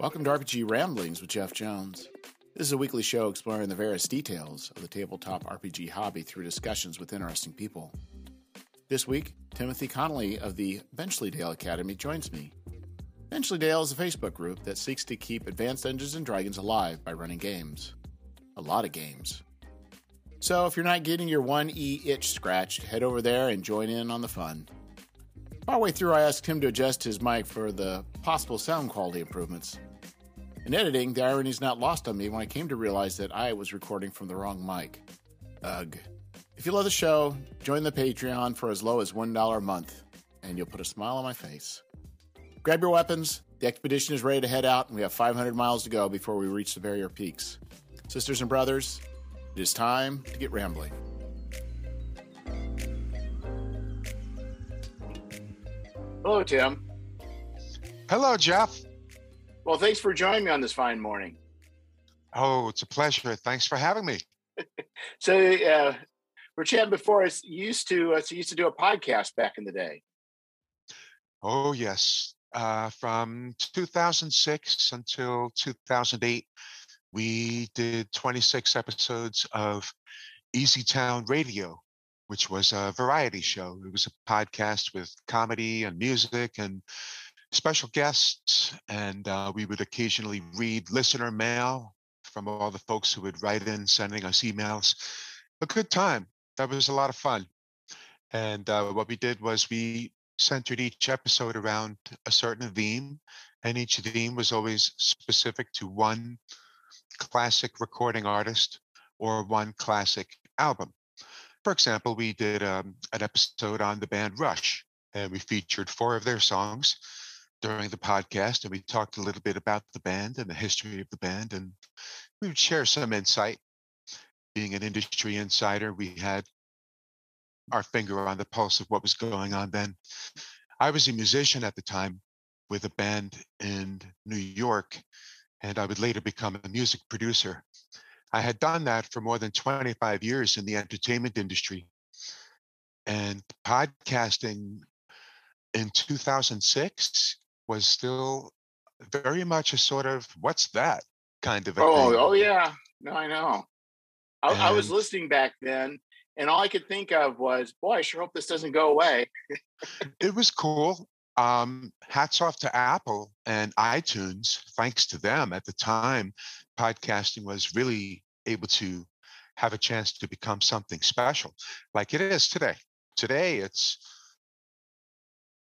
Welcome to RPG Ramblings with Jeff Jones. This is a weekly show exploring the various details of the tabletop RPG hobby through discussions with interesting people. This week, Timothy Connolly of the Benchleydale Academy joins me. Benchleydale is a Facebook group that seeks to keep Advanced Dungeons and Dragons alive by running games. A lot of games. So if you're not getting your 1E itch scratched, head over there and join in on the fun. Partway through, I asked him to adjust his mic for the possible sound quality improvements. In editing, the irony is not lost on me when I came to realize that I was recording from the wrong mic. Ugh. If you love the show, join the Patreon for as low as $1 a month, and you'll put a smile on my face. Grab your weapons. The expedition is ready to head out, and we have 500 miles to go before we reach the barrier peaks. Sisters and brothers, it is time to get rambling. Hello, Tim. Hello, Jeff. Well, thanks for joining me on this fine morning. Oh, it's a pleasure. Thanks for having me. so, uh, we're chatting before. I used to uh, so used to do a podcast back in the day. Oh yes, uh, from 2006 until 2008, we did 26 episodes of Easy Town Radio, which was a variety show. It was a podcast with comedy and music and special guests, and uh, we would occasionally read listener mail from all the folks who would write in, sending us emails. A good time. That was a lot of fun. And uh, what we did was we centered each episode around a certain theme, and each theme was always specific to one classic recording artist or one classic album. For example, we did um, an episode on the band Rush, and we featured four of their songs during the podcast and we talked a little bit about the band and the history of the band and we would share some insight. Being an industry insider we had our finger on the pulse of what was going on then. I was a musician at the time with a band in new york and i would later become a music producer. I had done that for more than 25 years in the entertainment industry and podcasting in 2006 was still very much a sort of what's that? kind of a oh thing. oh yeah. No i know. I, I, was listening back then and all i could think of was boy i sure hope this doesn't go away. It was cool. Um, hats off to apple and itunes thanks to them at the time podcasting was really able to have a chance to become something special like it is today. Today it's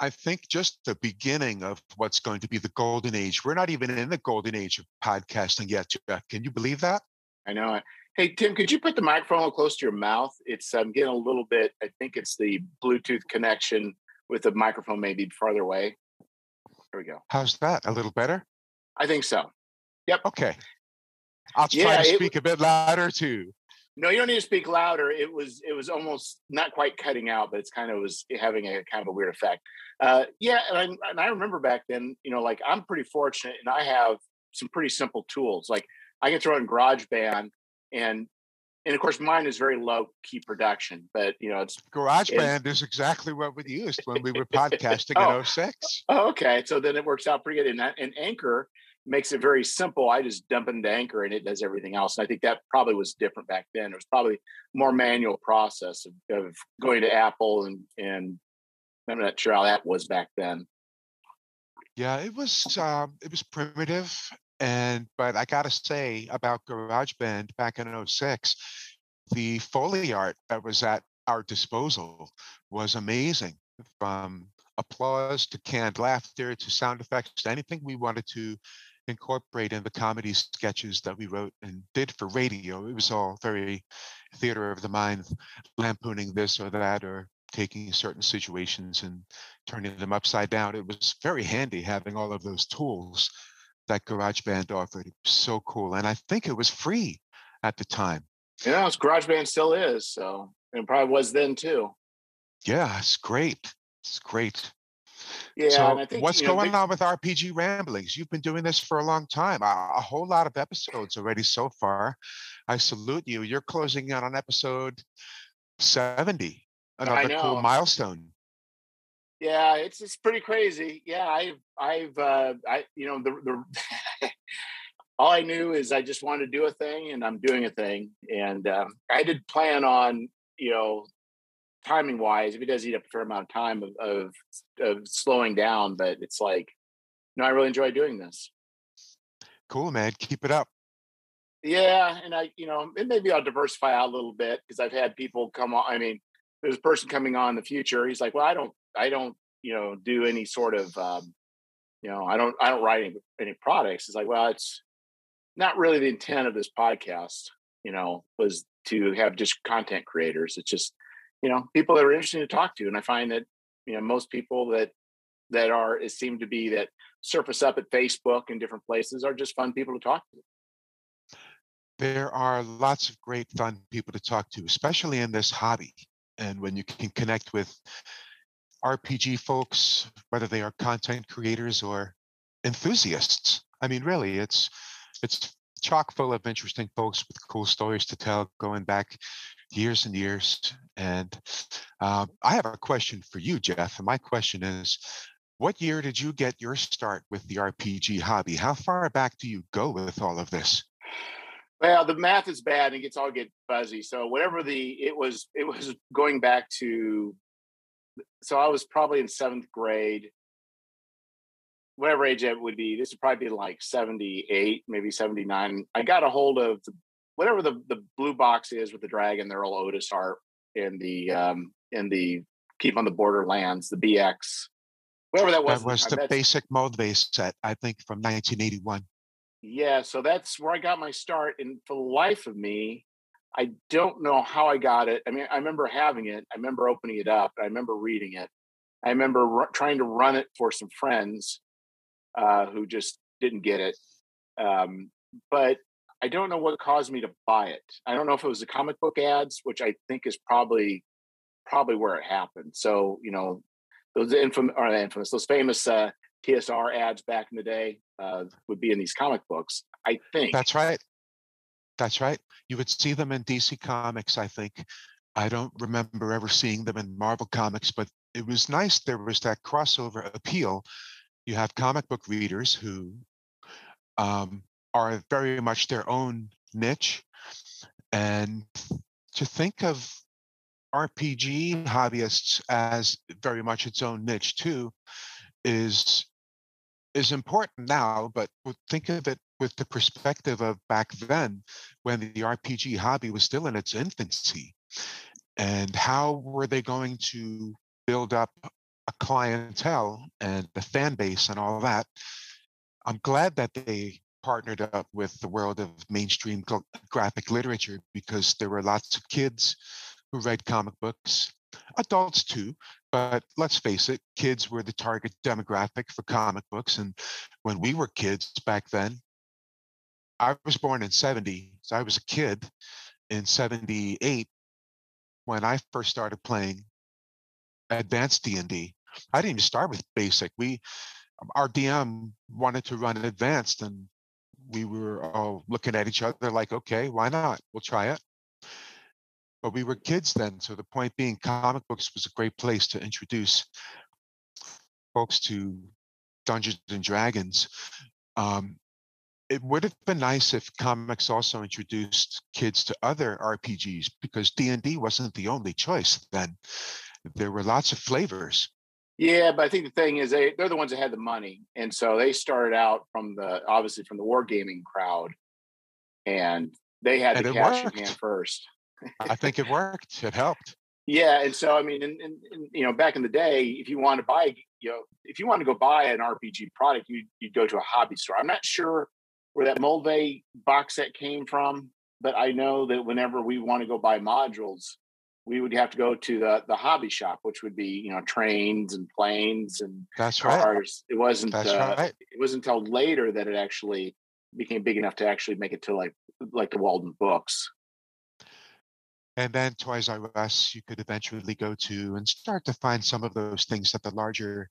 I think just the beginning of what's going to be the golden age. We're not even in the golden age of podcasting yet, Jeff. Can you believe that? I know. Hey Tim, could you put the microphone a little close to your mouth? It's I'm getting a little bit. I think it's the Bluetooth connection with the microphone maybe farther away. There we go. How's that? A little better? I think so. Yep. Okay. I'll try yeah, to speak it, a bit louder too. No, you don't need to speak louder. It was it was almost not quite cutting out, but it's kind of was having a kind of a weird effect. Uh, yeah, and I, and I remember back then, you know, like I'm pretty fortunate, and I have some pretty simple tools. Like I can throw in GarageBand, and and of course mine is very low key production, but you know it's GarageBand is exactly what we used when we were podcasting oh, in 06. Oh, okay, so then it works out pretty good. And that, and Anchor makes it very simple. I just dump into Anchor and it does everything else. And I think that probably was different back then. It was probably more manual process of, of going to Apple and and I'm not sure how that was back then. Yeah, it was um, it was primitive, and but I gotta say about GarageBand back in 06, the Foley art that was at our disposal was amazing. From applause to canned laughter to sound effects to anything we wanted to incorporate in the comedy sketches that we wrote and did for radio. It was all very theater of the mind, lampooning this or that, or taking certain situations and turning them upside down. It was very handy having all of those tools that GarageBand offered. It was so cool. And I think it was free at the time. Yeah, GarageBand still is. So it probably was then too. Yeah, it's great. It's great. Yeah, so think, what's going know, on with RPG Ramblings? You've been doing this for a long time, a, a, whole lot of episodes already so far. I salute you. You're closing in on episode 70, another cool milestone. Yeah, it's it's pretty crazy. Yeah, I've I've uh, I you know the the all I knew is I just wanted to do a thing, and I'm doing a thing. And um, I did plan on, you know, timing wise, if it does eat up a fair amount of time of, of, of slowing down, but it's like, no, I really enjoy doing this. Cool, man. Keep it up. Yeah, and I, you know, and maybe I'll diversify out a little bit because I've had people come on. I mean, there's a person coming on in the future. He's like, well, I don't, I don't, you know, do any sort of, um, you know, I don't, I don't write any, any products. It's like, well, it's not really the intent of this podcast. You know, was to have just content creators. It's just, you know, people that are interesting to talk to, and I find that, you know, most people that that are it seem to be that surface up at Facebook and different places are just fun people to talk to there are lots of great fun people to talk to, especially in this hobby. And when you can connect with RPG folks, whether they are content creators or enthusiasts. I mean, really, it's it's chock full of interesting folks with cool stories to tell, going back years and years. And um, I have a question for you, Jeff. And my question is, what year did you get your start with the RPG hobby? How far back do you go with all of this? Well, the math is bad and it gets all get fuzzy. So whatever the it was, it was going back to. So I was probably in seventh grade. Whatever age it would be, this would probably be like seventy eight, maybe seventy nine. I got a hold of the, whatever the the blue box is with the dragon, the Erol Otus art in the um in the Keep on the Borderlands, the BX, whatever that was. That was the, the basic Moldvay set, I think, from 1981 yeah, so that's where I got my start. And for the life of me, I don't know how I got it. I mean, I remember having it. I remember opening it up. I remember reading it. I remember r- trying to run it for some friends uh, who just didn't get it. Um, but I don't know what caused me to buy it. I don't know if it was the comic book ads, which I think is probably probably where it happened. So you know, those infamous or infamous, those famous uh, TSR ads back in the day uh, would be in these comic books. I think that's right. That's right. You would see them in DC Comics. I think. I don't remember ever seeing them in Marvel Comics, but it was nice. There was that crossover appeal. You have comic book readers who um, are very much their own niche, and to think of RPG hobbyists as very much its own niche too is is important now, but think of it with the perspective of back then when the RPG hobby was still in its infancy. And how were they going to build up a clientele and the fan base and all that? I'm glad that they partnered up with the world of mainstream graphic literature because there were lots of kids who read comic books adults too but let's face it kids were the target demographic for comic books and when we were kids back then i was born in 70 so i was a kid in 78 when i first started playing advanced d&d i didn't even start with basic. We our dm wanted to run advanced and we were all looking at each other like okay why not we'll try it but we were kids then. So the point being, comic books was a great place to introduce folks to Dungeons and Dragons. Um, it would have been nice if comics also introduced kids to other RPGs because D&D wasn't the only choice then. There were lots of flavors. Yeah, but I think the thing is they they're the ones that had the money. And so they started out from the obviously from the wargaming crowd and they had and the cash worked. in hand first. I think it worked. It helped. Yeah, and so I mean, and, and, and, you know, back in the day, if you want to buy, you know, if you want to go buy an RPG product, you you'd go to a hobby store. I'm not sure where that Moldvay box set came from, but I know that whenever we want to go buy modules, we would have to go to the the hobby shop, which would be you know trains and planes and That's cars. Right. It wasn't. That's uh, right. It wasn't until later that it actually became big enough to actually make it to like like the Walden books. And then Toys R Us, you could eventually go to and start to find some of those things that the larger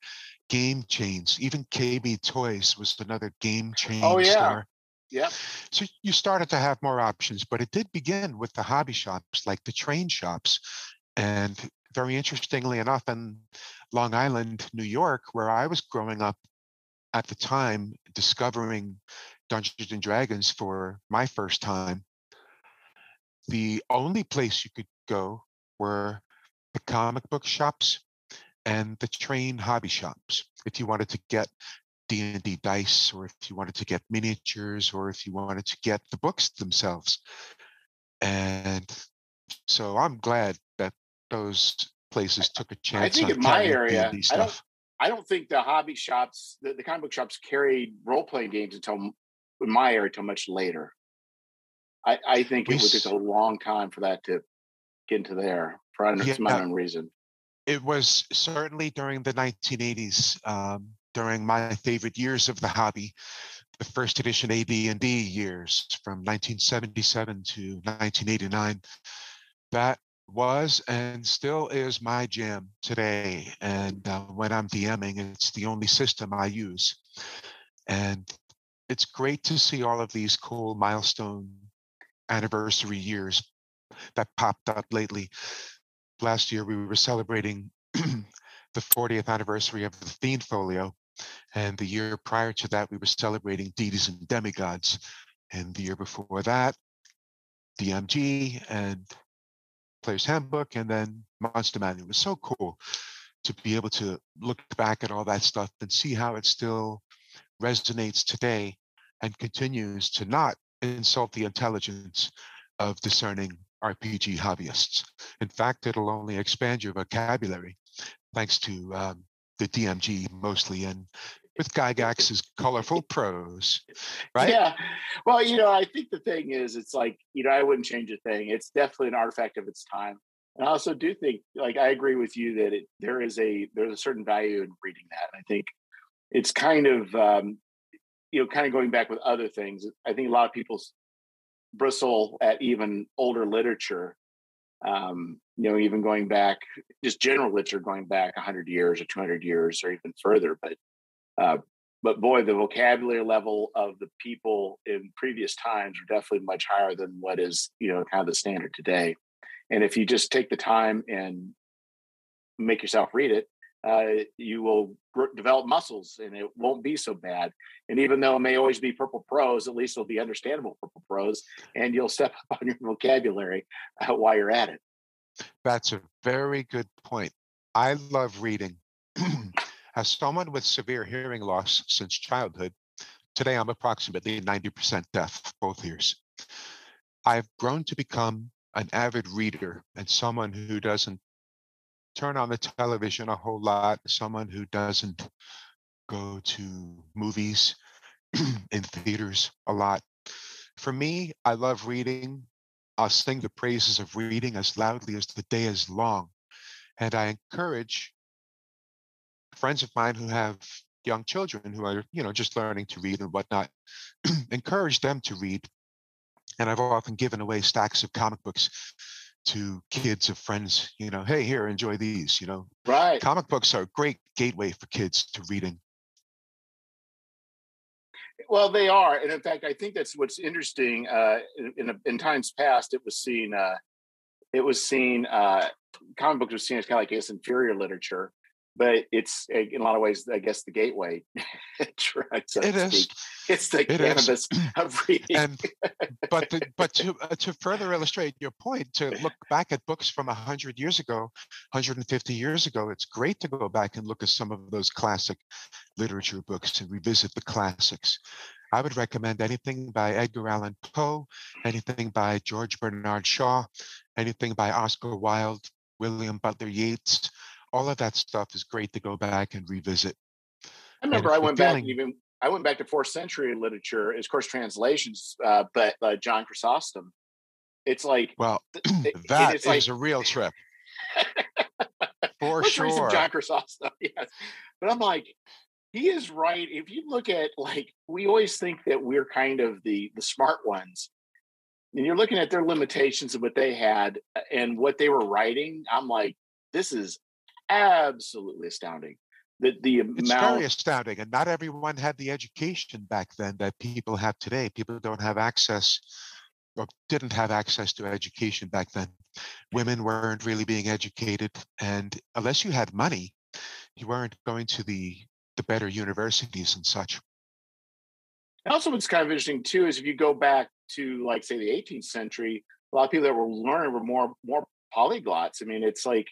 game chains. Even KB Toys was another game chain oh, yeah. store. Yeah. So you started to have more options, but it did begin with the hobby shops, like the train shops. And very interestingly enough, in Long Island, New York, where I was growing up at the time, discovering Dungeons and Dragons for my first time, the only place you could go were the comic book shops and the train hobby shops. If you wanted to get D&D dice or if you wanted to get miniatures or if you wanted to get the books themselves. And so I'm glad that those places took a chance. I think in my area, I don't, I don't think the hobby shops, the, the comic book shops carried role playing games until in my area until much later. I, I think it would take a long time for that to get into there for yeah, my own reason. It was certainly during the 1980s, um, during my favorite years of the hobby, the first edition AD&D years from 1977 to 1989. That was and still is my jam today. And uh, when I'm DMing, it's the only system I use. And it's great to see all of these cool milestone anniversary years that popped up lately. Last year, we were celebrating the 40th anniversary of the Fiend Folio. And the year prior to that, we were celebrating deities and demigods. And the year before that, DMG and Player's Handbook, and then Monster Manual. It was so cool to be able to look back at all that stuff and see how it still resonates today and continues to not insult the intelligence of discerning RPG hobbyists. In fact, it'll only expand your vocabulary thanks to um, the DMG mostly and with Gygax's colorful prose, right? Yeah. Well, you know, I think the thing is, it's like, you know, I wouldn't change a thing. It's definitely an artifact of its time. And I also do think, like, I agree with you that it, there is a there's a certain value in reading that. I think it's kind of um, you know, kind of going back with other things, I think a lot of people bristle at even older literature. Um, you know, even going back, just general literature going back 100 years or 200 years or even further. But, uh, but boy, the vocabulary level of the people in previous times are definitely much higher than what is, you know, kind of the standard today. And if you just take the time and make yourself read it, uh, you will develop muscles and it won't be so bad. And even though it may always be purple prose, at least it'll be understandable purple prose and you'll step up on your vocabulary uh, while you're at it. That's a very good point. I love reading. As someone with severe hearing loss since childhood, today I'm approximately 90% deaf, both ears. I've grown to become an avid reader and someone who doesn't turn on the television a whole lot, someone who doesn't go to movies in theaters a lot. For me, I love reading. I'll sing the praises of reading as loudly as the day is long. And I encourage friends of mine who have young children who are, you know, just learning to read and whatnot, encourage them to read. And I've often given away stacks of comic books to kids of friends, you know, hey, here, enjoy these, you know. Right. Comic books are a great gateway for kids to reading. Well, they are, and in fact, I think that's what's interesting. Uh, in, in times past, it was seen. Uh, it was seen. Uh, comic books were seen as kind of like guess inferior literature, but it's in a lot of ways, I guess, the gateway drug. So it is. It's the it cannabis is. of reading. And, but the, but to uh, to further illustrate your point, to look back at books from hundred years ago, 150 years ago, it's great to go back and look at some of those classic literature books and revisit the classics. I would recommend anything by Edgar Allan Poe, anything by George Bernard Shaw, anything by Oscar Wilde, William Butler Yeats all of that stuff is great to go back and revisit. I remember I went feeling, back even I went back to fourth century literature, of course translations, uh, but uh, John Chrysostom. It's like well, it, that is like, a real trip for sure. John Chrysostom, yes, but I'm like, he is right. If you look at like, we always think that we're kind of the the smart ones, and you're looking at their limitations of what they had uh, and what they were writing. I'm like, this is absolutely astounding. The, the amount... It's very astounding. And not everyone had the education back then that people have today. People don't have access or didn't have access to education back then. Women weren't really being educated. And unless you had money, you weren't going to the, the better universities and such. Also, what's kind of interesting too is if you go back to like say the 18th century, a lot of people that were learning were more more polyglots. I mean, it's like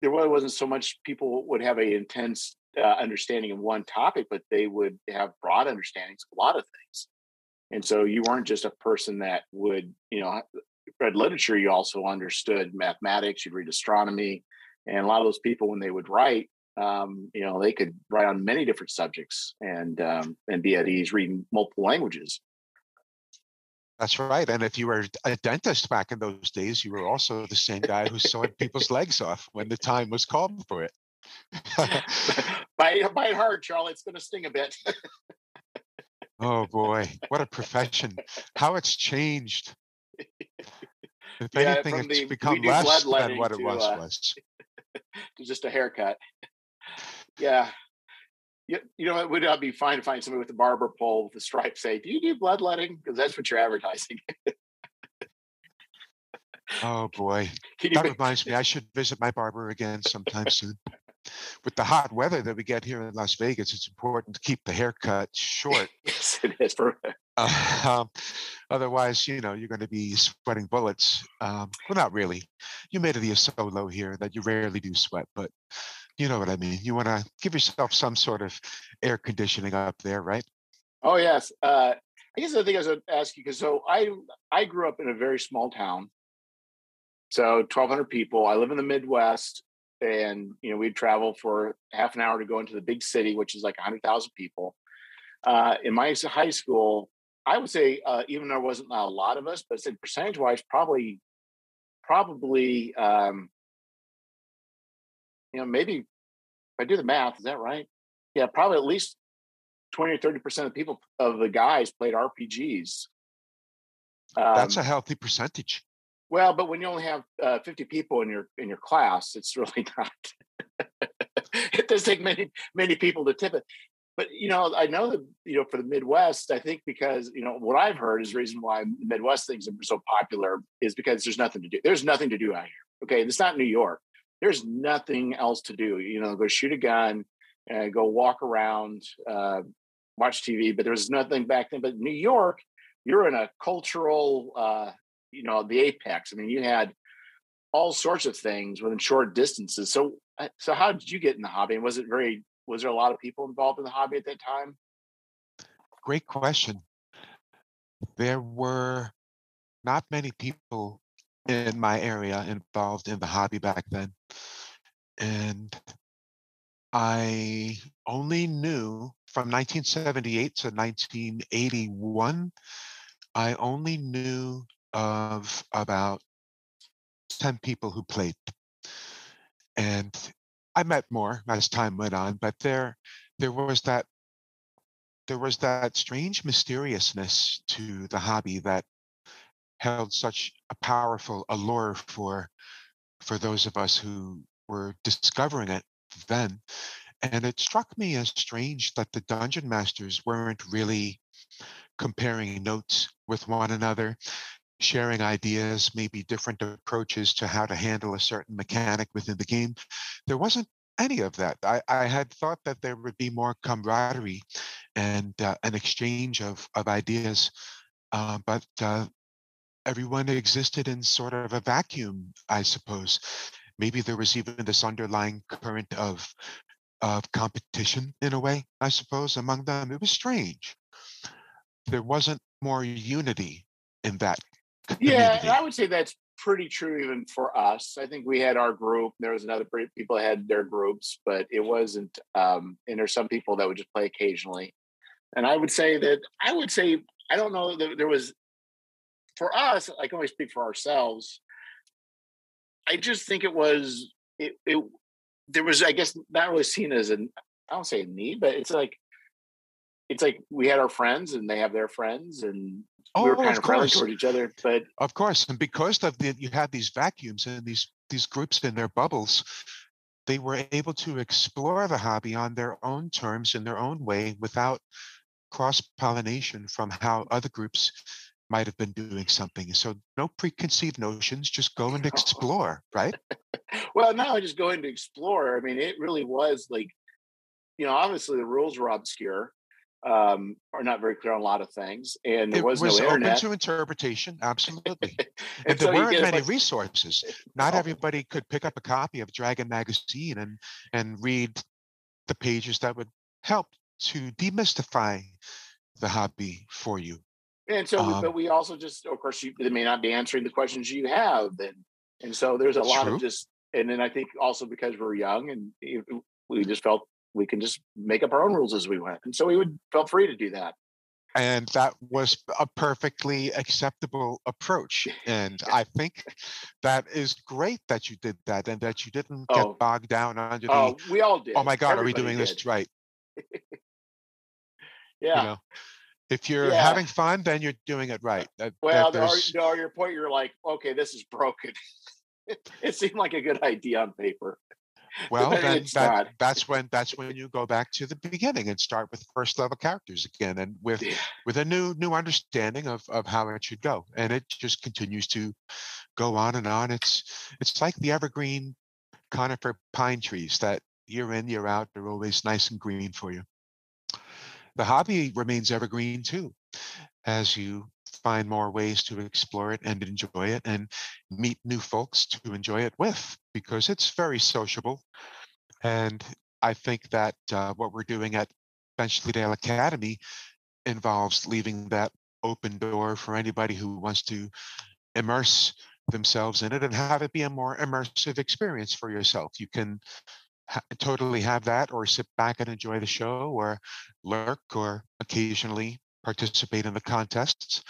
there really wasn't so much people would have a intense uh, understanding of one topic, but they would have broad understandings of a lot of things. And so you weren't just a person that would, you know, read literature. You also understood mathematics. You'd read astronomy, and a lot of those people, when they would write, um, you know, they could write on many different subjects and um, and be at ease reading multiple languages. That's right. And if you were a dentist back in those days, you were also the same guy who sawed people's legs off when the time was called for it. bite, bite hard, Charlie. It's going to sting a bit. oh boy, what a profession! How it's changed. If yeah, anything, it's become less than what it was. Uh, was. to just a haircut. Yeah, you, you know, it would not be fine to find somebody with a barber pole with a stripe say, Do you do bloodletting? Because that's what you're advertising. oh boy. That reminds me, I should visit my barber again sometime soon. With the hot weather that we get here in Las Vegas, it's important to keep the haircut short. yes, it is. For... Uh, um, otherwise, you know, you're going to be sweating bullets. Um, well, not really. You Humidity is so low here that you rarely do sweat, but you know what I mean. You want to give yourself some sort of air conditioning up there, right? Oh yes. Uh, I guess the thing I was to ask you because so I I grew up in a very small town, so 1,200 people. I live in the Midwest, and you know we'd travel for half an hour to go into the big city, which is like 100,000 people. Uh, in my high school, I would say uh, even there wasn't a lot of us, but said percentage wise, probably probably um, you know maybe if I do the math, is that right? Yeah, probably at least 20 or 30% of the people of the guys played RPGs. Um, That's a healthy percentage. Well, but when you only have uh, 50 people in your in your class, it's really not. it does take many many people to tip it. But you know, I know that you know for the Midwest, I think because you know what I've heard is the reason why Midwest things are so popular is because there's nothing to do. There's nothing to do out here. Okay, it's not New York there's nothing else to do. You know, go shoot a gun, uh, go walk around, uh, watch TV. But there was nothing back then. But New York, you're in a cultural, uh, you know, the apex. I mean, you had all sorts of things within short distances. So, uh, so how did you get in the hobby? And was it very? Was there a lot of people involved in the hobby at that time? Great question. There were not many people in my area involved in the hobby back then. And I only knew from 1978 to 1981, I only knew of about 10 people who played. And I met more as time went on, but there there was that there was that strange mysteriousness to the hobby that held such a powerful allure for for those of us who were discovering it then. And it struck me as strange that the dungeon masters weren't really comparing notes with one another, sharing ideas, maybe different approaches to how to handle a certain mechanic within the game. There wasn't any of that. I, I had thought that there would be more camaraderie and uh, an exchange of, of ideas, uh, but uh, everyone existed in sort of a vacuum, I suppose. Maybe there was even this underlying current of of competition in a way, I suppose, among them. It was strange. There wasn't more unity in that. Community. Yeah, I would say that's pretty true even for us. I think we had our group. There was another group. people had their groups, but it wasn't. Um, and there's some people that would just play occasionally. And I would say that I would say I don't know that there was for us, I can only speak for ourselves. I just think it was it, it there was I guess not really seen as an I don't say a need, but it's like it's like we had our friends and they have their friends and oh, we were oh, kind of, of friendly toward each other. But of course, and because of the you had these vacuums and these these groups in their bubbles, they were able to explore the hobby on their own terms in their own way without cross pollination from how other groups might have been doing something. So no preconceived notions, just go and explore, right? well, now only just going to explore. I mean, it really was like, you know, obviously the rules were obscure. um, are not very clear on a lot of things, and there it was, was no open internet. to interpretation, absolutely. and, and there weren't many resources. Not Oh, everybody could pick up a copy of Dragon magazine and and read the pages that would help to demystify the hobby for you. And so, Um, but we also just, of course, you, they may not be answering the questions you have, and and so there's a lot True. of just, and then I think also because we're young and we just felt we can just make up our own rules as we went, and so we would felt free to do that. And that was a perfectly acceptable approach. And I think that is great that you did that and that you didn't Oh. get bogged down under the, Oh, we all did. oh my God, are we Everybody doing this right? Yeah. You know, if you're Yeah. having fun, then you're doing it right. That- that well, are, there's- your point, you're like, okay, this is broken. it seemed like a good idea on paper. Well, then then that, that's when that's when you go back to the beginning and start with first level characters again, and with Yeah. with a new new understanding of of how it should go, and it just continues to go on and on. It's it's like the evergreen conifer pine trees that year in year out they're always nice and green for you. The hobby remains evergreen too, as you find more ways to explore it and enjoy it and meet new folks to enjoy it with because it's very sociable. And I think that uh, what we're doing at Benchley Academy involves leaving that open door for anybody who wants to immerse themselves in it and have it be a more immersive experience for yourself. You can ha- totally have that or sit back and enjoy the show or lurk or occasionally participate in the contests.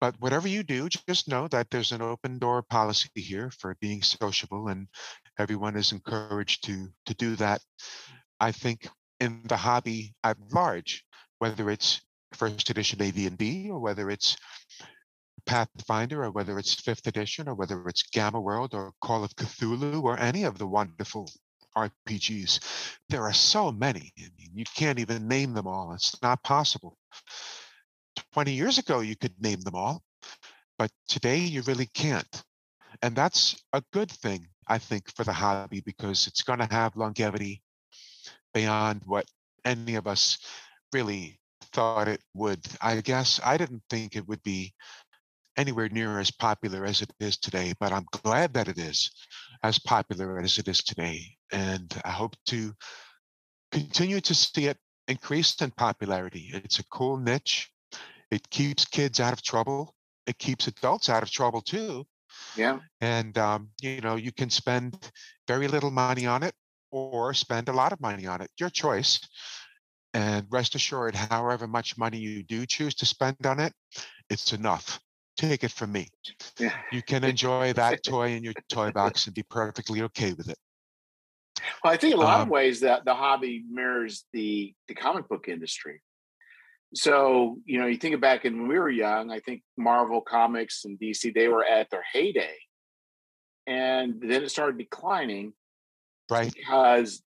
But whatever you do, just know that there's an open door policy here for being sociable and everyone is encouraged to to do that. I think in the hobby at large, whether it's first edition AD&D or whether it's Pathfinder or whether it's fifth edition or whether it's Gamma World or Call of Cthulhu or any of the wonderful RPGs, there are so many. I mean, you can't even name them all. It's not possible. 20 years ago, you could name them all, but today you really can't. And that's a good thing, I think, for the hobby because it's going to have longevity beyond what any of us really thought it would. I guess I didn't think it would be anywhere near as popular as it is today, but I'm glad that it is as popular as it is today. And I hope to continue to see it increase in popularity. It's a cool niche. It keeps kids out of trouble. It keeps adults out of trouble too. Yeah. And um, you know, you can spend very little money on it or spend a lot of money on it. Your choice. And rest assured, however much money you do choose to spend on it, it's enough. Take it from me. Yeah. You can enjoy that toy in your toy box and be perfectly okay with it. Well, I think in a lot of Um, ways that the hobby mirrors the the comic book industry. So you know, you think back and when we were young, I think Marvel Comics and DC they were at their heyday, and then it started declining Right? because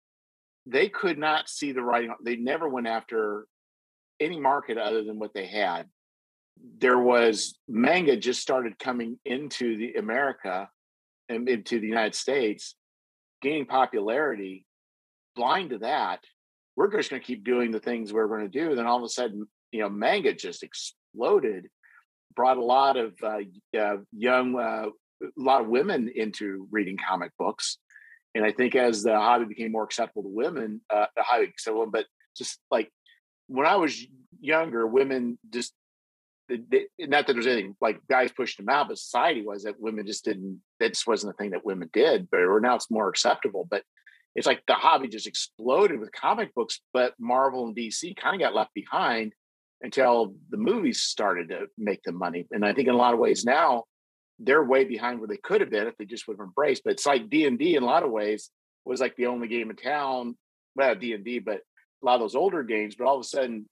they could not see the writing. They never went after any market other than what they had. There was manga just started coming into the America and into the United States, gaining popularity. Blind to that, we're just going to keep doing the things we're going to do. Then all of a sudden, you know, manga just exploded, brought a lot of uh, uh, young, uh, a lot of women into reading comic books. And I think as the hobby became more acceptable to women, uh, the hobby acceptable, but just like when I was younger, women just they, not that there's anything like guys pushing them out, but society was that women just didn't. That just wasn't the thing that women did. But or now it's more acceptable. But it's like the hobby just exploded with comic books, but Marvel and DC kind of got left behind until the movies started to make the money. And I think in a lot of ways now they're way behind where they could have been if they just would have embraced. But it's like D and D in a lot of ways was like the only game in town. Well, D and D, but a lot of those older games. But all of a sudden,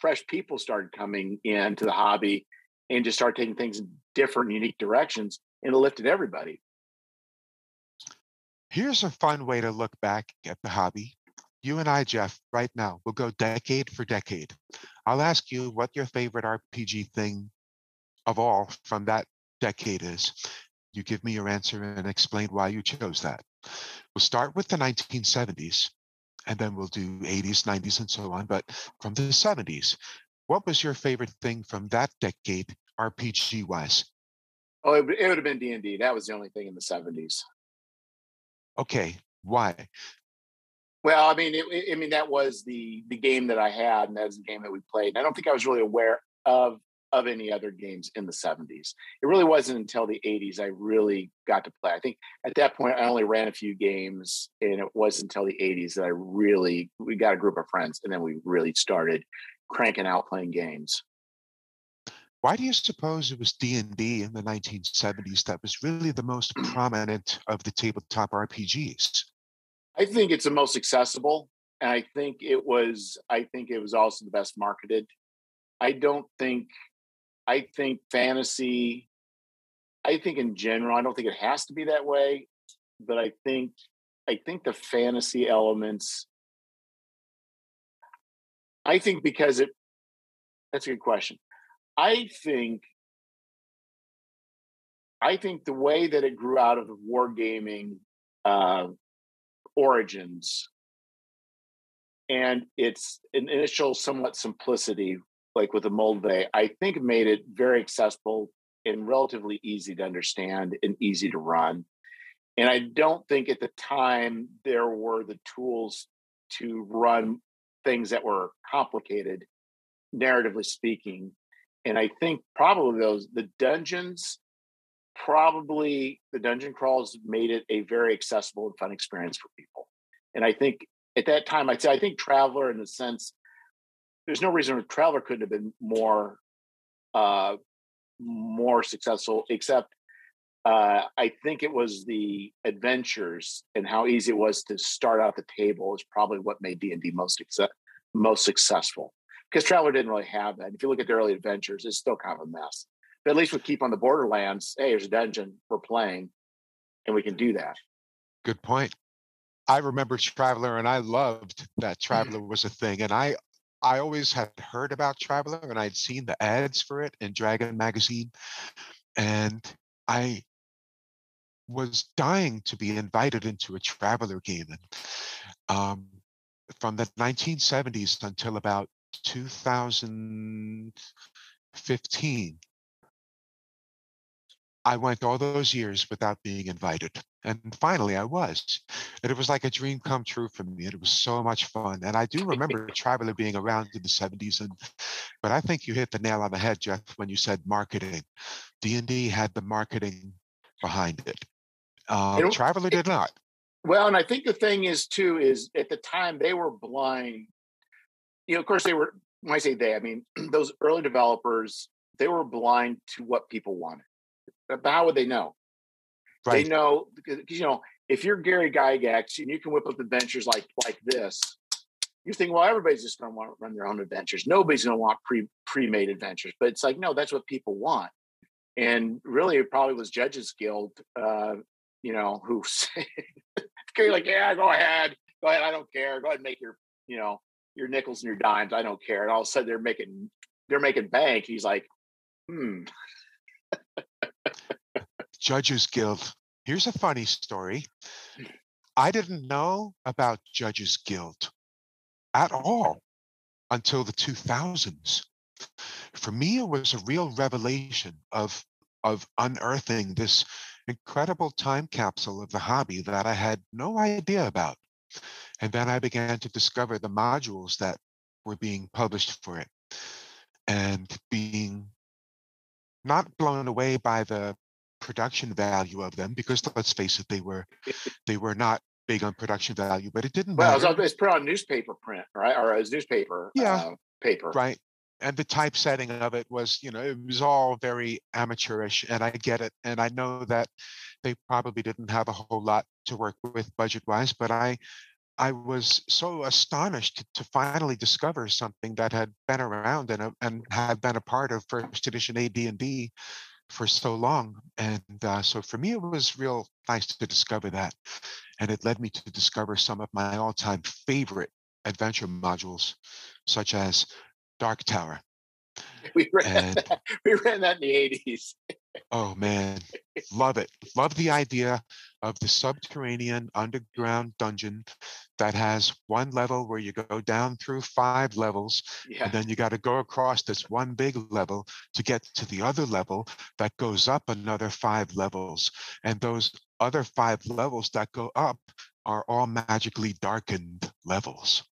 fresh people started coming into the hobby and just started taking things in different, unique directions, and it lifted everybody. Here's a fun way to look back at the hobby. You and I, Jeff, right now, we'll go decade for decade. I'll ask you what your favorite RPG thing of all from that decade is. You give me your answer and explain why you chose that. We'll start with the 1970s. And then we'll do 80s, 90s, and so on. But from the 70s, what was your favorite thing from that decade, RPG wise? Oh, it, it would have been D and D. That was the only thing in the 70s. Okay, why? Well, I mean, it, I mean that was the the game that I had, and that was the game that we played. And I don't think I was really aware of of any other games in the 70s. It really wasn't until the 80s I really got to play. I think at that point I only ran a few games, and it wasn't until the 80s that I really we got a group of friends, and then we really started cranking out playing games. Why do you suppose it was D&D in the 1970s that was really the most prominent of the tabletop RPGs? I think it's the most accessible and I think it was I think it was also the best marketed. I don't think I think fantasy I think in general I don't think it has to be that way, but I think I think the fantasy elements I think because it that's a good question. I think I think the way that it grew out of the wargaming uh, origins and its initial somewhat simplicity, like with the Moldvay, I think made it very accessible and relatively easy to understand and easy to run. And I don't think at the time there were the tools to run things that were complicated, narratively speaking. And I think probably those, the dungeons probably the dungeon crawls made it a very accessible and fun experience for people. And I think at that time, I'd say I think Traveller, in the sense, there's no reason Traveller couldn't have been more uh, more successful, except uh, I think it was the adventures and how easy it was to start out the table is probably what made D and D most most successful. Because Traveller didn't really have that. If you look at the early adventures, it's still kind of a mess. But at least we keep on the Borderlands. Hey, there's a dungeon we're playing, and we can do that. Good point. I remember Traveller, and I loved that mm-hmm. Traveller was a thing, and I I always had heard about Traveller, and I'd seen the ads for it in Dragon magazine, and I was dying to be invited into a Traveller game, and um, from the 1970s until about 2015 I went all those years without being invited. And finally I was. And it was like a dream come true for me. And it was so much fun. And I do remember Traveller being around in the 70s. And but I think you hit the nail on the head, Jeff, when you said marketing. D&D had the marketing behind it. Um, Traveller did not. Well, and I think the thing is too, is at the time they were blind. You know, of course they were when I say they, I mean those early developers, they were blind to what people wanted but how would they know? Right. They know because you know if you're Gary Gygax and you can whip up adventures like like this, you think, well, everybody's just going to want to run their own adventures. Nobody's going to want pre pre made adventures. But it's like, no, that's what people want. And really, it probably was Judges Guild, uh, you know, who say, like, yeah, go ahead, go ahead, I don't care. Go ahead and make your, you know, your nickels and your dimes. I don't care. And all of a sudden, they're making they're making bank. He's like, hmm. Judges Guild. Here's a funny story. Hmm. I didn't know about Judges Guild at all until the 2000s. For me, it was a real revelation of, of unearthing this incredible time capsule of the hobby that I had no idea about. And then I began to discover the modules that were being published for it and being not blown away by the production value of them because let's face it, they were they were not big on production value, but it didn't well, matter. Well, it's put on newspaper print, right, or as newspaper, yeah, uh, paper, right. And the typesetting of it was, you know, it was all very amateurish, and I get it, and I know that they probably didn't have a whole lot to work with budget wise, but I I was so astonished to finally discover something that had been around and, and had been a part of first edition AD&D for so long. And uh, so for me, it was real nice to discover that. And it led me to discover some of my all time favorite adventure modules, such as Dark Tower. We ran, and, that, we ran that in the 80s. oh, man. Love it. Love the idea of the subterranean underground dungeon that has one level where you go down through five levels Yeah. and then you got to go across this one big level to get to the other level that goes up another five levels. And those other five levels that go up are all magically darkened levels.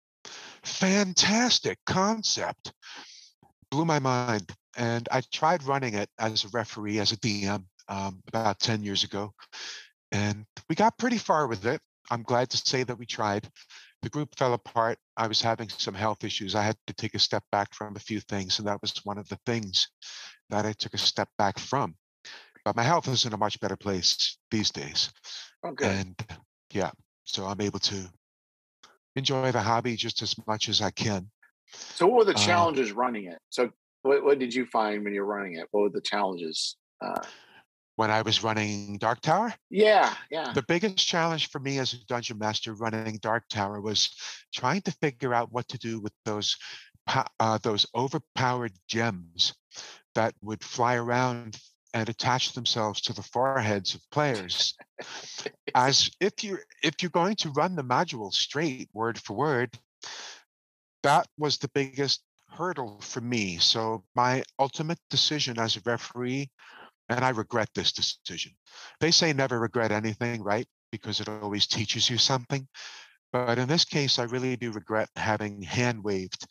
Fantastic concept. Blew my mind. And i tried running it as a referee as a dm um, about 10 years ago and we got pretty far with it. I'm glad to say that we tried. The group fell apart. I was having some health issues. I had to take a step back from a few things, and that was one of the things that I took a step back from. But my health is in a much better place these days. Oh, good. And yeah, so I'm able to enjoy the hobby just as much as I can. So, what were the Uh, challenges running it? So, what, what did you find when you're running it? What were the challenges? Uh, When I was running Dark Tower, yeah, yeah. the biggest challenge for me as a dungeon master running Dark Tower was trying to figure out what to do with those uh, those overpowered gems that would fly around and attach themselves to the foreheads of players. As if you if you're going to run the module straight word for word, that was the biggest hurdle for me. So my ultimate decision as a referee, and I regret this decision. They say never regret anything, right? Because it always teaches you something. But in this case, I really do regret having hand waved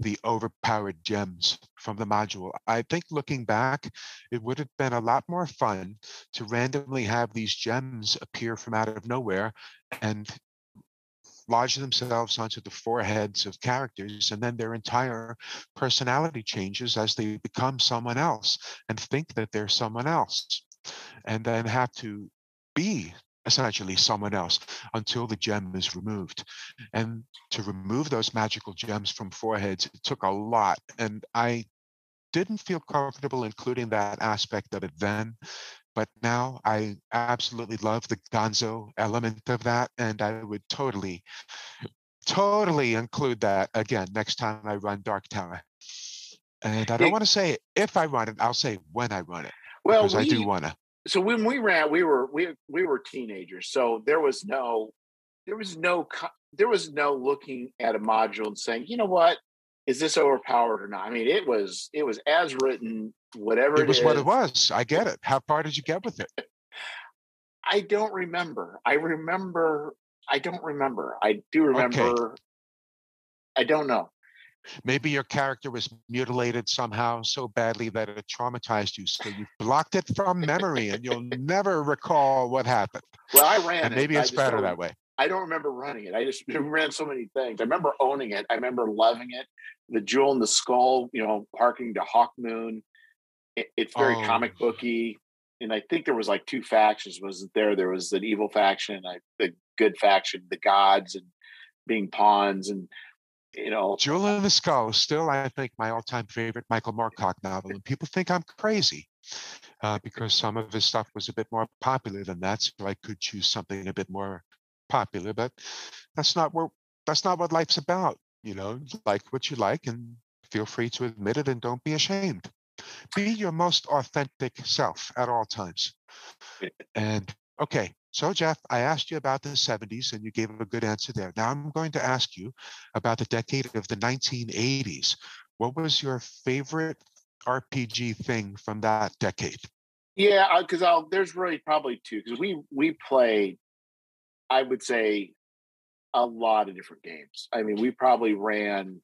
the overpowered gems from the module. I think looking back, it would have been a lot more fun to randomly have these gems appear from out of nowhere and lodge themselves onto the foreheads of characters, and then their entire personality changes as they become someone else and think that they're someone else, and then have to be essentially someone else until the gem is removed. And to remove those magical gems from foreheads, it took a lot. And I didn't feel comfortable including that aspect of it then. But now I absolutely love the gonzo element of that. And I would totally, totally include that again next time I run Dark Tower. And I don't want to say if I run it, I'll say when I run it. Well, Because I do want to. so when we ran, we were we we were teenagers, so there was no there was no there was no looking at a module and saying, you know what, is this overpowered or not? I mean, it was it was as written, whatever It was what it was. I get it. How far did you get with it? I don't remember. I remember. I don't remember. I do remember. okay. I don't know. Maybe your character was mutilated somehow so badly that it traumatized you. So you blocked it from memory and you'll never recall what happened. Well, I ran And maybe I it's better that way. I don't remember running it. I just ran so many things. I remember owning it. I remember loving it. The jewel in the skull, you know, harking to Hawkmoon. It, it's very Oh. comic booky. And I think there was like two factions, wasn't there? There was an evil faction, I, the good faction, the gods, and being pawns, and you know, Jewel in the Skull is still, I think, my all-time favorite Michael Moorcock novel. And people think I'm crazy uh, because some of his stuff was a bit more popular than that. So I could choose something a bit more popular, but that's not what that's not what life's about. You know, like what you like and feel free to admit it and don't be ashamed. Be your most authentic self at all times. And okay, so Jeff, I asked you about the 70s and you gave a good answer there. Now I'm going to ask you about the decade of the 1980s. What was your favorite RPG thing from that decade? yeah, uh, because I'll there's really probably two because we we played, I would say, a lot of different games. I mean, we probably ran.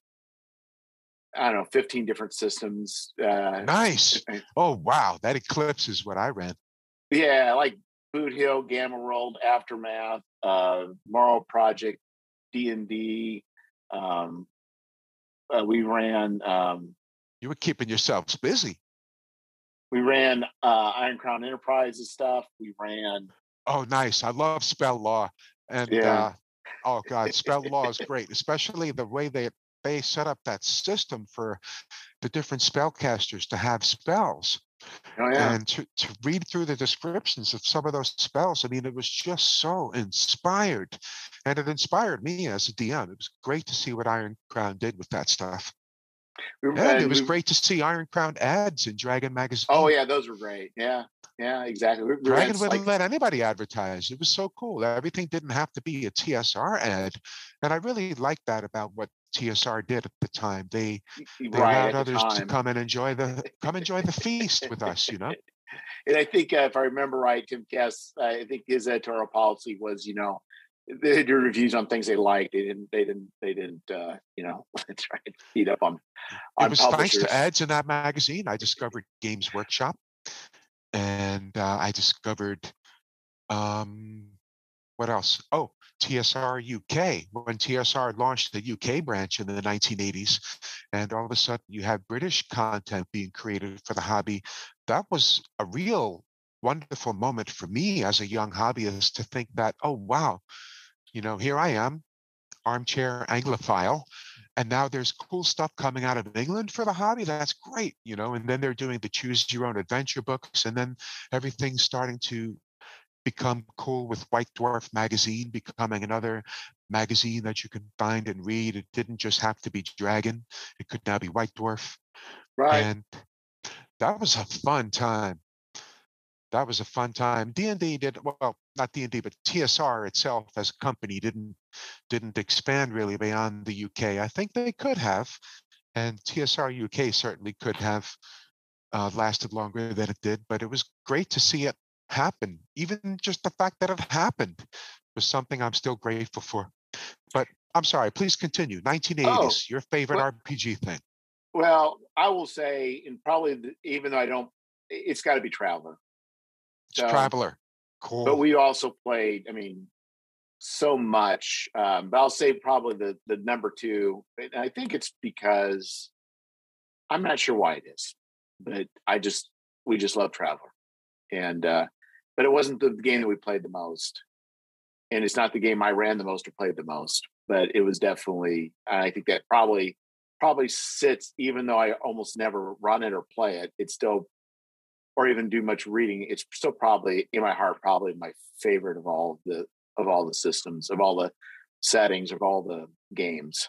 I don't know, 15 different systems. Uh, Nice. Oh, wow. That eclipses what I ran. Yeah, like Boot Hill, Gamma World, Aftermath, uh, Morrow Project, D and D. Um, uh, we ran um, You were keeping yourselves busy. we ran uh, Iron Crown Enterprises stuff. We ran Oh, nice. I love spell law. And Yeah. uh, oh god, spell law is great, especially the way they they set up that system for the different spellcasters to have spells oh yeah and to, to read through the descriptions of some of those spells. I mean, it was just so inspired. And it inspired me as a DM. It was great to see what Iron Crown did with that stuff. we And uh, it was we- great to see Iron Crown ads in Dragon oh, Magazine. Oh yeah, those were great. Yeah, yeah, exactly. We Dragon wouldn't like... let anybody advertise. It was so cool. Everything didn't have to be a TSR ad, and I really liked that about what TSR did at the time. They they right, allowed others the to come and enjoy the come enjoy the feast with us. You know. And I think uh, if I remember right, Tim Kask, I think his editorial policy was, you know, they do reviews on things they liked. They didn't. They didn't. They didn't. Uh, you know, try and feed up on. on it was thanks to ads in that magazine. I discovered Games Workshop, and uh, I discovered um, what else? Oh, TSR UK. When TSR launched the UK branch in the 1980s, and all of a sudden you have British content being created for the hobby, that was a real wonderful moment for me as a young hobbyist to think that, oh wow, you know, here I am, armchair Anglophile, and now there's cool stuff coming out of England for the hobby. That's great, you know. And then they're doing the choose your own adventure books, and then everything's starting to become cool with White Dwarf magazine becoming another magazine that you can find and read. It didn't just have to be Dragon; it could now be White Dwarf. Right. And that was a fun time that was a fun time. D and D did well, not D and D, but TSR itself as a company didn't didn't expand really beyond the UK. I think they could have, and TSR UK certainly could have uh, lasted longer than it did. But it was great to see it happen. Even just the fact that it happened was something I'm still grateful for. But I'm sorry. Please continue. 1980s. Oh, your favorite well, RPG thing. Well, I will say, and probably the, even though I don't, it's got to be Traveller. So, Traveller. Cool. But we also played, I mean, so much. Um, but I'll say probably the the number two. And I think it's because I'm not sure why it is, but I just we just love Traveller, and uh, but it wasn't the game that we played the most, and it's not the game I ran the most or played the most. But it was definitely. I think that probably probably sits, even though I almost never run it or play it. It still or even do much reading, it's still probably in my heart probably my favorite of all the of all the systems, of all the settings, of all the games.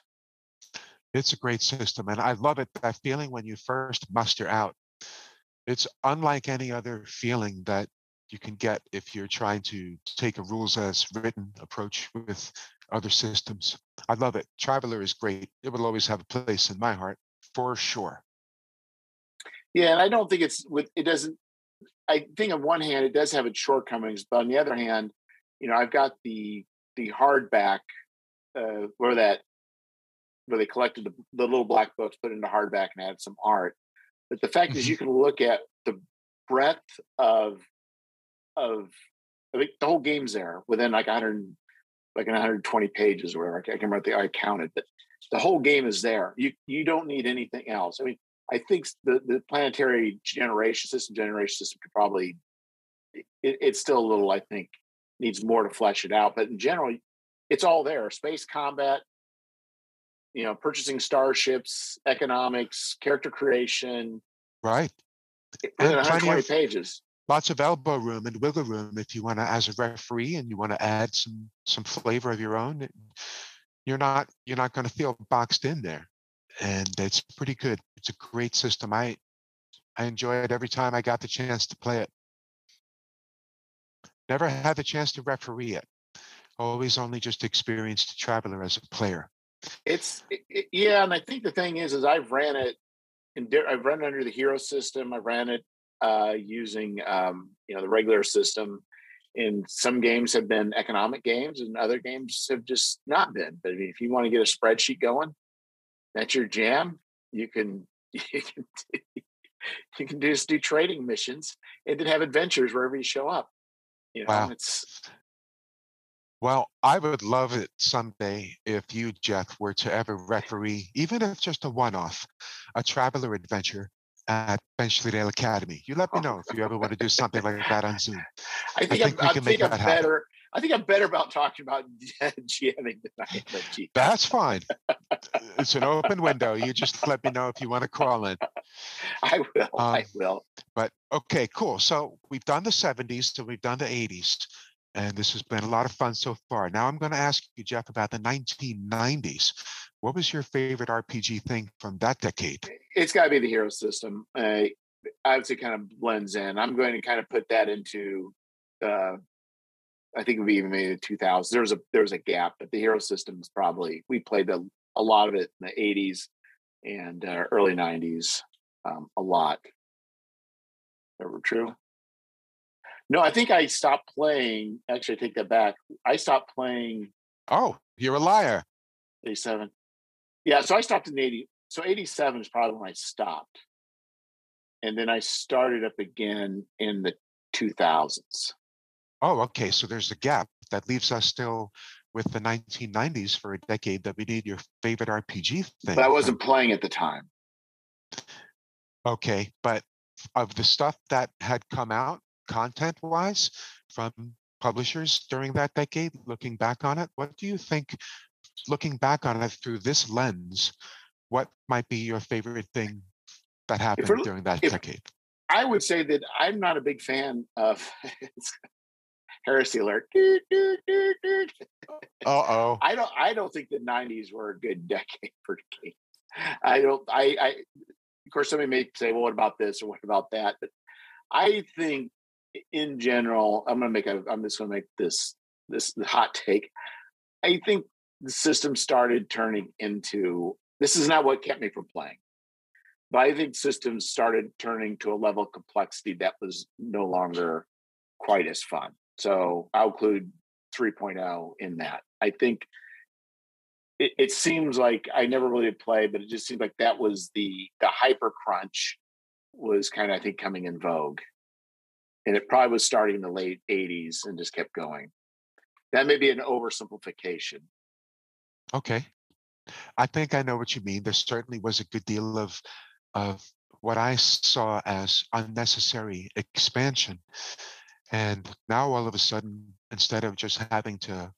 It's a great system, and I love it. That feeling when you first muster out, it's unlike any other feeling that you can get if you're trying to take a rules as written approach with other systems. I love it. Traveller is great. It will always have a place in my heart for sure. Yeah, and I don't think it's with it doesn't. I think on one hand it does have its shortcomings, but on the other hand, you know, I've got the the hardback uh, where that where they collected the, the little black books, put into hardback, and added some art. But the fact is, mm-hmm. you can look at the breadth of of I think the whole game's there within like 100, like 120 pages or whatever. I can remember the I counted, but the whole game is there. You you don't need anything else. I mean, I think the, the planetary generation system generation system could probably it, it's still a little I think needs more to flesh it out. But in general, it's all there: space combat, you know, purchasing starships, economics, character creation. Right. And 120 pages. Lots of elbow room and wiggle room if you want to, as a referee, and you want to add some some flavor of your own. You're not you're not going to feel boxed in there and it's pretty good. It's a great system. I I enjoy it every time I got the chance to play it. Never had the chance to referee it. Always only just experienced Traveller as a player. It's it, yeah, and I think the thing is, is I've ran it, and I've run it under the hero system. I ran it uh, using um, you know the regular system. And some games have been economic games, and other games have just not been. But I mean, if you want to get a spreadsheet going, that's your jam, you can you can do, you can just do trading missions and then have adventures wherever you show up. You know, wow. it's well, I would love it someday if you, Jeff, were to ever referee, even if just a one-off, a traveller adventure at Benchley Academy. You let me know if you ever want to do something like that on Zoom. I think, I think I'm, we can I make that happen. better. I think I'm better about talking about GMing than I am about. That's fine. it's an open window. You just let me know if you want to call in. I will. Um, I will. But okay, cool. So we've done the 70s, so we've done the 80s, and this has been a lot of fun so far. Now I'm going to ask you, Jeff, about the 1990s. What was your favorite RPG thing from that decade? It's got to be the hero system. Uh, I would kind of blends in. I'm going to kind of put that into uh I think it would be even maybe the 2000s. There was a there was a gap, but the hero system is probably we played a, a lot of it in the 80s and uh, early 90s um, a lot. Ever true? No, I think I stopped playing. Actually, I take that back. I stopped playing. Oh, you're a liar. 87. Yeah, so I stopped in 80. So 87 is probably when I stopped. And then I started up again in the 2000s. Oh, okay. So there's a gap that leaves us still with the 1990s for a decade that we need your favorite RPG thing. But I wasn't playing at the time. Okay, but of the stuff that had come out content wise from publishers during that decade, looking back on it, what do you think, looking back on it through this lens, what might be your favorite thing that happened during that if, decade? I would say that I'm not a big fan of heresy alert. Uh oh. I don't. I don't think the '90s were a good decade for games. I don't. I. I. Of course, somebody may say, "Well, what about this or what about that?" But I think, in general, I'm going to make a. I'm just going to make this this hot take. I think the system started turning into. This is not what kept me from playing. But I think systems started turning to a level of complexity that was no longer quite as fun. So I'll include 3.0 in that. I think it, it, seems like I never really played, but it just seems like that was the the hyper crunch was kind of I think coming in vogue, and it probably was starting in the late 80s and just kept going. That may be an oversimplification. Okay, I think I know what you mean. There certainly was a good deal of of what I saw as unnecessary expansion. And now all of a sudden, instead of just having to,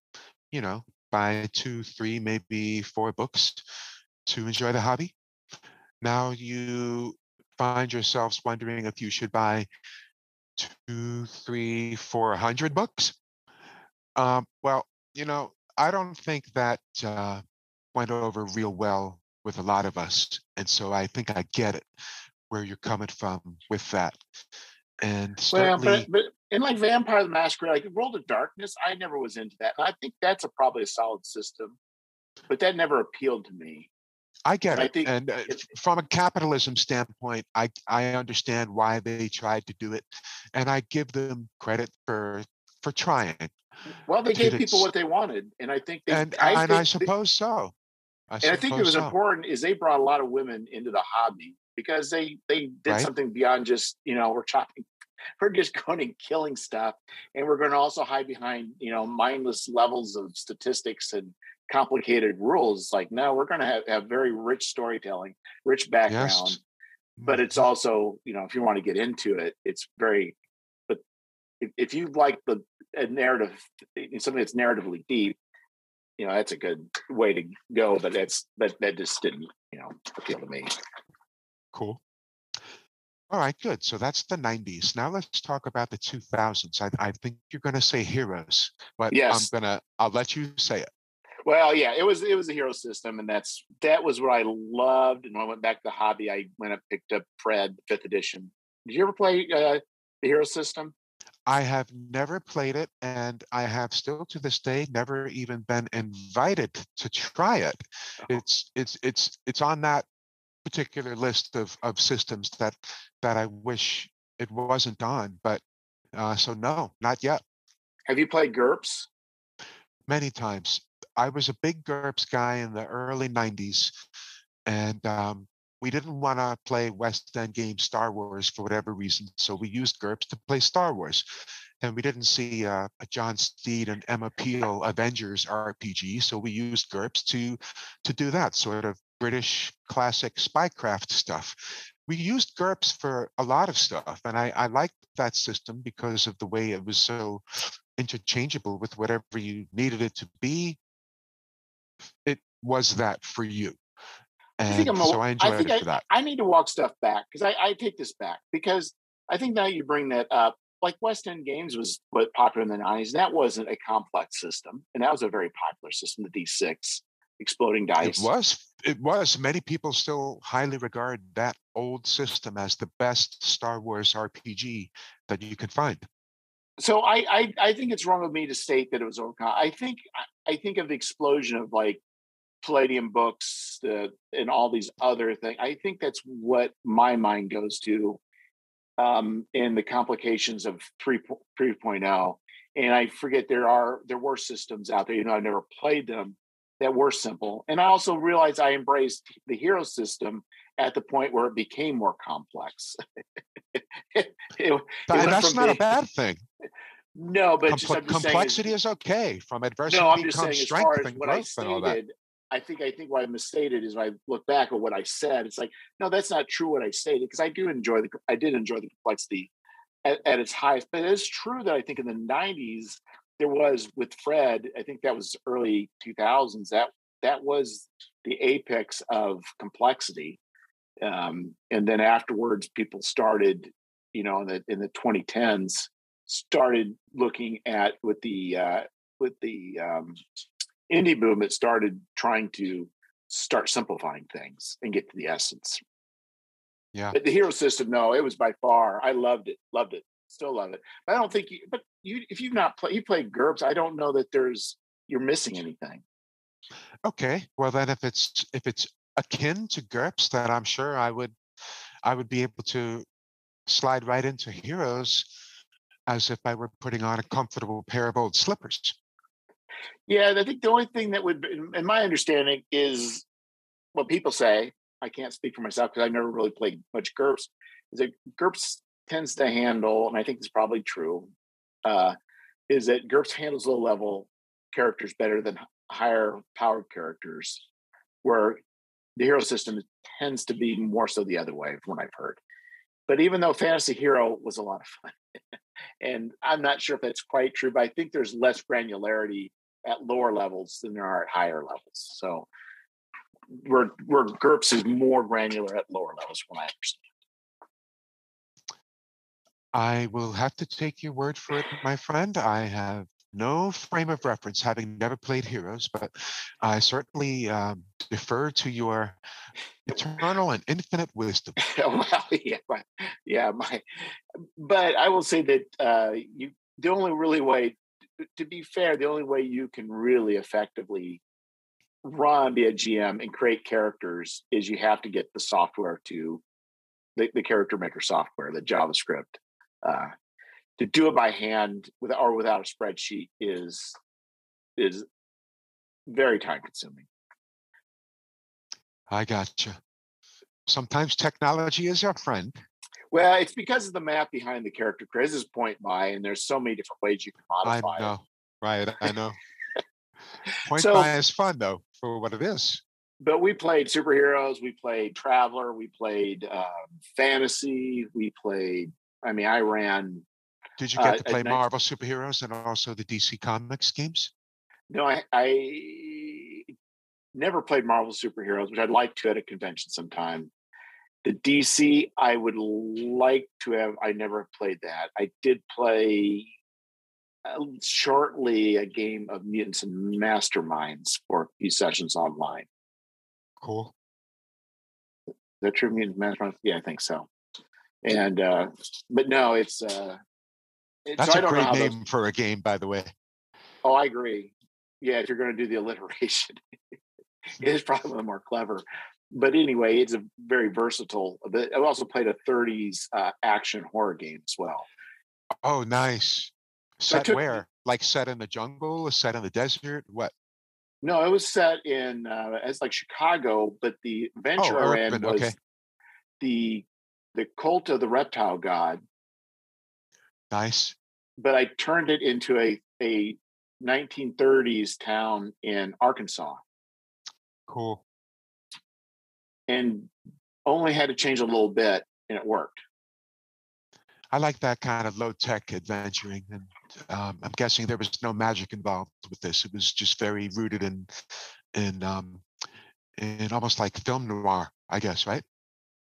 you know, buy two, three, maybe four books to enjoy the hobby, now you find yourselves wondering if you should buy two, three, four hundred books. Um, well, you know, I don't think that uh, went over real well with a lot of us. And so I think I get it where you're coming from with that. And well, but, but in like Vampire the Masquerade, like World of Darkness, I never was into that. And I think that's a probably a solid system, but that never appealed to me. I get and it. I and uh, from a capitalism standpoint, I I understand why they tried to do it, and I give them credit for for trying. Well, they gave people what they wanted, and I think they, and I, and I suppose they, so. I and I think it was so. important is they brought a lot of women into the hobby because they they did right? something beyond just you know we're chopping we're just going and killing stuff and we're going to also hide behind you know mindless levels of statistics and complicated rules like no we're going to have, have very rich storytelling rich background yes. but it's mm-hmm. also you know if you want to get into it it's very but if, if you like the narrative something that's narratively deep. You know that's a good way to go but that's that that just didn't you know appeal to me. Cool. All right good. So that's the 90s now let's talk about the 2000s i, I think you're going to say heroes but yes. i'm going to i'll let you say it. Well yeah it was it was a hero system and that's that was what i loved and when i went back to the hobby i went and picked up Fred fifth edition. Did you ever play uh, the hero system I have never played it, and I have still to this day never even been invited to try it. Oh. It's it's it's it's on that particular list of of systems that that I wish it wasn't on. But uh, so no, not yet. Have you played GURPS? Many times. I was a big GURPS guy in the early '90s, and um, we didn't want to play West End games Star Wars for whatever reason, so we used GURPS to play Star Wars. And we didn't see uh, a John Steed and Emma Peel Avengers RPG, so we used GURPS to to do that sort of British classic spycraft stuff. We used GURPS for a lot of stuff, and I, I liked that system because of the way it was so interchangeable with whatever you needed it to be. It was that for you. And I think I'm a, so I enjoyed I think it I, for that. I need to walk stuff back because I, I take this back because I think now you bring that up. Like West End Games was what popular in the 90s. That wasn't a complex system. And that was a very popular system, the D6 exploding dice. It was it was. Many people still highly regard that old system as the best Star Wars RPG that you could find. So I, I, I think it's wrong of me to state that it was overcome. I think I think of the explosion of like Palladium books uh, and all these other things. I think that's what my mind goes to um, in the complications of 3, 3.0. And I forget there are there were systems out there. You know, I never played them that were simple. And I also realized I embraced the hero system at the point where it became more complex. it, it, that's not being, a bad thing. No, but just, just complexity is, is, okay. From adversity no, I'm just saying, as far as what I stated, I think I think what I misstated is when I look back at what I said, it's like, no, that's not true what I stated because I do enjoy the I did enjoy the complexity at, at its highest. But it is true that I think in the '90s there was with Fred, I think that was early 2000s. That that was the apex of complexity. Um, and then afterwards, people started, you know, in the in the 2010s, started looking at with the uh, with the um, indie movement started trying to start simplifying things and get to the essence. Yeah. But the hero system, no, it was by far. I loved it, loved it, still love it. But I don't think you. But you if you've not played you played GURPS, I don't know that there's you're missing anything. Okay. Well then if it's if it's akin to GURPS, then I'm sure I would I would be able to slide right into heroes as if I were putting on a comfortable pair of old slippers. Yeah, I think the only thing that would, in my understanding, is what people say. I can't speak for myself because I've never really played much GURPS. Is that GURPS tends to handle, and I think it's probably true, uh, is that GURPS handles low level characters better than higher powered characters, where the hero system tends to be more so the other way, from what I've heard. But even though Fantasy Hero was a lot of fun, and I'm not sure if that's quite true, but I think there's less granularity at lower levels than there are at higher levels. So where where GURPS is more granular at lower levels, when I understand. I will have to take your word for it, my friend. I have no frame of reference, having never played Heroes, but I certainly um, defer to your eternal and infinite wisdom. well, yeah, my, yeah, my. But I will say that uh, you the only really way, to be fair, the only way you can really effectively run be a GM and create characters is you have to get the software to the, the character maker software, the JavaScript uh, to do it by hand with or without a spreadsheet is is very time consuming. I gotcha. Sometimes technology is your friend. Well, it's because of the math behind the character. Chris is point buy, and there's so many different ways you can modify. I know, it. right? I know. point so, by is fun though, for what it is. But we played superheroes. We played Traveller. We played um, fantasy. We played I mean, I ran. Did you get uh, to play Marvel superheroes and also the DC Comics games? No, I, I never played Marvel superheroes, which I'd like to at a convention sometime. The DC, I would like to have. I never played that. I did play uh, shortly a game of Mutants and Masterminds for a few sessions online. Cool. Is that true? Mutants Masterminds? Yeah, I think so and uh but no it's uh that's so a great name those... for a game by the way oh i agree yeah if you're going to do the alliteration it is probably more clever but anyway it's a very versatile but i've also played a 30s uh, action horror game as well oh nice set took, where like set in the jungle set in the desert what no it was set in uh it's like chicago but the adventure oh, i ran was okay. the the cult of the reptile god. Nice. But I turned it into a a 1930s town in Arkansas. Cool. And only had to change a little bit and it worked. I like that kind of low tech adventuring. And um, I'm guessing there was no magic involved with this. It was just very rooted in, in, um, in almost like film noir, I guess, right?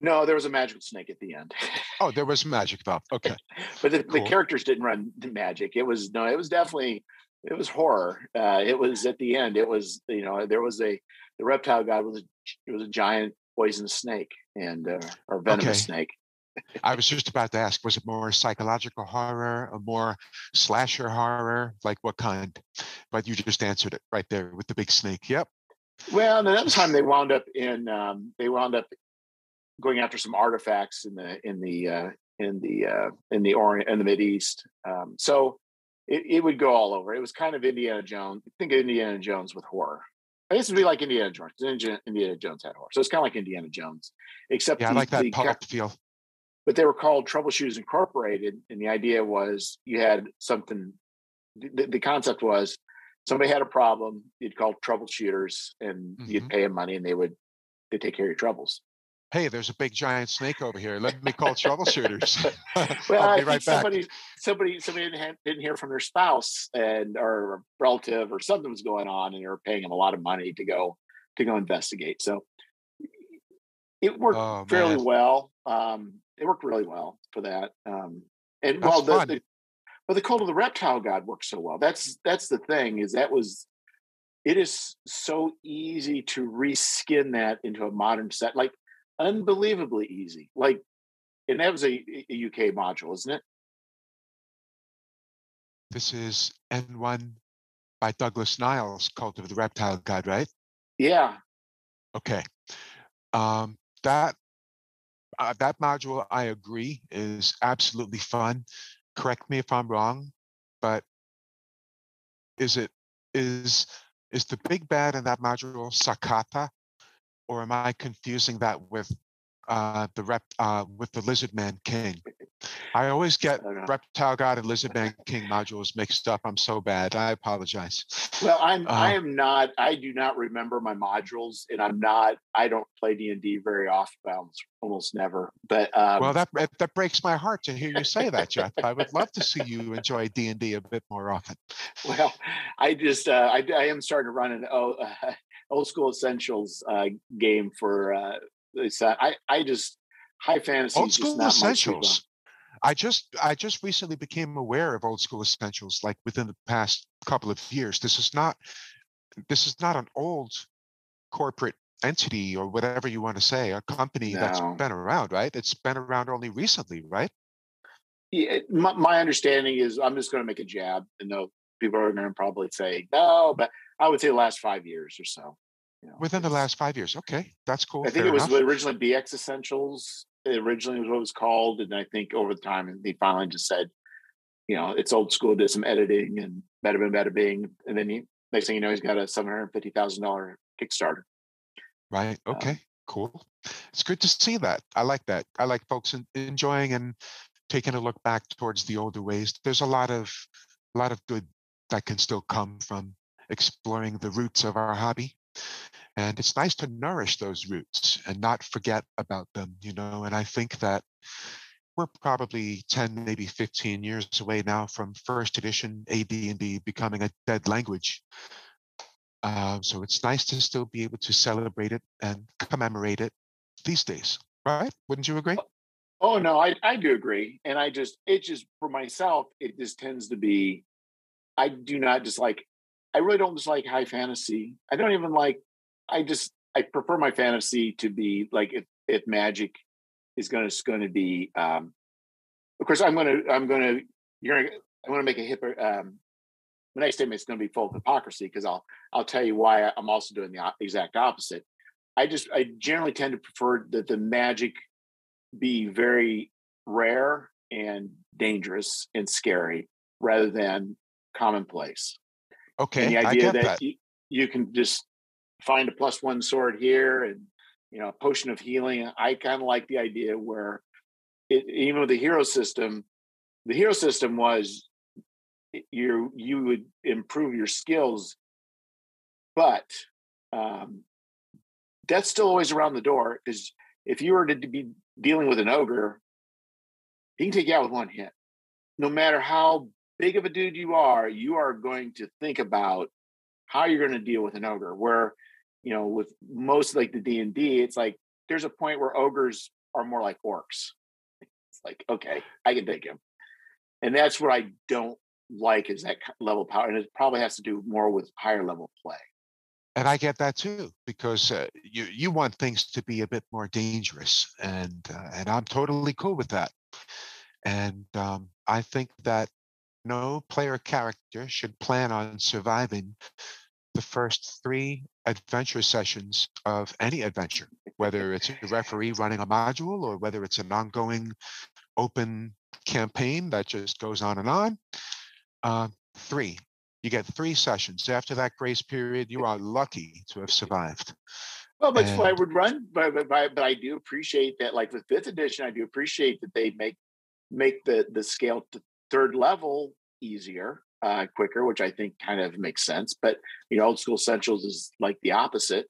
No, there was a magical snake at the end. oh, there was magic though. Okay. but the, cool. the, characters didn't run the magic. It was no, it was definitely it was horror. Uh, it was at the end. It was you know there was a the reptile god was it was a giant poisonous snake and uh, or venomous okay. snake. I was just about to ask, was it more psychological horror, or more slasher horror? Like what kind? But you just answered it right there with the big snake. Yep. Well, and another time they wound up in um, they wound up going after some artifacts in the in the uh, in the uh, in the Orient in the Mid East. Um, so it, it would go all over. It was kind of Indiana Jones. Think of Indiana Jones with horror. I guess it'd be like Indiana Jones. Indiana Jones had horror, so it's kind of like Indiana Jones, except yeah, the, I like that the, pulp feel. But they were called Troubleshooters Incorporated, and the idea was you had something. The, the concept was somebody had a problem, you'd call troubleshooters, and mm-hmm. you'd pay them money, and they would they take care of your troubles hey, there's a big giant snake over here. Let me call troubleshooters. well, I'll be right back. Somebody, somebody, somebody didn't, didn't, hear from their spouse and or relative or something was going on, and they were paying them a lot of money to go to go investigate. So it worked oh, fairly well. Um, it worked really well for that. Um, and That's well, the, the, but the cult of the reptile god worked so well. That's that's the thing is that was it is so easy to reskin that into a modern set. Like unbelievably easy. Like, and that was a, a UK module, isn't it? This is N1 by Douglas Niles, Cult of the Reptile God, right? Yeah. Okay. Um, that uh, that module, I agree, is absolutely fun. Correct me if I'm wrong, but is it is is the big bad in that module Sakata, or am I confusing that with uh, the rep uh, with the Lizard Man King? I always get Reptile God and Lizard Man King modules mixed up. I'm so bad. I apologize. Well, I'm uh, I am not. I do not remember my modules, and I'm not. I don't play D and D very often. Almost, almost never. But um, well, that that breaks my heart to hear you say that, Jeff. I would love to see you enjoy D and D a bit more often. Well, I just uh, I, I am starting to run an oh uh, old school essentials uh, game for uh, I I just high fantasy. Old school essentials. I just I just recently became aware of old school essentials like within the past couple of years. This is not this is not an old corporate entity or whatever you want to say, a company no. that's been around, right? It's been around only recently, right? Yeah, my, my understanding is I'm just going to make a jab, and no people are going to probably say no, but I would say the last five years or so. You know, Within the last five years, okay, that's cool. I think it was enough. originally BX Essentials. It originally was what it was called, and I think over the time they finally just said, you know, it's old school. Did some editing and better bing, better bing, and then he next thing you know, he's got a seven hundred fifty thousand dollar Kickstarter. Right. Um okay. Um, cool. It's good to see that. I like that. I like folks enjoying and taking a look back towards the older ways. There's a lot of a lot of good that can still come from exploring the roots of our hobby. And it's nice to nourish those roots and not forget about them, you know. And I think that we're probably 10, maybe 15 years away now from first edition AD&D becoming a dead language. Uh, so it's nice to still be able to celebrate it and commemorate it these days, right? Wouldn't you agree? Oh no, I, I do agree. And I just it just for myself, it just tends to be I do not dislike. I really don't dislike high fantasy. I don't even like. I just I prefer my fantasy to be like if if magic is going to going to be. Um, of course, I'm going to I'm going to you're gonna, I'm going to make a hip. Um, the next statement is going to be full of hypocrisy because I'll I'll tell you why I'm also doing the exact opposite. I just I generally tend to prefer that the magic be very rare and dangerous and scary rather than commonplace. Okay, and the idea that, that. You, you can just find a plus one sword here and you know a potion of healing. I kind of like the idea where it, even with the hero system, the hero system was you you would improve your skills, but um, that's still always around the door because if you were to be dealing with an ogre, he can take you out with one hit. No matter how big of a dude you are, you are going to think about how you're going to deal with an ogre. Where, you know, with most like the D and D, it's like there's a point where ogres are more like orcs. It's like, okay, I can take him, and that's what I don't like is that level power, and it probably has to do more with higher level play. and I get that too because uh, you you want things to be a bit more dangerous, and uh, and I'm totally cool with that. And um, I think that no player character should plan on surviving the first three adventure sessions of any adventure, whether it's a referee running a module or whether it's an ongoing open campaign that just goes on and on. Uh, three, you get three sessions. After that grace period, you are lucky to have survived. Well, but and, I would run, but, but, but I do appreciate that. Like with fifth edition, I do appreciate that they make make the the scale to third level easier uh, quicker, which I think kind of makes sense. But you know, old school essentials is like the opposite.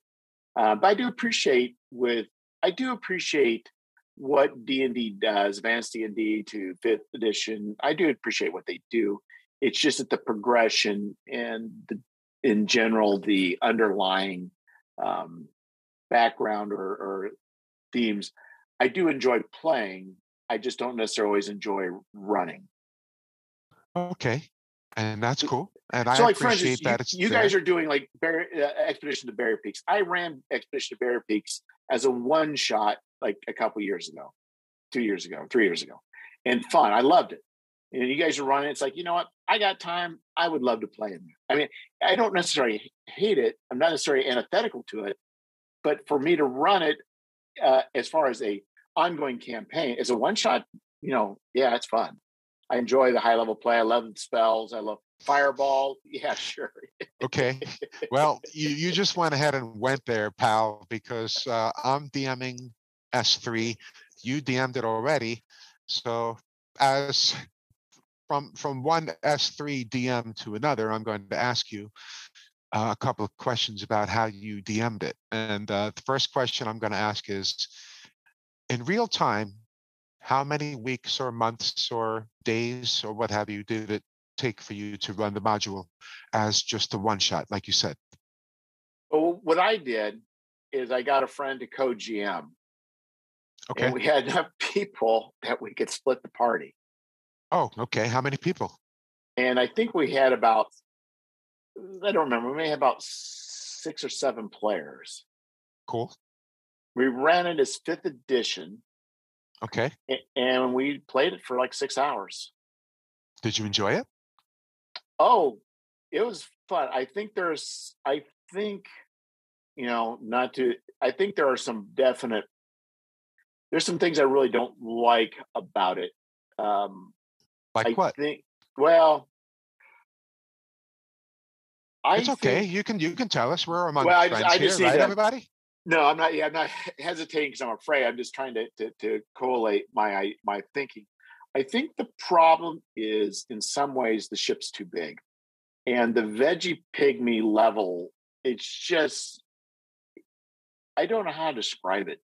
Uh, but I do appreciate with I do appreciate what D and D does, advanced D and D to fifth edition. I do appreciate what they do. It's just that the progression and the in general the underlying um, background or, or themes, I do enjoy playing. I just don't necessarily always enjoy running. Okay and that's cool. And so I like, appreciate instance, that. You, you guys are doing like uh, Expedition to Barrier Peaks. I ran Expedition to Barrier Peaks as a one shot like a couple years ago, two years ago, three years ago, and fun. I loved it. And you guys are running. It's like you know what? I got time. I would love to play in there. I mean, I don't necessarily hate it. I'm not necessarily antithetical to it, but for me to run it uh, as far as a ongoing campaign as a one shot, you know, yeah, it's fun. I enjoy the high level play. I love the spells. I love fireball. Yeah, sure. okay. Well, you, you just went ahead and went there, pal, because uh, I'm DMing S3. You DM'd it already. So as from from one S3 DM to another, I'm going to ask you uh, a couple of questions about how you DM'd it. And uh, the first question I'm going to ask is, in real time, how many weeks or months or days or what have you did it take for you to run the module as just a one shot, like you said? Well, what I did is I got a friend to co GM. Okay. And we had enough people that we could split the party. Oh, okay. How many people? And I think we had about, I don't remember, we may have about six or seven players. Cool. We ran it as fifth edition. Okay. And we played it for like six hours. Did you enjoy it? Oh, it was fun. I think there's, I think, you know, not to, I think there are some definite, there's some things I really don't like about it. Um, like I what? Think, well, I it's okay. Think, you can you can tell us. We're among well, friends I I here, right, everybody? No, I'm not. Yeah, I'm not hesitating because I'm afraid. I'm just trying to, to to collate my my thinking. I think the problem is in some ways the ship's too big, and the veggie pygmy level. It's just I don't know how to describe it.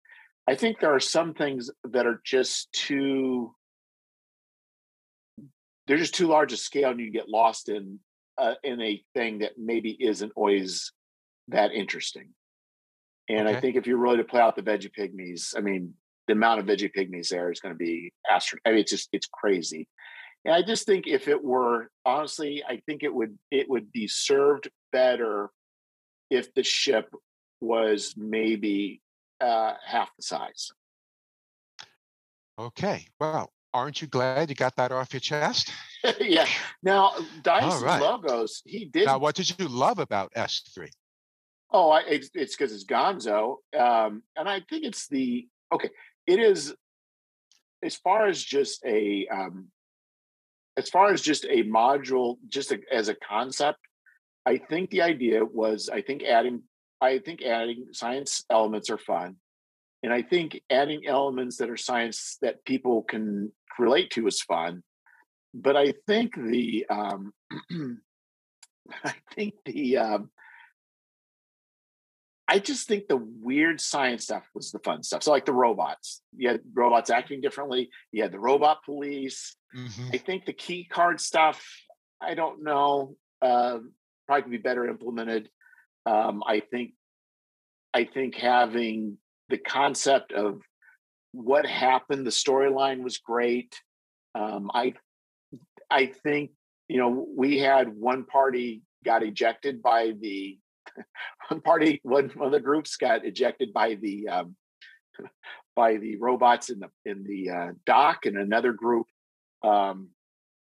I think there are some things that are just too they're just too large a scale, and you get lost in uh, in a thing that maybe isn't always that interesting. And okay. I think if you're really to play out the vegepygmies, I mean, the amount of vegepygmies there is going to be astronomical. I mean, it's just it's crazy. And I just think if it were honestly, I think it would it would be served better if the ship was maybe uh, half the size. Okay. Well, aren't you glad you got that off your chest? yeah. Now, Dice right. logos, he did. Now, what did you love about S3? Oh, I, it's because it's, Gonzo, um, and I think it's the okay. It is as far as just a um, as far as just a module, just a, as a concept. I think the idea was, I think adding, I think adding science elements are fun, and I think adding elements that are science that people can relate to is fun. But I think the um, I think the um, I just think the weird science stuff was the fun stuff. So like the robots, you had robots acting differently. You had the robot police. Mm-hmm. I think the key card stuff, I don't know, uh, probably could be better implemented. Um, I think, I think having the concept of what happened, the storyline was great. Um, I, I think you know we had one party got ejected by the one party one one of the groups got ejected by the um, by the robots in the in the uh, dock, and another group, um,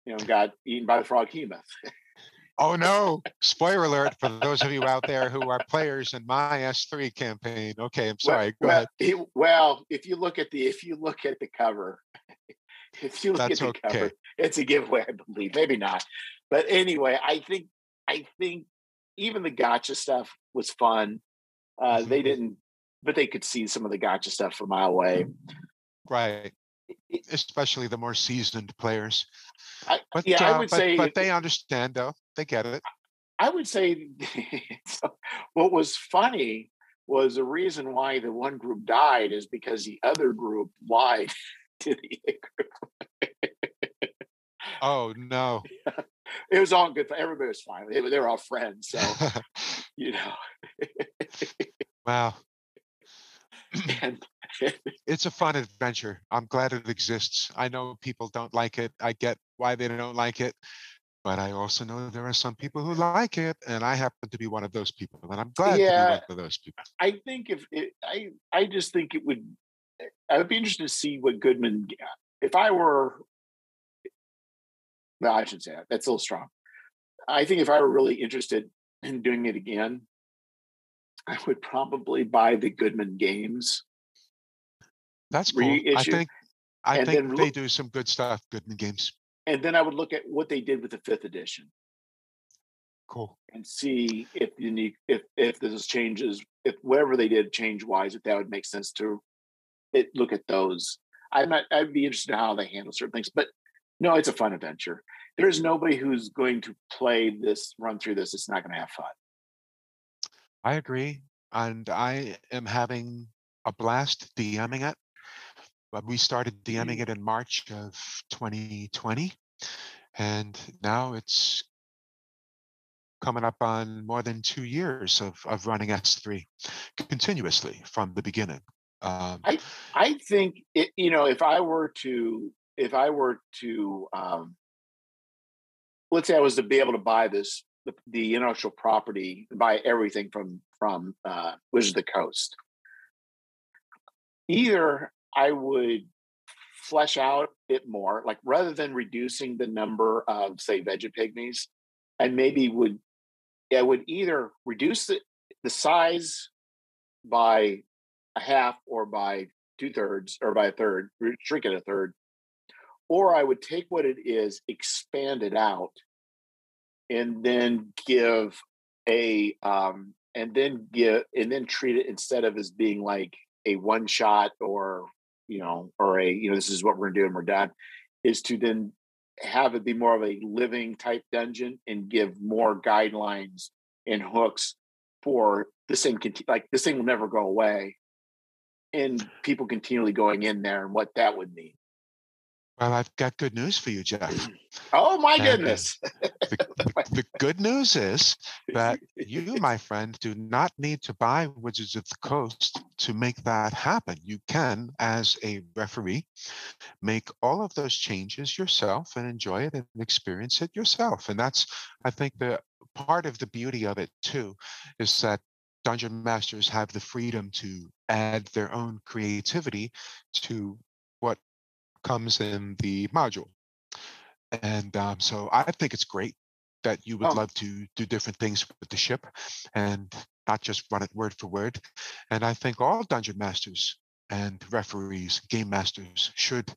you know, got eaten by the froghemoth. Oh no! Spoiler alert for those of you out there who are players in my S3 campaign. Okay, I'm sorry. Well, Go ahead. it- well, if you look at the if you look at the cover, if you look That's at the cover, it's a giveaway, I believe. Maybe not, but anyway, I think I think even the gotcha stuff was fun. Uh, They Mhm. didn't, but they could see some of the gotcha stuff from mile away. Right. It- Especially the more seasoned players. I- But yeah, I uh, would but, say but they understand though. They get it. I would say so what was funny was the reason why the one group died is because the other group lied to the group. Oh no. It was all good. For everybody was fine. They, were- they were all friends. So, you know, wow. and It's a fun adventure. I'm glad it exists. I know people don't like it. I get why they don't like it. But I also know there are some people who like it, and I happen to be one of those people. And I'm glad to be one of those people. I think if it, I, I just think it would, I would be interested to see what Goodman, if I were, no, I shouldn't say that. That's a little strong. I think if I were really interested in doing it again, I would probably buy the Goodman games. That's cool. I think I And think they look- do some good stuff. Goodman Games. And then I would look at what they did with the fifth edition Cool. and see if you need, if, if there's changes, if whatever they did change wise, if that would make sense to it, look at those. I'm not, I'd be interested in how they handle certain things, but no, it's a fun adventure. There's nobody who's going to play this, run through this. It's not going to have fun. I agree. And I am having a blast DMing it. But we started DMing it in March of 2020. And now it's coming up on more than two years of, of running S3 continuously from the beginning. Um, I think it, you know, if I were to, if I were to, um, let's say I was to be able to buy this, the, the intellectual property, buy everything from from uh, Wizards of the Coast. Either I would flesh out it more, like rather than reducing the number of say Vegepygmies, I maybe would, I would either reduce the the size by a half or by two thirds or by a third, shrink it a third, or I would take what it is, expand it out, and then give a um, and then give and then treat it instead of as being like a one shot or you know or a you know this is what we're gonna do and we're done, is to then have it be more of a living type dungeon and give more guidelines and hooks for this thing conti- like this thing will never go away and people continually going in there and what that would mean well, I've got good news for you, Jeff. oh my And, goodness The, oh the, the good news is that you, my friend, do not need to buy Wizards of the Coast to make that happen. You can, as a referee, make all of those changes yourself and enjoy it and experience it yourself. And that's, I think, the part of the beauty of it too, is that dungeon masters have the freedom to add their own creativity to comes in the module. And um, so I think it's great that you would Oh. love to do different things with the ship and not just run it word for word. And I think all dungeon masters and referees, game masters should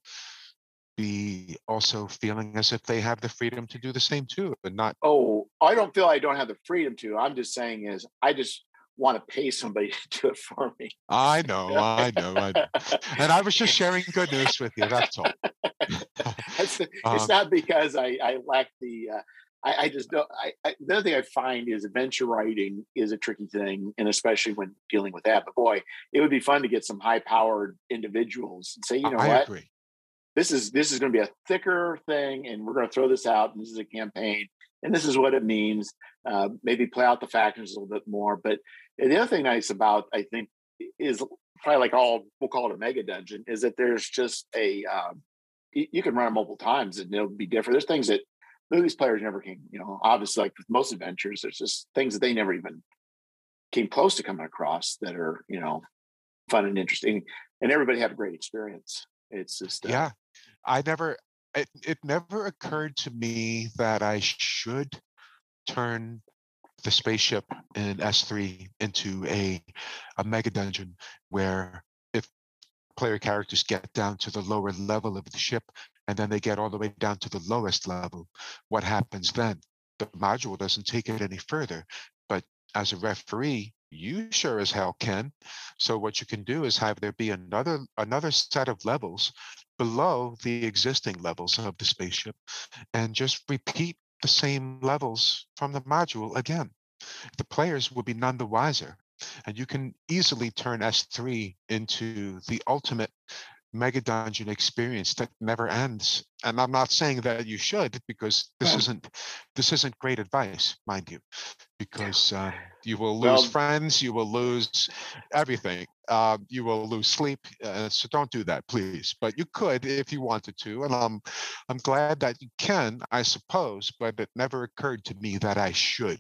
be also feeling as if they have the freedom to do the same too, and not oh i don't feel i don't have the freedom to i'm just saying is i just want to pay somebody to do it for me I know, I know, I know. And I was just sharing good news with you. That's all. it's, Um, not because i i lack the uh, I, I just don't. I, I, the other thing I find is adventure writing is a tricky thing, and especially when dealing with that. But boy, it would be fun to get some high-powered individuals and say, you know I what, agree. this is this is going to be a thicker thing, and we're going to throw this out, and this is a campaign, and this is what it means. Uh, maybe play out the factors a little bit more. But the other thing nice about I think is probably like all we'll call it a mega dungeon is that there's just a um, you can run it multiple times and it'll be different. There's things that these players never can, you know, obviously like with most adventures, there's just things that they never even came close to coming across that are you know fun and interesting, and everybody had a great experience. It's just uh, yeah, I never. It, it never occurred to me that I should turn the spaceship in S3 into a a mega dungeon where if player characters get down to the lower level of the ship and then they get all the way down to the lowest level, what happens then? The module doesn't take it any further. But as a referee, you sure as hell can. So what you can do is have there be another another set of levels below the existing levels of the spaceship and just repeat the same levels from the module again. The players will be none the wiser. And you can easily turn S3 into the ultimate mega dungeon experience that never ends. And i'm not saying that you should because this isn't this isn't great advice mind you because um, you will lose well, friends you will lose everything. Uh, you will lose sleep uh, so don't do that please. But you could if you wanted to and i'm i'm glad that you can i suppose but it never occurred to me that i should.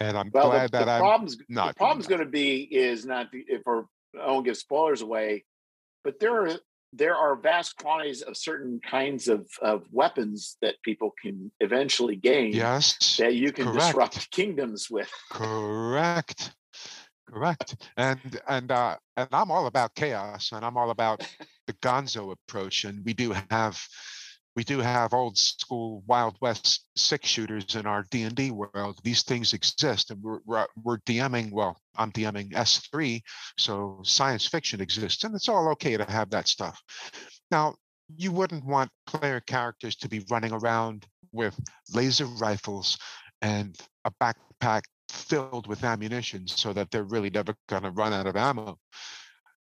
And i'm well, glad the, that the i'm problem's, not the problem's going to be is not if we're I won't give spoilers away, but there are there are vast quantities of certain kinds of, of weapons that people can eventually gain. Yes. That you can correct. disrupt kingdoms with. Correct. Correct. And and uh and I'm all about chaos and I'm all about the gonzo approach. And we do have we do have old school Wild West six shooters in our D and D world. These things exist, and we're, we're, DMing. Well, I'm DMing S three, so science fiction exists, and it's all okay to have that stuff. Now, you wouldn't want player characters to be running around with laser rifles and a backpack filled with ammunition, so that they're really never going to run out of ammo.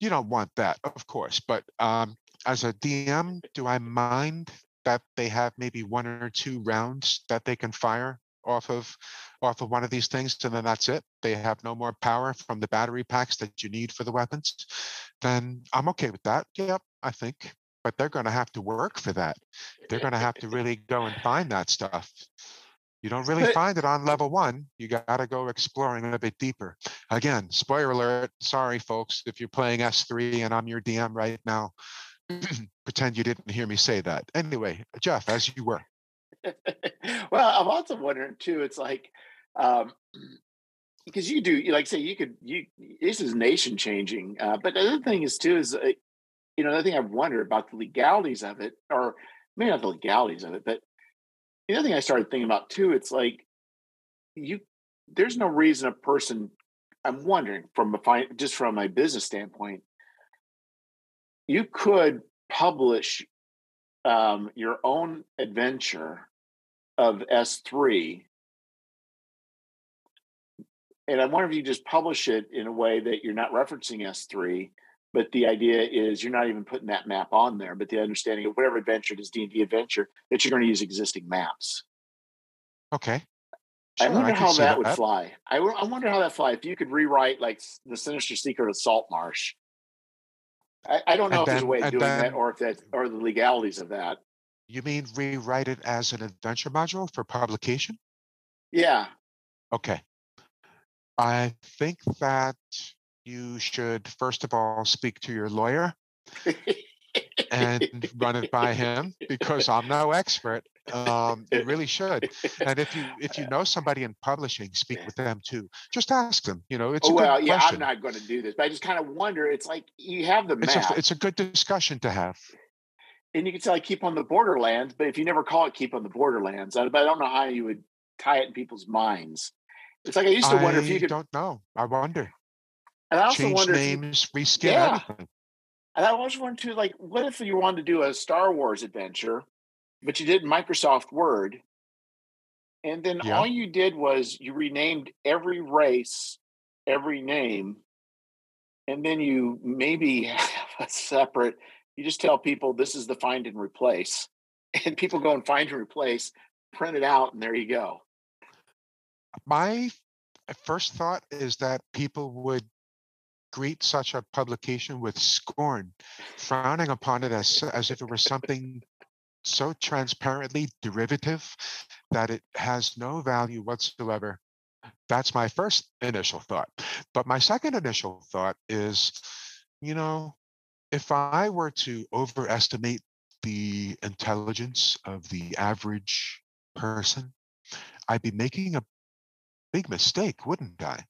You don't want that, of course, but um, as a DM, do I mind that they have maybe one or two rounds that they can fire off of off of one of these things and then that's it? They have no more power from the battery packs that you need for the weapons? Then i'm okay with that. Yep i think. But they're going to have to work for that. They're going to have to really go and find that stuff. You don't really find it on level one. You got to go exploring a bit deeper. Again spoiler alert sorry folks if you're playing s3 and i'm your dm right now pretend you didn't hear me say that. Anyway, Jeff, as you were. well, I'm also wondering too. It's like um, because you do, like say, you could you. This is nation changing. Uh, but the other thing is too is uh, you know the thing I've wondered about the legalities of it, or maybe not the legalities of it, but the other thing I started thinking about too. It's like you. There's no reason a person. I'm wondering from a just from my business standpoint you could publish um, your own adventure of S3. And I wonder if you just publish it in a way that you're not referencing S3, but the idea is you're not even putting that map on there, but the understanding of whatever adventure it is D&D adventure, that you're going to use existing maps. Okay. Sure, I wonder I how that, that, would fly. I, I wonder how that fly. If you could rewrite like the Sinister Secret of Saltmarsh I, I don't know and if then, there's a way of doing then, that or if that or the legalities of that. You mean rewrite it as an adventure module for publication? Yeah. Okay. I think that you should first of all speak to your lawyer and run it by him because I'm no expert. Um, you really should. And if you if you know somebody in publishing, speak with them too. Just ask them. You know, it's oh, well, yeah. Question. I'm not going to do this, but I just kind of wonder. It's like you have the map. It's a, it's a good discussion to have. And you can say like keep on the borderlands, but if you never call it keep on the borderlands, I, but I don't know how you would tie it in people's minds. It's like I used to wonder if you could. Don't know. I wonder. And I also Change wonder names, reskin yeah. everything. And I was wondering too, like, what if you wanted to do a Star Wars adventure, but you did Microsoft Word, and then yeah. all you did was you renamed every race, every name, and then you maybe have a separate. You just tell people this is the find and replace, and people go and find and replace, print it out, and there you go. My first thought is that people would greet such a publication with scorn, frowning upon it as, as if it were something so transparently derivative that it has no value whatsoever That's my first initial thought. But my second initial thought is, you know, if I were to overestimate the intelligence of the average person, I'd be making a big mistake, wouldn't I?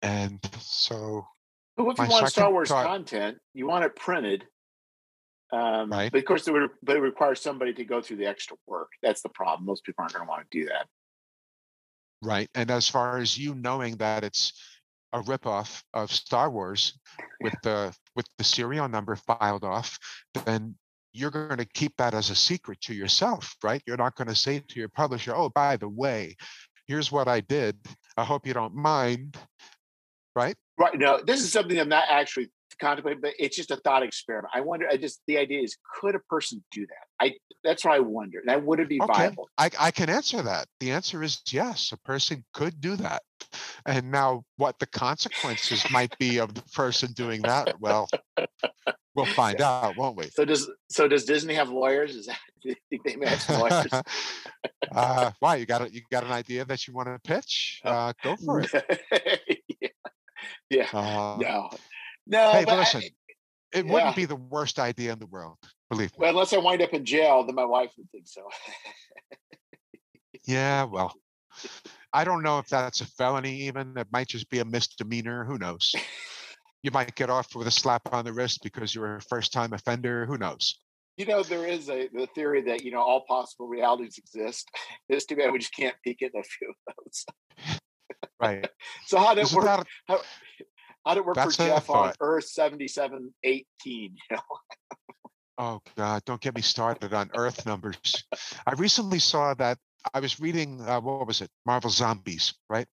And so, but if you want Star Wars thought, content, you want it printed. Um, right. But of course, it would, but it requires somebody to go through the extra work. That's the problem. Most people aren't going to want to do that. Right. And as far as you knowing that it's a ripoff of Star Wars with the with the serial number filed off, then you're going to keep that as a secret to yourself, right? You're not going to say to your publisher, "Oh, by the way, here's what I did. I hope you don't mind." Right? Right. No, this is something I'm not actually contemplating, but it's just a thought experiment. I wonder. I just the idea is, could a person do that? I that's what I wonder. And would it be okay. viable? I, I can answer that. The answer is yes. A person could do that. And now, what the consequences might be of the person doing that? Well, we'll find out, won't we? So does so does Disney have lawyers? Is that do you think they may have lawyers? uh, why you got a, you got an idea that you want to pitch? Oh. Uh, go for it. yeah. yeah. Uh, no. No. Hey, but listen. I, it yeah. wouldn't be the worst idea in the world, believe me. Well, unless I wind up in jail, then my wife would think so. yeah, well, I don't know if that's a felony. Even it might just be a misdemeanor. Who knows? you might get off with a slap on the wrist because you're a first-time offender. Who knows? You know, there is a the theory that you know all possible realities exist. It's too bad we just can't peek into a few of those. right. so how does it work? That, how, how did it work for Jeff on Earth 7718? You know? oh God, don't get me started on Earth numbers. I recently saw that I was reading uh, what was it, Marvel Zombies, right?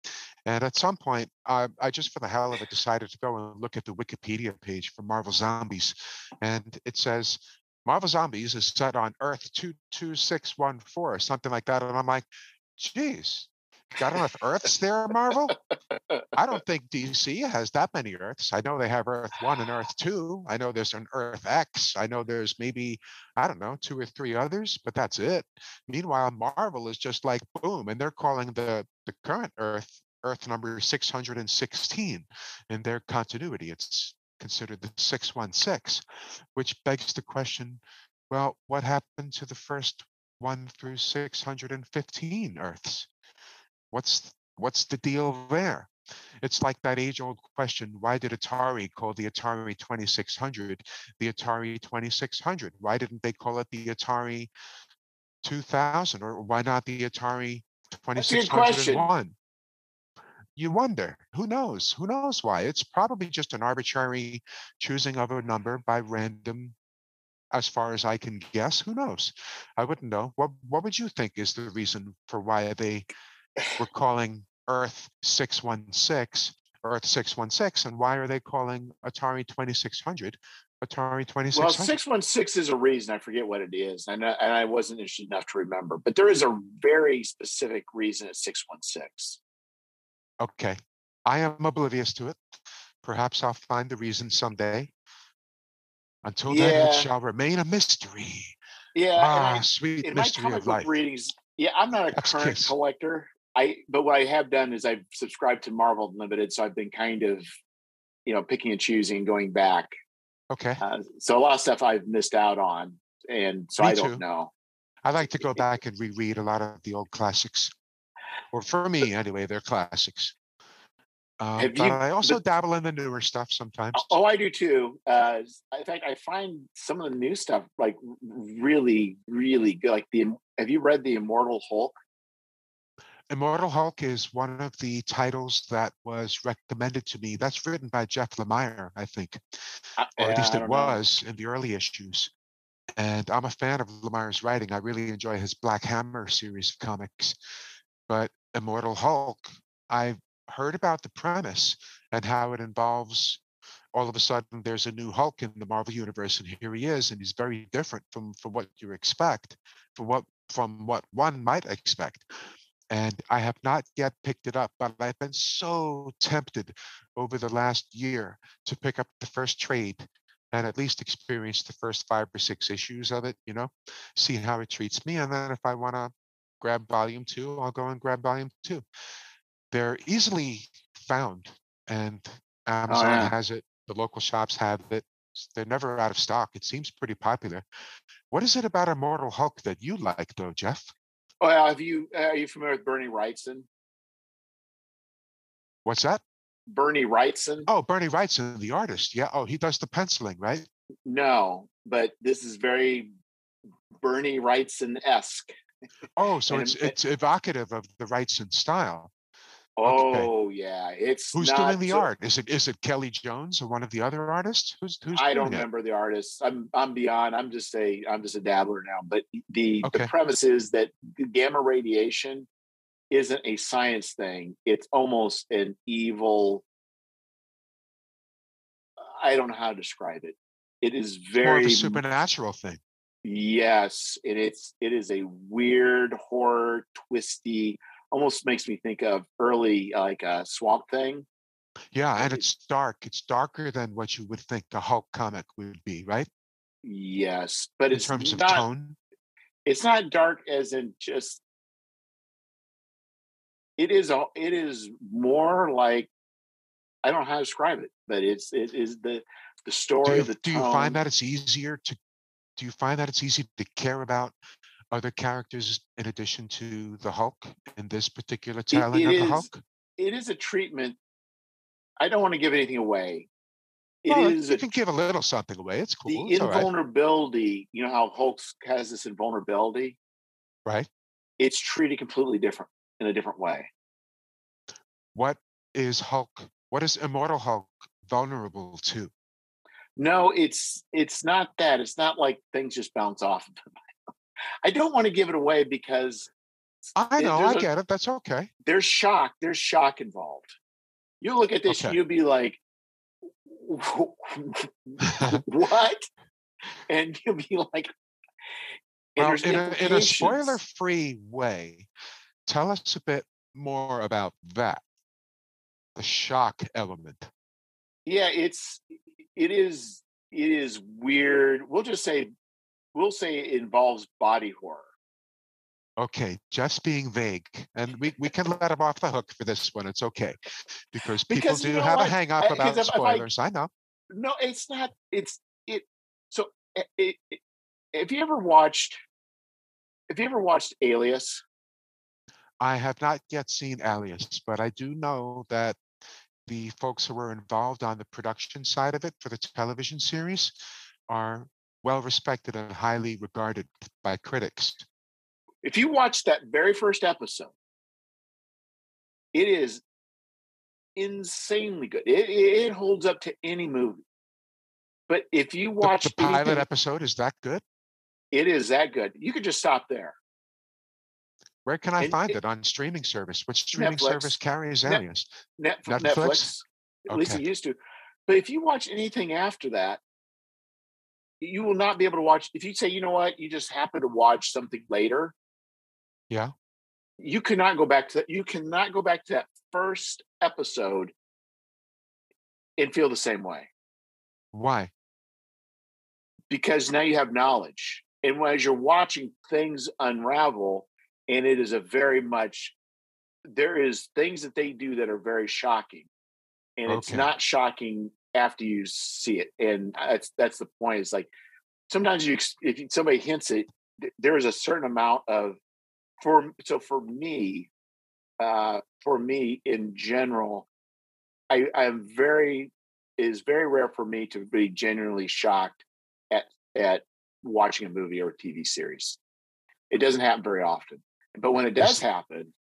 And at some point, uh, I just for the hell of it decided to go and look at the Wikipedia page for Marvel Zombies, and it says Marvel Zombies is set on Earth two two six one four or something like that, and I'm like, geez, got enough Earths there, Marvel? I don't think DC has that many Earths. I know they have Earth 1 and Earth 2. I know there's an Earth X. I know there's maybe, I don't know, two or three others, but that's it. Meanwhile, Marvel is just like boom, and they're calling the, the current Earth Earth number 616 in their continuity. It's considered the 616, which begs the question well, what happened to the first 1 through 615 Earths? What's what's the deal there? It's like that age old question why did Atari call the Atari 2600 the Atari 2600? Why didn't they call it the Atari 2000 or why not the Atari 2601? You wonder, who knows? Who knows why? It's probably just an arbitrary choosing of a number by random as far as I can guess. Who knows? I wouldn't know. What what would you think is the reason for why they we're calling Earth 616 Earth 616, and why are they calling Atari 2600 Atari 2600? Well, 616 is a reason. I forget what it is, and I, and I wasn't interested enough to remember. But there is a very specific reason at 616. Okay, I am oblivious to it. Perhaps I'll find the reason someday. Until then, it shall remain a mystery. Yeah, ah, I, sweet mystery of life. Readings, yeah, I'm not a That's current kiss. collector. I but what I have done is I've subscribed to Marvel Unlimited, so I've been kind of, you know, picking and choosing, going back. Okay. Uh, so a lot of stuff I've missed out on, and so me I don't too. know. I like to go back and reread a lot of the old classics, or for me anyway, they're classics. Uh, but I also but, dabble in the newer stuff sometimes. Oh, I do too. Uh, in fact, I find some of the new stuff like really, really good. Like the, have you read the Immortal Hulk? Immortal Hulk is one of the titles that was recommended to me. That's written by Jeff Lemire, I think, uh, or yeah, at least it was know. in the early issues. And I'm a fan of Lemire's writing. I really enjoy his Black Hammer series of comics. But Immortal Hulk, I've heard about the premise and how it involves all of a sudden there's a new Hulk in the Marvel universe, and here he is, and he's very different from from what you expect, from what from what one might expect and I have not yet picked it up, but I've been so tempted over the last year to pick up the first trade and at least experience the first five or six issues of it, you know, see how it treats me. And then if I want to grab volume two, I'll go and grab volume two. they're easily found, and oh, Amazon Oh, yeah. has it. The local shops have it. They're never out of stock. It seems pretty popular. What is it about Immortal Hulk that you like, though, Jeff? Oh, well, have you uh, are you familiar with Bernie Wrightson? What's that? Bernie Wrightson? Oh, Bernie Wrightson, the artist. Yeah. Oh, he does the penciling, right? No, but this is very Bernie Wrightson esque. Oh, so And it's uh it's evocative of the Wrightson style. Oh yeah, it's Who's doing the so- art? Is it is it Kelly Jones or one of the other artists? Who's who's I don't it? remember the artist. I'm I'm beyond. I'm just a I'm just a dabbler now. But the Okay. the premise is that gamma radiation isn't a science thing. It's almost an evil. I don't know how to describe it. It is More very a supernatural thing. yes, and it's it is a weird horror, twisty. Almost makes me think of early like a Swamp Thing. Yeah, and it's dark. It's darker than what you would think a Hulk comic would be, right? Yes, but In it's terms of tone. it's not dark as in just it is a it is more like i don't know how to describe it but it's it is the the Do story you, the do you find that it's easier to do you find that it's easy to care about other characters in addition to the Hulk in this particular telling it of the is- Hulk? it is a treatment i don't want to give anything away It Well, is you a, can give a little something away. It's cool. the It's all right. invulnerability you know how hulk has this invulnerability right? it's treated completely different in a different way What is Hulk? What is Immortal Hulk vulnerable to? no it's it's not that it's not like things just bounce off of him i don't want to give it away because I know, I get it. That's okay. there's shock there's shock involved you look at this Okay. you'll be like what and you'll be like well, in a, in a spoiler-free way, tell us a bit more about that. The shock element. yeah it's it is it is weird we'll just say we'll say it involves body horror Okay, Jeff's being vague, and we, we can let him off the hook for this one. It's okay, because people Because you do know have a hang up about if- if I- spoilers. I know. no it's not it's it so it, it, it- have you ever watched have you ever watched alias I have not yet seen Alias, but I do know that the folks who were involved on the production side of it for the television series are well respected and highly regarded by critics. if you watch that very first episode, it is insanely good. It, it holds up to any movie. But if you watch the pilot anything, episode is that good? it is that good. You could just stop there. Where can I And find it- it on streaming service? Which streaming Netflix. service carries Net- Alias? Net, Netflix? Netflix, at least it used to. But if you watch anything after that, you will not be able to watch. If you say, you know what, you just happen to watch something later, Yeah. you cannot go back to that. You cannot go back to that first episode and feel the same way. Why? because now you have knowledge. And as you're watching things unravel, and it is a very much, there is things that they do that are very shocking. And it's not shocking after you see it. And that's that's the point. Is like sometimes you if somebody hints it, there is a certain amount of for so for me, uh, for me in general, I I'm very it is very rare for me to be genuinely shocked at at watching a movie or a TV series. It doesn't happen very often, but when it does happen,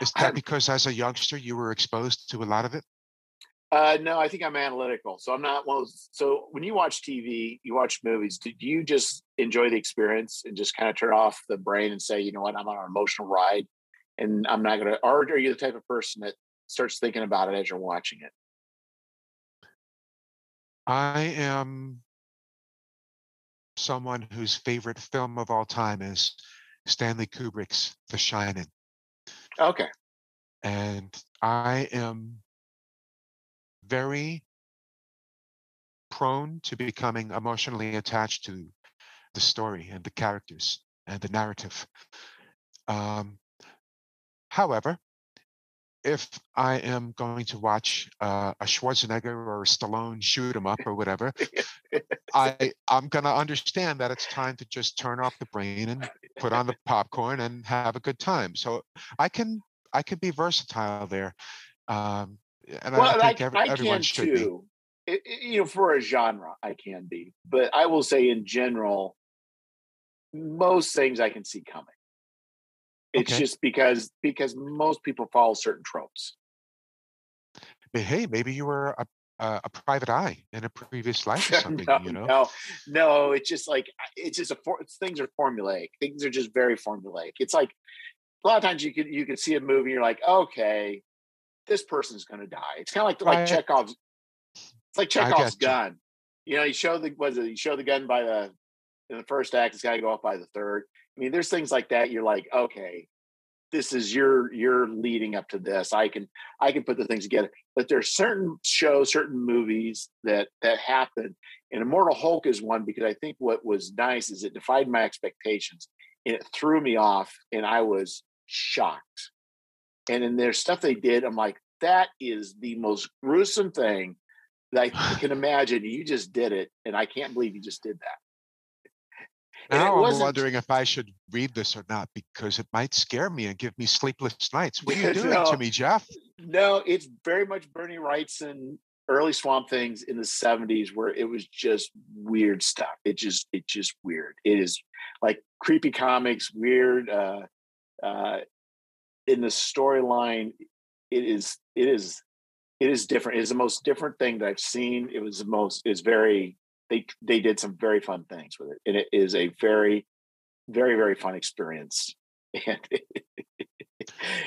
Is that because as a youngster you were exposed to a lot of it? Uh, no, I think I'm analytical, so I'm not one of those. So when you watch TV, you watch movies. Do you just enjoy the experience and just kind of turn off the brain and say, you know what, I'm on an emotional ride, and I'm not gonna? Or are you the type of person that starts thinking about it as you're watching it? I am someone whose favorite film of all time is Stanley Kubrick's The Shining. Okay, And I am very prone to becoming emotionally attached to the story and the characters and the narrative. Um, however, if I am going to watch uh, a Schwarzenegger or a Stallone shoot 'em up or whatever, I I'm gonna understand that it's time to just turn off the brain and put on the popcorn and have a good time. So I can I can be versatile there, um, and I Well, I, think every, I everyone can should be. too. It- it- you know, for a genre, I can be, but I will say in general, most things I can see coming. It's Okay. just because because most people follow certain tropes. But hey, maybe you were a a, a private eye in a previous life or something. no, you know. no, no. It's just like it's just a for, it's, things are formulaic. Things are just very formulaic. It's like a lot of times you can you can see a movie, you're like, okay, this person's going to die. It's kind of like like I- Chekhov's. It's like Chekhov's you. gun. You know, you show the was it you show the gun by the in the first act. It's got to go off by the third. I mean, there's things like that. You're like, okay, this is your you're leading up to this. I can I can put the things together. But there's certain shows, certain movies that that happen. And Immortal Hulk is one because I think what was nice is it defied my expectations and it threw me off, and I was shocked. And then there's stuff they did. I'm like, that is the most gruesome thing that I can imagine. You just did it, and I can't believe you just did that. And Now I'm wondering if I should read this or not because it might scare me and give me sleepless nights. What are you doing No. to me, Jeff? No, it's very much Bernie Wrightson early Swamp Things in the 70s where it was just weird stuff. It just it's just weird. It is like creepy comics, weird uh uh in the storyline it is it is it is different. It is the most different thing that I've seen. It was the most is very they they did some very fun things with it. And it is a very very very fun experience. And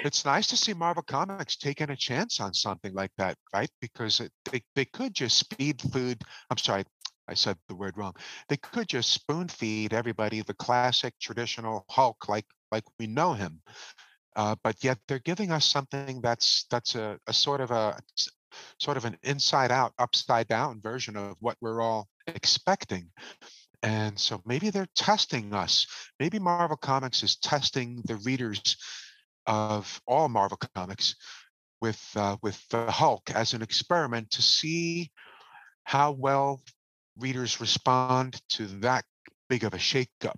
It's nice to see Marvel Comics taking a chance on something like that, right? Because they they could just speed food. I'm sorry, I said the word wrong. They could just spoon feed everybody the classic traditional Hulk like like we know him. Uh, but yet they're giving us something that's that's a, a sort of a sort of an inside out, upside down version of what we're all expecting. And so maybe they're testing us. Maybe Marvel Comics is testing the readers of all Marvel comics with uh, with the Hulk as an experiment to see how well readers respond to that big of a shakeup,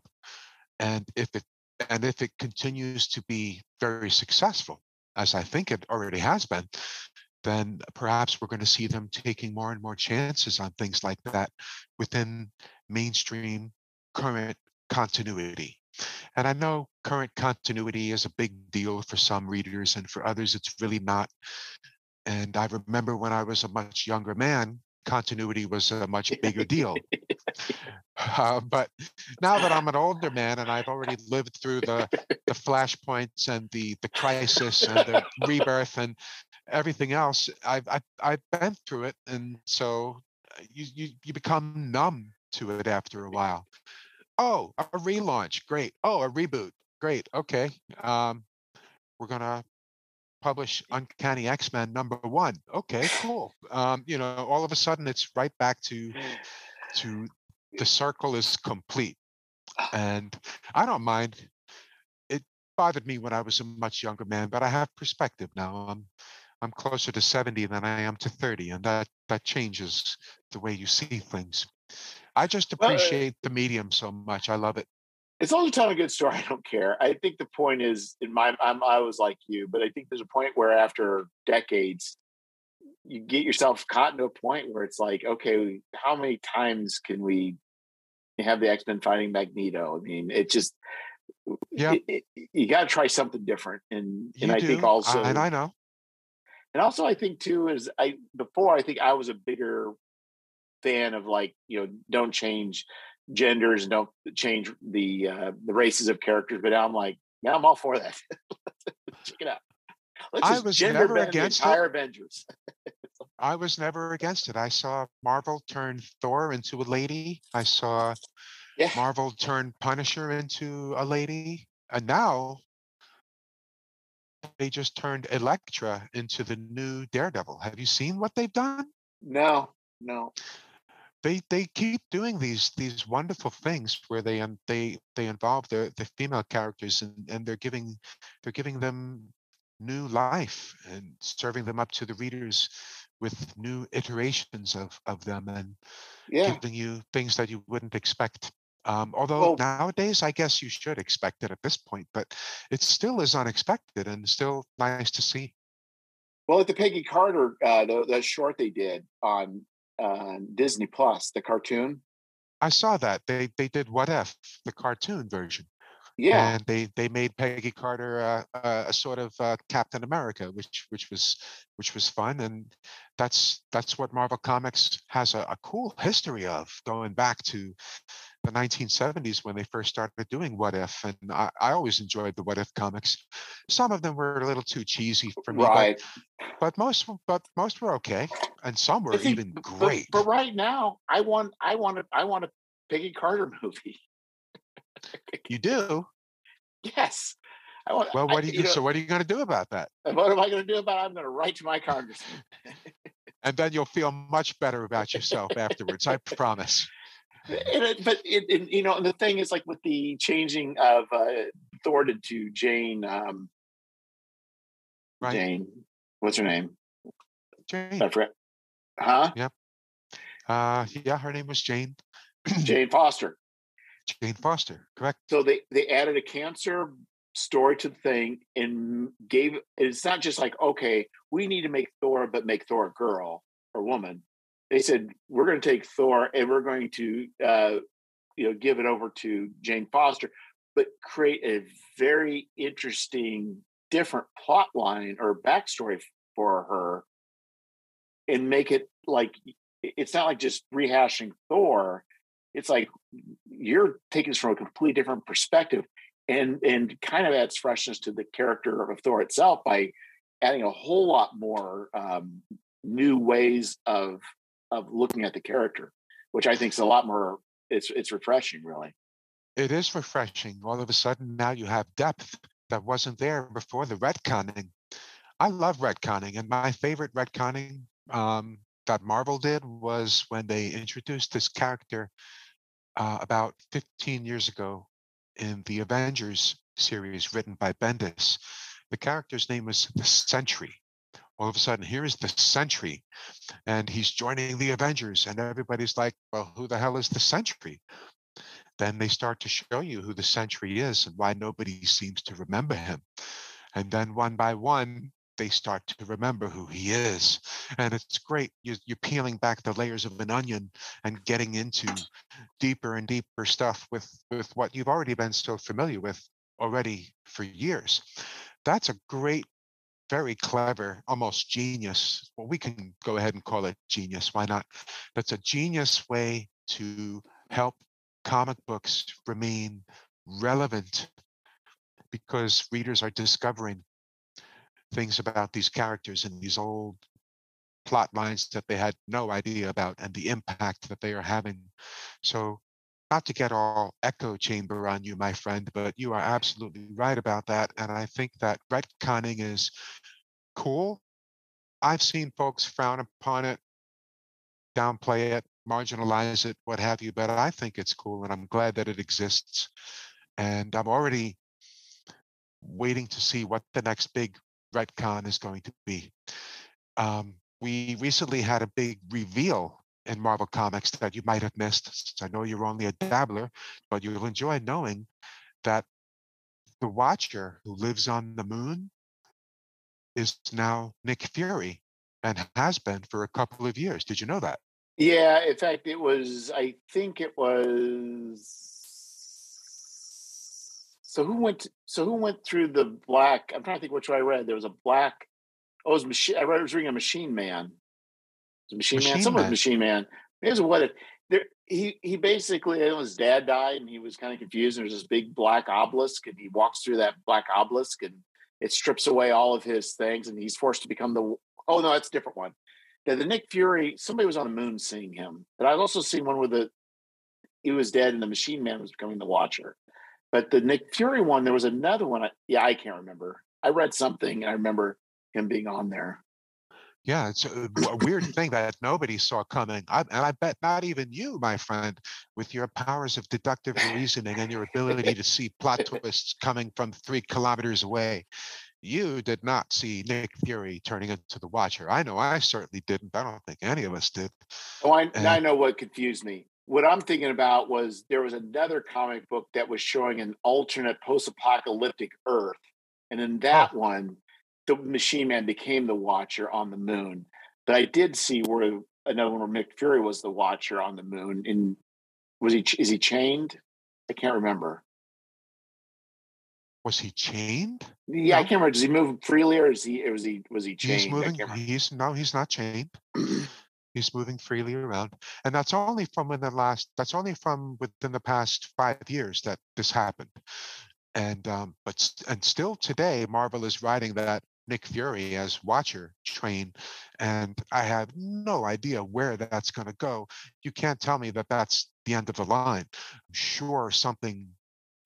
and if it and if it continues to be very successful, as I think it already has been, then perhaps we're going to see them taking more and more chances on things like that within mainstream current continuity. And I know current continuity is a big deal for some readers, and for others, it's really not. And I remember when I was a much younger man, continuity was a much bigger deal. Uh, but now that I'm an older man and I've already lived through the the flashpoints and the the crisis and the rebirth and everything else, I've I've, I've been through it, and so uh, you, you you become numb to it after a while. Oh, a relaunch, great. Oh, a reboot, great. Okay, um, we're gonna publish Uncanny X Men number one. Okay, cool. Um, you know, all of a sudden it's right back to to the circle is complete, and I don't mind. It bothered me when I was a much younger man, but I have perspective now. I'm I'm closer to 70 than I am to 30, and that that changes the way you see things. I just Well, uh, appreciate the medium so much. I love it. As long as you tell a good story, I don't care. I think the point is, in my, I'm, I was like you, but I think there's a point where after decades, you get yourself caught into a point where it's like, okay, how many times can we have the X Men fighting Magneto? I mean, it just, Yeah. it- it- you got to try something different. And You and I do, think also, and I know. and also I think too is I before I think I was a bigger fan of like you know don't change genders don't change the uh, the races of characters, but now I'm like now I'm all for that. Check it out. Let's I was never against it. Avengers. I was never against it. I saw Marvel turn Thor into a lady. I saw Yeah. Marvel turn Punisher into a lady. And now they just turned Elektra into the new Daredevil. Have you seen what they've done? No, no. They they keep doing these these wonderful things where they um, they they involve the the female characters and, and they're giving they're giving them new life and serving them up to the readers with new iterations of of them and Yeah. giving you things that you wouldn't expect. Um, although Well, nowadays, I guess you should expect it at this point, but it still is unexpected and still nice to see. well, like the Peggy Carter, uh, the, the short they did on uh, Disney Plus, the cartoon. I saw that they they did What If, the cartoon version, Yeah. and they they made Peggy Carter uh, uh, a sort of uh, Captain America, which which was which was fun, and that's that's what Marvel Comics has a, a cool history of, going back to the 1970s when they first started doing What If, and I, I always enjoyed the What If comics. Some of them were a little too cheesy for me, but right. but most but most were okay, and some were think, even great. but right now, I want, I want a, I want a Peggy Carter movie. You do Yes. I want. well. I, What do you, you know, so? What are you going to do about that? what am I going to do about it? I'm going to write to my congressman. And then you'll feel much better about yourself afterwards. I promise. And it, but it, it, you know, and the thing is, like with the changing of uh, Thor to, to Jane, um, Right, Jane, what's her name? Jane. I forget. Huh? Yep. Uh, yeah, her name was Jane. Jane Foster. Jane Foster. Correct. So they they added a cancer story to the thing and gave. It's not just like okay, we need to make Thor, but make Thor a girl or woman. They said we're going to take Thor and we're going to uh, you know give it over to Jane Foster, but create a very interesting, different plot line or backstory for her, and make it like it's not like just rehashing Thor. It's like you're taking this from a completely different perspective, and and kind of adds freshness to the character of Thor itself by adding a whole lot more um, new ways of of looking at the character, which I think is a lot more. It's it's refreshing, really. It is refreshing. All of a sudden, now you have depth that wasn't there before the retconning. I love retconning, and my favorite retconning um, that Marvel did was when they introduced this character uh, about 15 years ago in the Avengers series written by Bendis. The character's name was the Sentry. All of a sudden, here is the Sentry, and he's joining the Avengers, and everybody's like, "Well, who the hell is the Sentry?" Then they start to show you who the Sentry is and why nobody seems to remember him. And then one by one, they start to remember who he is. And it's great. You're, you're peeling back the layers of an onion and getting into deeper and deeper stuff with, with what you've already been so familiar with already for years. That's a great, very clever, almost genius. Well, we can go ahead and call it genius. Why not? That's a genius way to help comic books remain relevant because readers are discovering things about these characters and these old plot lines that they had no idea about and the impact that they are having. So, not to get all echo chamber on you, my friend, but you are absolutely right about that. And I think that retconning is cool. I've seen folks frown upon it, downplay it, marginalize it, what have you, but I think it's cool and I'm glad that it exists. And I'm already waiting to see what the next big retcon is going to be. Um, we recently had a big reveal in Marvel Comics that you might have missed. I know you're only a dabbler, but you'll enjoy knowing that the Watcher who lives on the moon is now Nick Fury and has been for a couple of years. Did you know that? Yeah, in fact, it was. I think it was. So who went? So who went through the black? I'm trying to think which one I read. There was a black. Oh, it was machine. I read. I was reading a Machine Man. It was Machine, Man. Machine Someone was Machine Man. It was what it. There, he he basically his dad died and he was kind of confused. And there's this big black obelisk and he walks through that black obelisk and it strips away all of his things and he's forced to become the. Oh no, that's a different one. The, the Nick Fury. Somebody was on the moon seeing him, but I've also seen one where the he was dead and the Machine Man was becoming the Watcher. But the Nick Fury one, there was another one. I, yeah, I can't remember. I read something and I remember him being on there. Yeah, it's uh, a, a weird thing that nobody saw coming. I, and I bet not even you, my friend, with your powers of deductive reasoning and your ability to see plot twists coming from three kilometers away. you did not see Nick Fury turning into the Watcher. I know I certainly didn't. I don't think any of us did. Oh, I, and, I know what confused me. What I'm thinking about was there was another comic book that was showing an alternate post-apocalyptic Earth, and in that oh. one, the Machine Man became the Watcher on the Moon. But I did see where another one where Nick Fury was the Watcher on the Moon. And was he is he chained? I can't remember. Was he chained? Yeah, no. I can't remember. Does he move freely, or is he? Or was he? Was he chained? He's moving. He's no. He's not chained. he's moving freely around, and that's only from within the last. That's only from within the past five years that this happened, and um, but and still today, Marvel is writing that Nick Fury as Watcher train, and I have no idea where that's going to go. You can't tell me that that's the end of the line. I'm sure something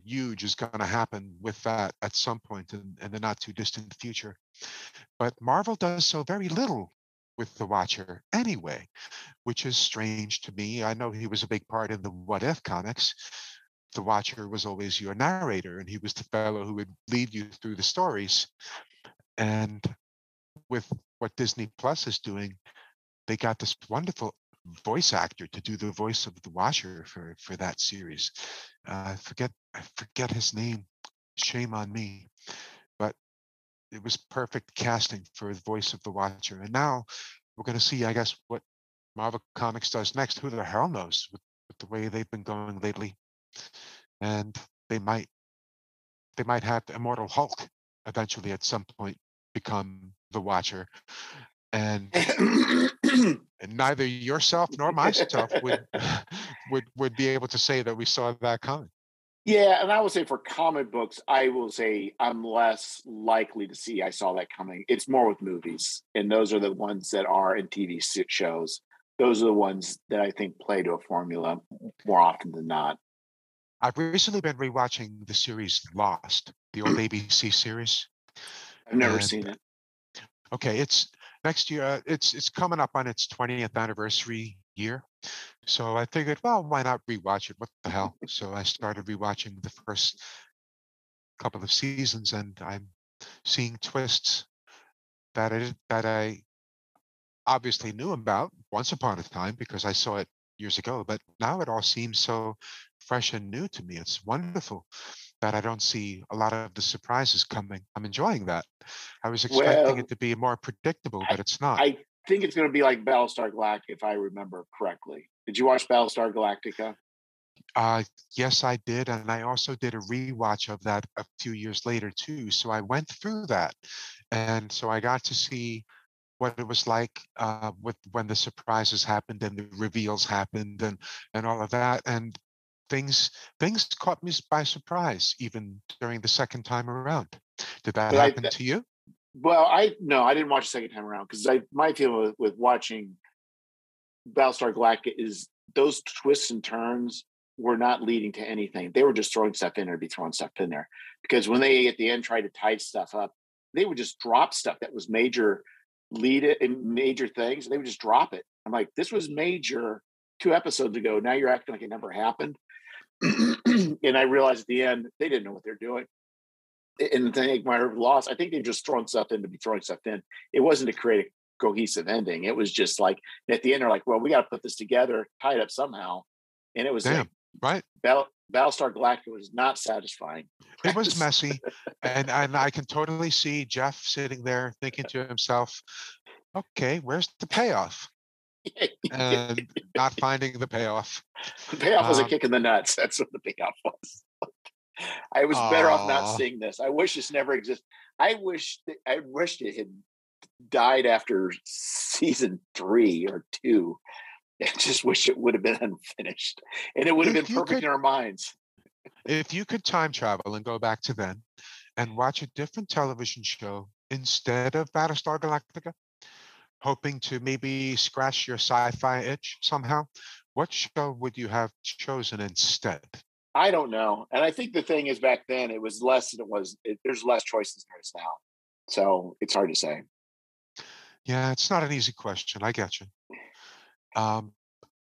huge is going to happen with that at some point in, in the not too distant future. But Marvel does so very little with the Watcher anyway, which is strange to me. I know he was a big part in the What If comics. The Watcher was always your narrator, and he was the fellow who would lead you through the stories. And with what Disney Plus is doing, they got this wonderful voice actor to do the voice of the Watcher for for that series. Uh, I forget I forget his name. Shame on me, but it was perfect casting for the voice of the Watcher. And now we're going to see, I guess, what Marvel Comics does next. Who the hell knows with, with the way they've been going lately? And they might they might have Immortal Hulk eventually at some point become the Watcher and, and neither yourself nor myself would would would be able to say that we saw that coming. Yeah, and I will say for comic books, I will say I'm less likely to see I saw that coming. It's more with movies, and those are the ones that are in TV shows. Those are the ones that I think play to a formula more often than not. I've recently been rewatching the series Lost, the old ABC series. I've never and, seen it. Okay, it's next year uh, it's it's coming up on its 20th anniversary year. So i figured well why not rewatch it? What the hell? So i started rewatching the first couple of seasons and i'm seeing twists that i that i obviously knew about once upon a time because i saw it years ago but now it all seems so fresh and new to me. It's wonderful that I don't see a lot of the surprises coming. I'm enjoying that. I was expecting well, it to be more predictable, but it's not. I think it's going to be like Battlestar Galactica, if I remember correctly. Did you watch Battlestar Galactica? Uh, yes, I did, and I also did a rewatch of that a few years later too. So I went through that, and so I got to see what it was like uh, with when the surprises happened and the reveals happened and and all of that. And things things caught me by surprise even during the second time around. Did that but happen I, to you? Well, I no, I didn't watch the second time around because I my feeling with, with watching Battlestar Galactica is those twists and turns were not leading to anything. They were just throwing stuff in there to be throwing stuff in there. Because when they at the end tried to tie stuff up, they would just drop stuff that was major lead it and major things. They would just drop it. I'm like, this was major two episodes ago. Now you're acting like it never happened. and I realized at the end they didn't know what they're doing. And the my loss, I think they've just thrown stuff in to be throwing stuff in. It wasn't to create a cohesive ending. It was just like at the end they're like, well, we got to put this together, tie it up somehow. And it was Damn, like, right. Battle, Battlestar Galactica was not satisfying. It was messy, and and I can totally see Jeff sitting there thinking to himself, "Okay, where's the payoff?" and not finding the payoff. The payoff um, was a um kick in the nuts. That's what the payoff was. I was better off not seeing this. I wish this never existed. I wish that, I wished it had died after season three or two. I just wish it would have been unfinished, and it would have been perfect could, in our minds. if you could time travel and go back to then, and watch a different television show instead of Battlestar Galactica, hoping to maybe scratch your sci-fi itch somehow, what show would you have chosen instead? I don't know, and I think the thing is back then it was less than it was. It, there's less choices than there is now, so it's hard to say. Yeah, it's not an easy question. I get you. Um,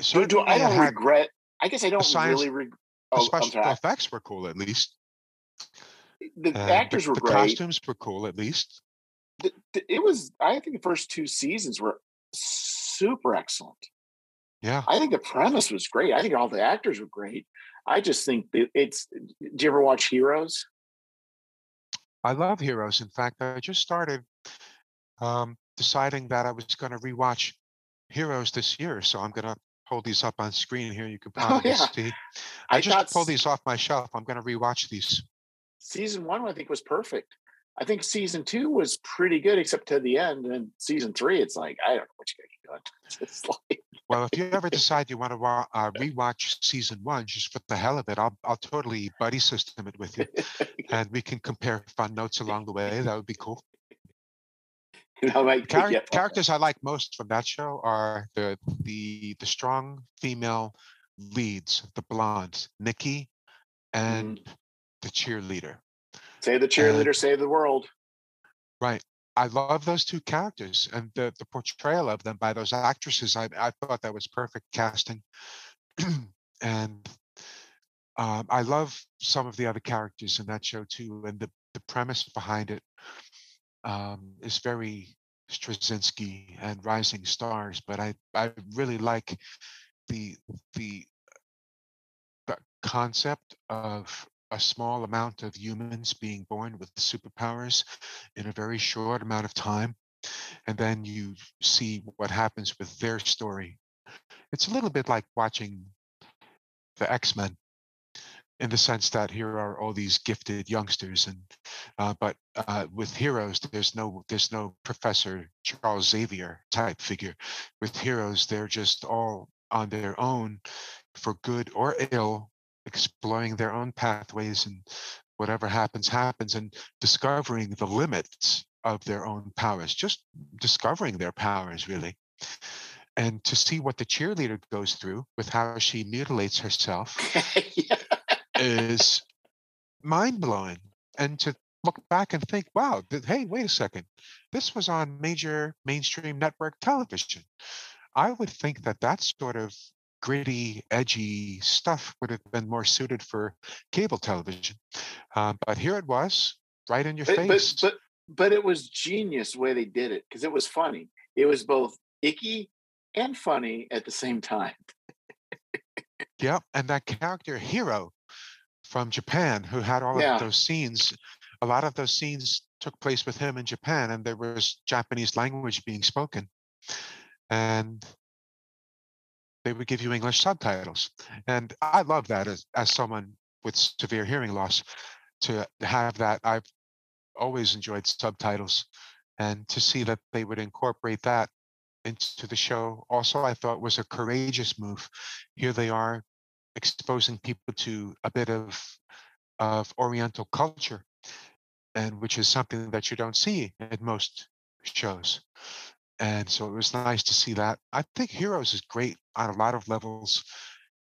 so do, I don't regret. I guess I don't science, really regret. Oh, special effects were cool at least. the And actors the, were the great. costumes were cool, at least. Th- th- it was i think the first two seasons were super excellent Yeah. i think the premise was great i think all the actors were great i just think it, it's do you ever watch heroes I love Heroes. In fact, I just started um, deciding that I was going to rewatch Heroes this year. So I'm going to hold these up on screen here. You can Oh, probably yeah. see. I, I just pulled these off my shelf. I'm going to rewatch these. season one i think was perfect i think season two was pretty good except to the end and season three it's like i don't know what you keep doing it's like Well, if you ever decide you want to uh, rewatch season one, just for the hell of it, I'll I'll totally buddy system it with you, and we can compare fun notes along the way. That would be cool. Char- take you up on characters I like most from that show are the the the strong female leads, the blondes, Nikki, and the cheerleader. Save the cheerleader save the world Right. I love those two characters and the, the portrayal of them by those actresses. I, I thought that was perfect casting. and um, I love some of the other characters in that show too. And the, the premise behind it um, is very Straczynski and Rising Stars. But I, I really like the the the concept of a small amount of humans being born with superpowers in a very short amount of time. And then you see what happens with their story. It's a little bit like watching the x-men in the sense that here are all these gifted youngsters and uh, but uh, with heroes there's no there's no professor charles xavier type figure. With heroes they're just all on their own for good or ill exploring their own pathways and whatever happens happens and discovering the limits of their own powers just discovering their powers really and to see what the cheerleader goes through with how she mutilates herself yeah. is mind blowing. And to look back and think, wow, th- hey, wait a second, this was on major mainstream network television. I would think that that sort of gritty, edgy stuff would have been more suited for cable television. Um, but here it was, right in your but, but face. but but it was genius the way they did it because it was funny it was both icky and funny at the same time Yep, and that character hero from Japan who had all Yeah. of those scenes, a lot of those scenes took place with him in Japan, and there was Japanese language being spoken, and they would give you English subtitles, and I love that as as someone with severe hearing loss to have that. I've always enjoyed subtitles, and to see that they would incorporate that into the show also I thought was a courageous move. Here they are exposing people to a bit of of Oriental culture, and which is something that you don't see in most shows. And so it was nice to see that. I think Heroes is great on a lot of levels.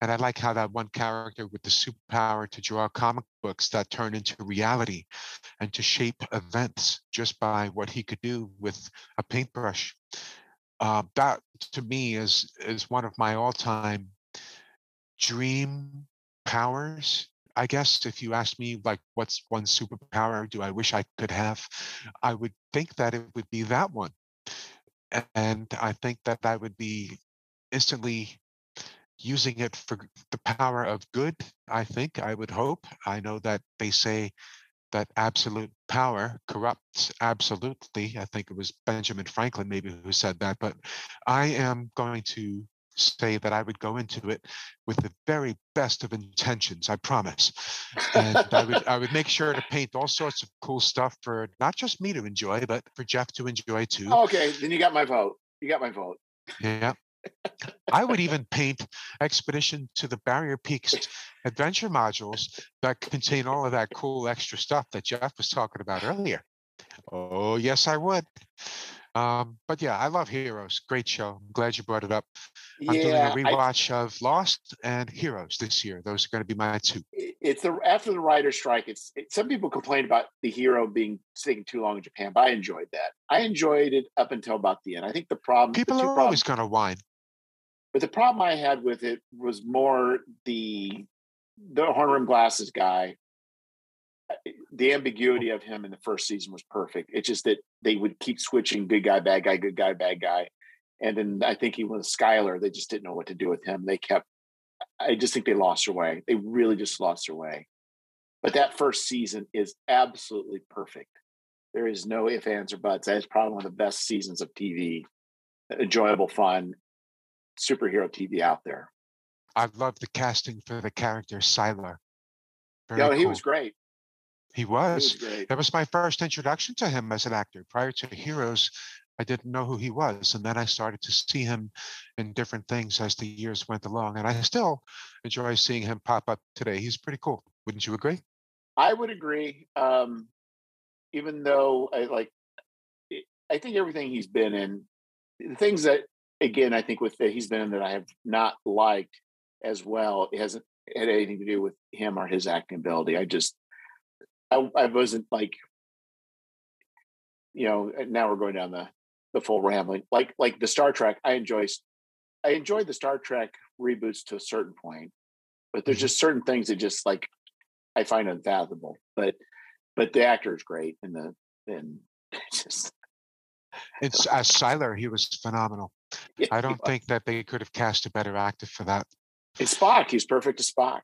And I like how that one character with the superpower to draw comic books that turn into reality and to shape events just by what he could do with a paintbrush. Uh, that to me is is one of my all-time dream powers i guess if you asked me like what's one superpower do i wish i could have i would think that it would be that one and i think that i would be instantly using it for the power of good i think i would hope. I know that they say that absolute power corrupts absolutely. I think it was benjamin franklin maybe who said that but i am going to say that I would go into it with the very best of intentions, I promise. And I would I would make sure to paint all sorts of cool stuff for not just me to enjoy, but for Jeff to enjoy too. okay then you got my vote you got my vote Yeah. I would even paint Expedition to the Barrier Peaks adventure modules that contain all of that cool extra stuff that Jeff was talking about earlier. Oh, yes, I would. Um, but yeah, I love Heroes. Great show. I'm glad you brought it up. I'm doing a a I- rewatch of Lost and Heroes this year. Those are going to be my two. it's the after the writer's strike. It's it, some people complained about the hero being taking too long in Japan, but I enjoyed that. I enjoyed it up until about the end. I think the problem, People two are problems, always going to whine. but the problem I had with it was more the the horn rim glasses guy. The ambiguity of him in the first season was perfect. It's just that they would keep switching good guy, bad guy, good guy, bad guy. And then I think he was Sylar, they just didn't know what to do with him. They kept, I just think they lost their way. They really just lost their way. But that first season is absolutely perfect. There is no ifs, ands, or buts. That is probably one of the best seasons of TV, enjoyable, fun, superhero TV out there. I love the casting for the character. Very yeah, he was great. He was. He was that was my first introduction to him as an actor. Prior to Heroes, I didn't know who he was. And then I started to see him in different things as the years went along. And I still enjoy seeing him pop up today. He's pretty cool. Wouldn't you agree? I would agree. Um, even though I like, I think everything he's been in, the things that, again, I think with that he's been in that I have not liked as well, it hasn't had anything to do with him or his acting ability. I just, I, I wasn't like, you know, now we're going down the the full rambling. Like like the Star Trek, I enjoy I enjoyed the Star Trek reboots to a certain point, but there's mm-hmm. just certain things that just like I find unfathomable. But but the actor is great and the and just it's as Sylar, he was phenomenal. Yeah, I don't think that they could have cast a better actor for that. It's Spock. He's perfect as Spock.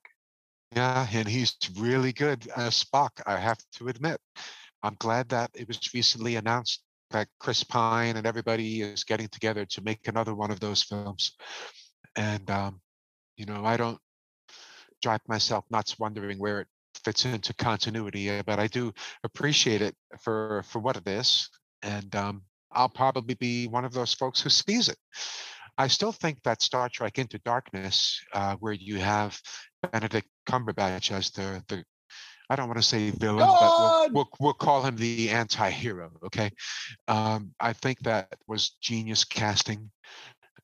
Yeah, and he's really good as Spock, I have to admit. I'm glad that it was recently announced that Chris Pine and everybody is getting together to make another one of those films. And, um, you know, I don't drive myself nuts wondering where it fits into continuity, but I do appreciate it for, for what it is. And um, I'll probably be one of those folks who sees it. I still think that Star Trek Into Darkness, uh, where you have Benedict Cumberbatch as the the I don't want to say villain, God! but we'll, we'll, we'll call him the anti-hero. Okay, um, I think that was genius casting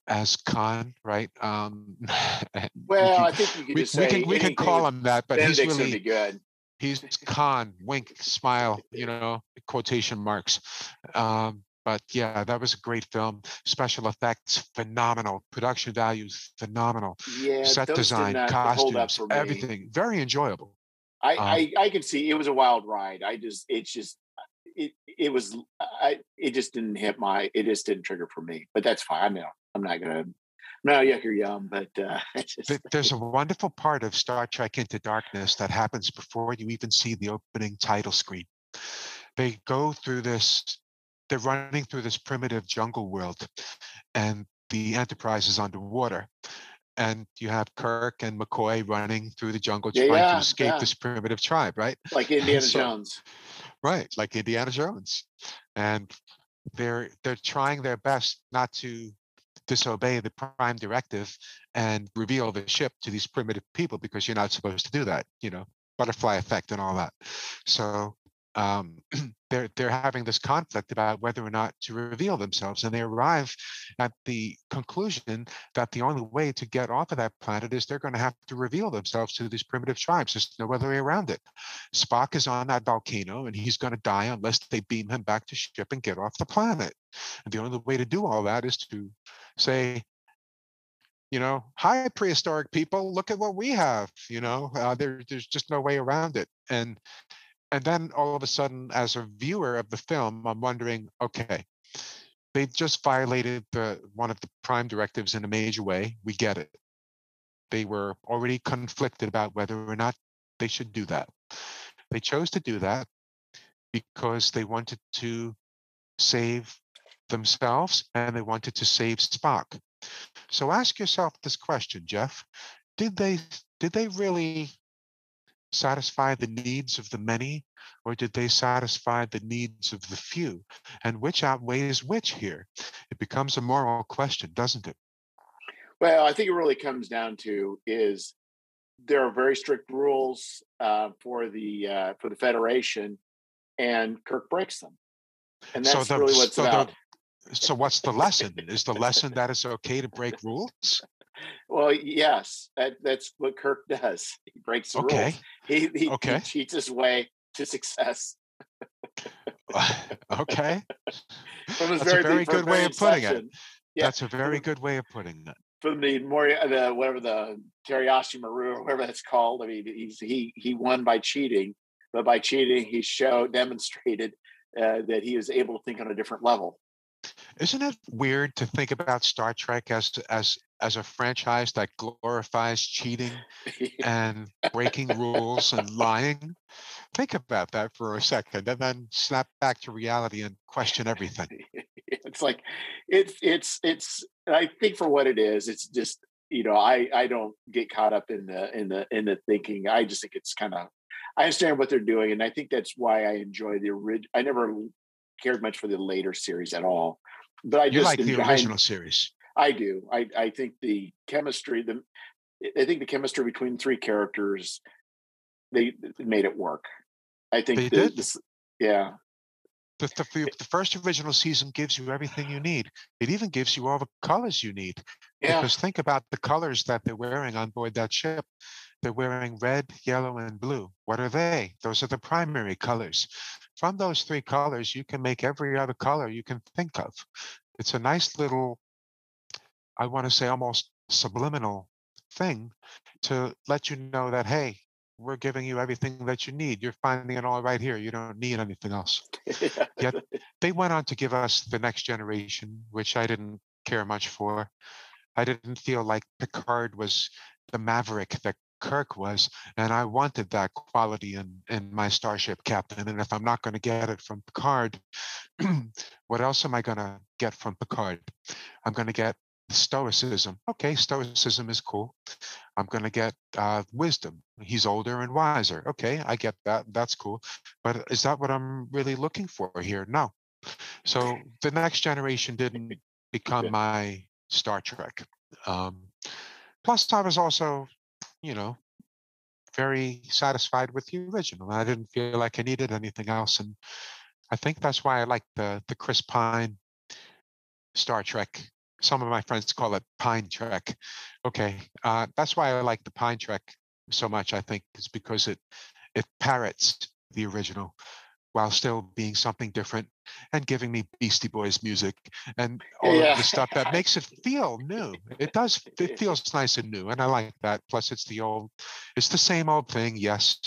as Khan, right? Um, well, I think we, just we, can we can call him that, but he's really good. He's Khan, wink, smile, you know, quotation marks. Um, but yeah, that was a great film. Special effects, phenomenal. Production values, phenomenal. Yeah, set design, costumes, everything, very enjoyable. I, um, I I can see it was a wild ride. I just it's just it it was I it just didn't hit my it just didn't trigger for me. But that's fine. I mean I'm not gonna not yuck or yum, but uh, just... there's a wonderful part of Star Trek Into Darkness that happens before you even see the opening title screen. They go through this. They're running through this primitive jungle world, and the Enterprise is underwater and you have Kirk and McCoy running through the jungle yeah, trying to escape yeah. this primitive tribe, right? Like Indiana so, Jones. Right, like Indiana Jones. And they're they're trying their best not to disobey the prime directive and reveal the ship to these primitive people because you're not supposed to do that, you know, butterfly effect and all that. So um, they're they're having this conflict about whether or not to reveal themselves, and they arrive at the conclusion that the only way to get off of that planet is they're going to have to reveal themselves to these primitive tribes. There's no other way around it. Spock is on that volcano, and he's going to die unless they beam him back to ship and get off the planet. And the only way to do all that is to say, you know, hi prehistoric people, look at what we have. You know, uh, there, there's just no way around it, and and then all of a sudden, as a viewer of the film, I'm wondering, okay, they just violated the one of the prime directives in a major way. We get it. They were already conflicted about whether or not they should do that. They chose to do that because they wanted to save themselves and they wanted to save Spock. So ask yourself this question, Jeff. Did they did they really satisfy the needs of the many, or did they satisfy the needs of the few? And which outweighs which here? It becomes a moral question, doesn't it? Well, I think it really comes down to is there are very strict rules uh, for the uh, for the federation, and Kirk breaks them, and that's so the, really what's so about. The, so, what's the lesson? Is the lesson that it's okay to break rules? Well, yes, that, that's what Kirk does. He breaks the okay. rules. He, he, okay. he cheats his way to success. okay. That's very a very good way of putting it. Yeah. That's a very good way of putting it. From the more the whatever the Terayasu Maru or whatever that's called. I mean, he's he he won by cheating, but by cheating, he showed demonstrated uh, that he was able to think on a different level. Isn't it weird to think about Star Trek as as as a franchise that glorifies cheating and breaking rules and lying? Think about that for a second, and then snap back to reality and question everything. It's like it's it's it's. I think for what it is, it's just you know I I don't get caught up in the in the in the thinking. I just think it's kind of I understand what they're doing, and I think that's why I enjoy the original. I never cared much for the later series at all, but I You just like the original series. I do. I I think the chemistry, the I think the chemistry between three characters, they made it work. I think They the, did? this- yeah, The, the, the first original season gives you everything you need. It even gives you all the colors you need. yeah, Because think about the colors that they're wearing on board that ship. They're wearing red, yellow, and blue. What are they? Those are the primary colors. From those three colors, you can make every other color you can think of. It's a nice little, I want to say almost subliminal thing to let you know that, hey, we're giving you everything that you need. You're finding it all right here. You don't need anything else Yet they went on to give us the next generation, which I didn't care much for. I didn't feel like Picard was the maverick that Kirk was, and I wanted that quality in in my starship captain. And if I'm not going to get it from Picard, what else am I going to get from Picard? I'm going to get stoicism. Okay, stoicism is cool. I'm going to get uh, wisdom. He's older and wiser. Okay, I get that. That's cool. But is that what I'm really looking for here? No. So the next generation didn't become my Star Trek. Um, plus, I was also, you know, very satisfied with the original. I didn't feel like I needed anything else, and I think that's why I like the the Chris Pine Star Trek. Some of my friends call it Pine Trek. Okay, uh, that's why I like the Pine Trek so much. I think is because it it parrots the original while still being something different and giving me Beastie Boys music and all Yeah. of the stuff that makes it feel new. It does. It feels nice and new, and I like that. Plus, it's the old. It's the same old thing. Yes.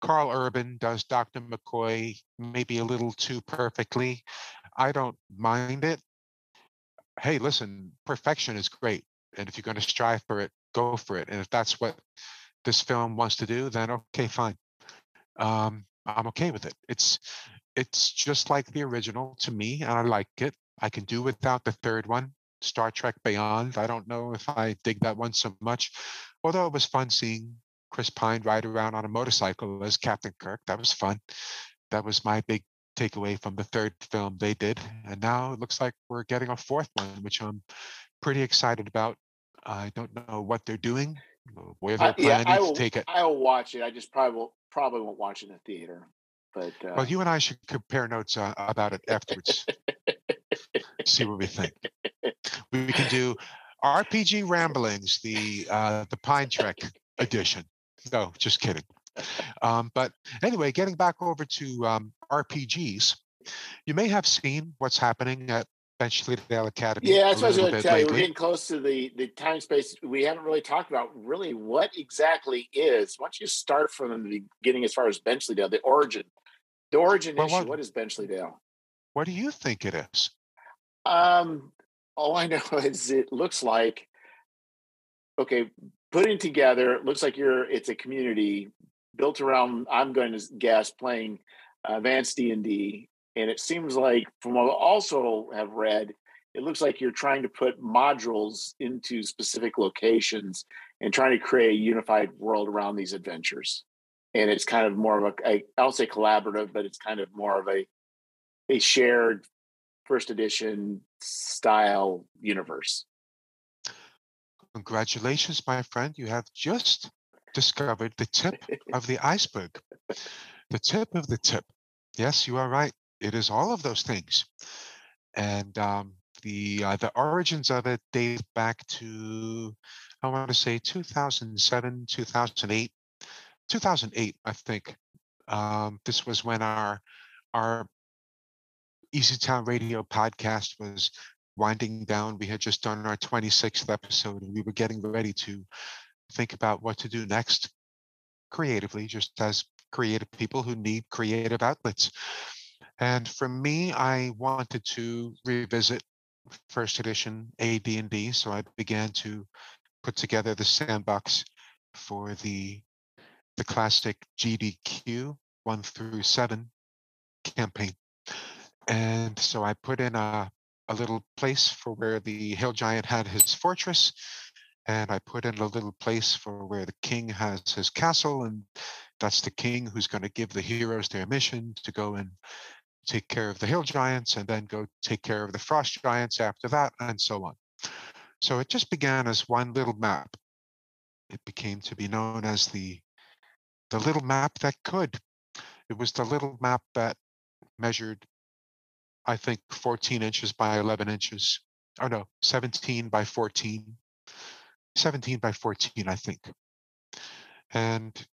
Karl Urban does Dr. McCoy maybe a little too perfectly. I don't mind it. Hey, listen, perfection is great. And if you're going to strive for it, go for it. And if that's what this film wants to do, then okay, fine. Um, I'm okay with it. It's it's just like the original to me, and I like it. I can do without the third one, Star Trek Beyond. I don't know if I dig that one so much, although it was fun seeing Chris Pine ride around on a motorcycle as Captain Kirk. That was fun. That was my big takeaway from the third film they did. And now it looks like we're getting a fourth one, which I'm pretty excited about. I don't know what they're doing, where they're I, yeah, planning to will. take it. I will watch it. I just probably will, probably won't watch it in the theater. But uh, Well, you and I should compare notes uh, about it afterwards. see what we think. We can do RPG Ramblings, the uh, the Pine Trek edition. No, just kidding. Um, but anyway, getting back over to um, RPGs, you may have seen what's happening at Benchleyville Academy. yeah, that's what I was going to tell you. We're getting close to the the time space. We haven't really talked about really what exactly is. Why don't you start from the beginning as far as Benchleydale, the origin, the origin Well, issue. what- what is Benchleydale? What do you think it is? Um, all I know is it looks like okay, putting together. It looks like you're. It's a community built around. I'm going to guess playing uh, Advanced D and D, and it seems like from what I also have read, it looks like you're trying to put modules into specific locations and trying to create a unified world around these adventures. And it's kind of more of a, I I'll say collaborative, but it's kind of more of a a shared first edition style universe. Congratulations, my friend. You have just discovered the tip of the iceberg. The tip of the tip. Yes, you are right. It is all of those things. And um, the uh, the origins of it date back to I want to say 2007, 2008, 2008, I think. Um, this was when our our Easy Town Radio podcast was winding down. We had just done our 26th episode and we were getting ready to think about what to do next creatively, just as creative people who need creative outlets. And for me, I wanted to revisit first edition AD&D, so I began to put together the sandbox for the the classic GDQ one through seven campaign. And so I put in a, a little place for where the hill giant had his fortress, and I put in a little place for where the king has his castle, and that's the king who's going to give the heroes their mission to go and take care of the hill giants and then go take care of the frost giants after that, and so on. So it just began as one little map. It became to be known as the the little map that could. It was the little map that measured, I think, 14 inches by 11 inches. Oh no, 17 by 14. 17 by 14, I think. And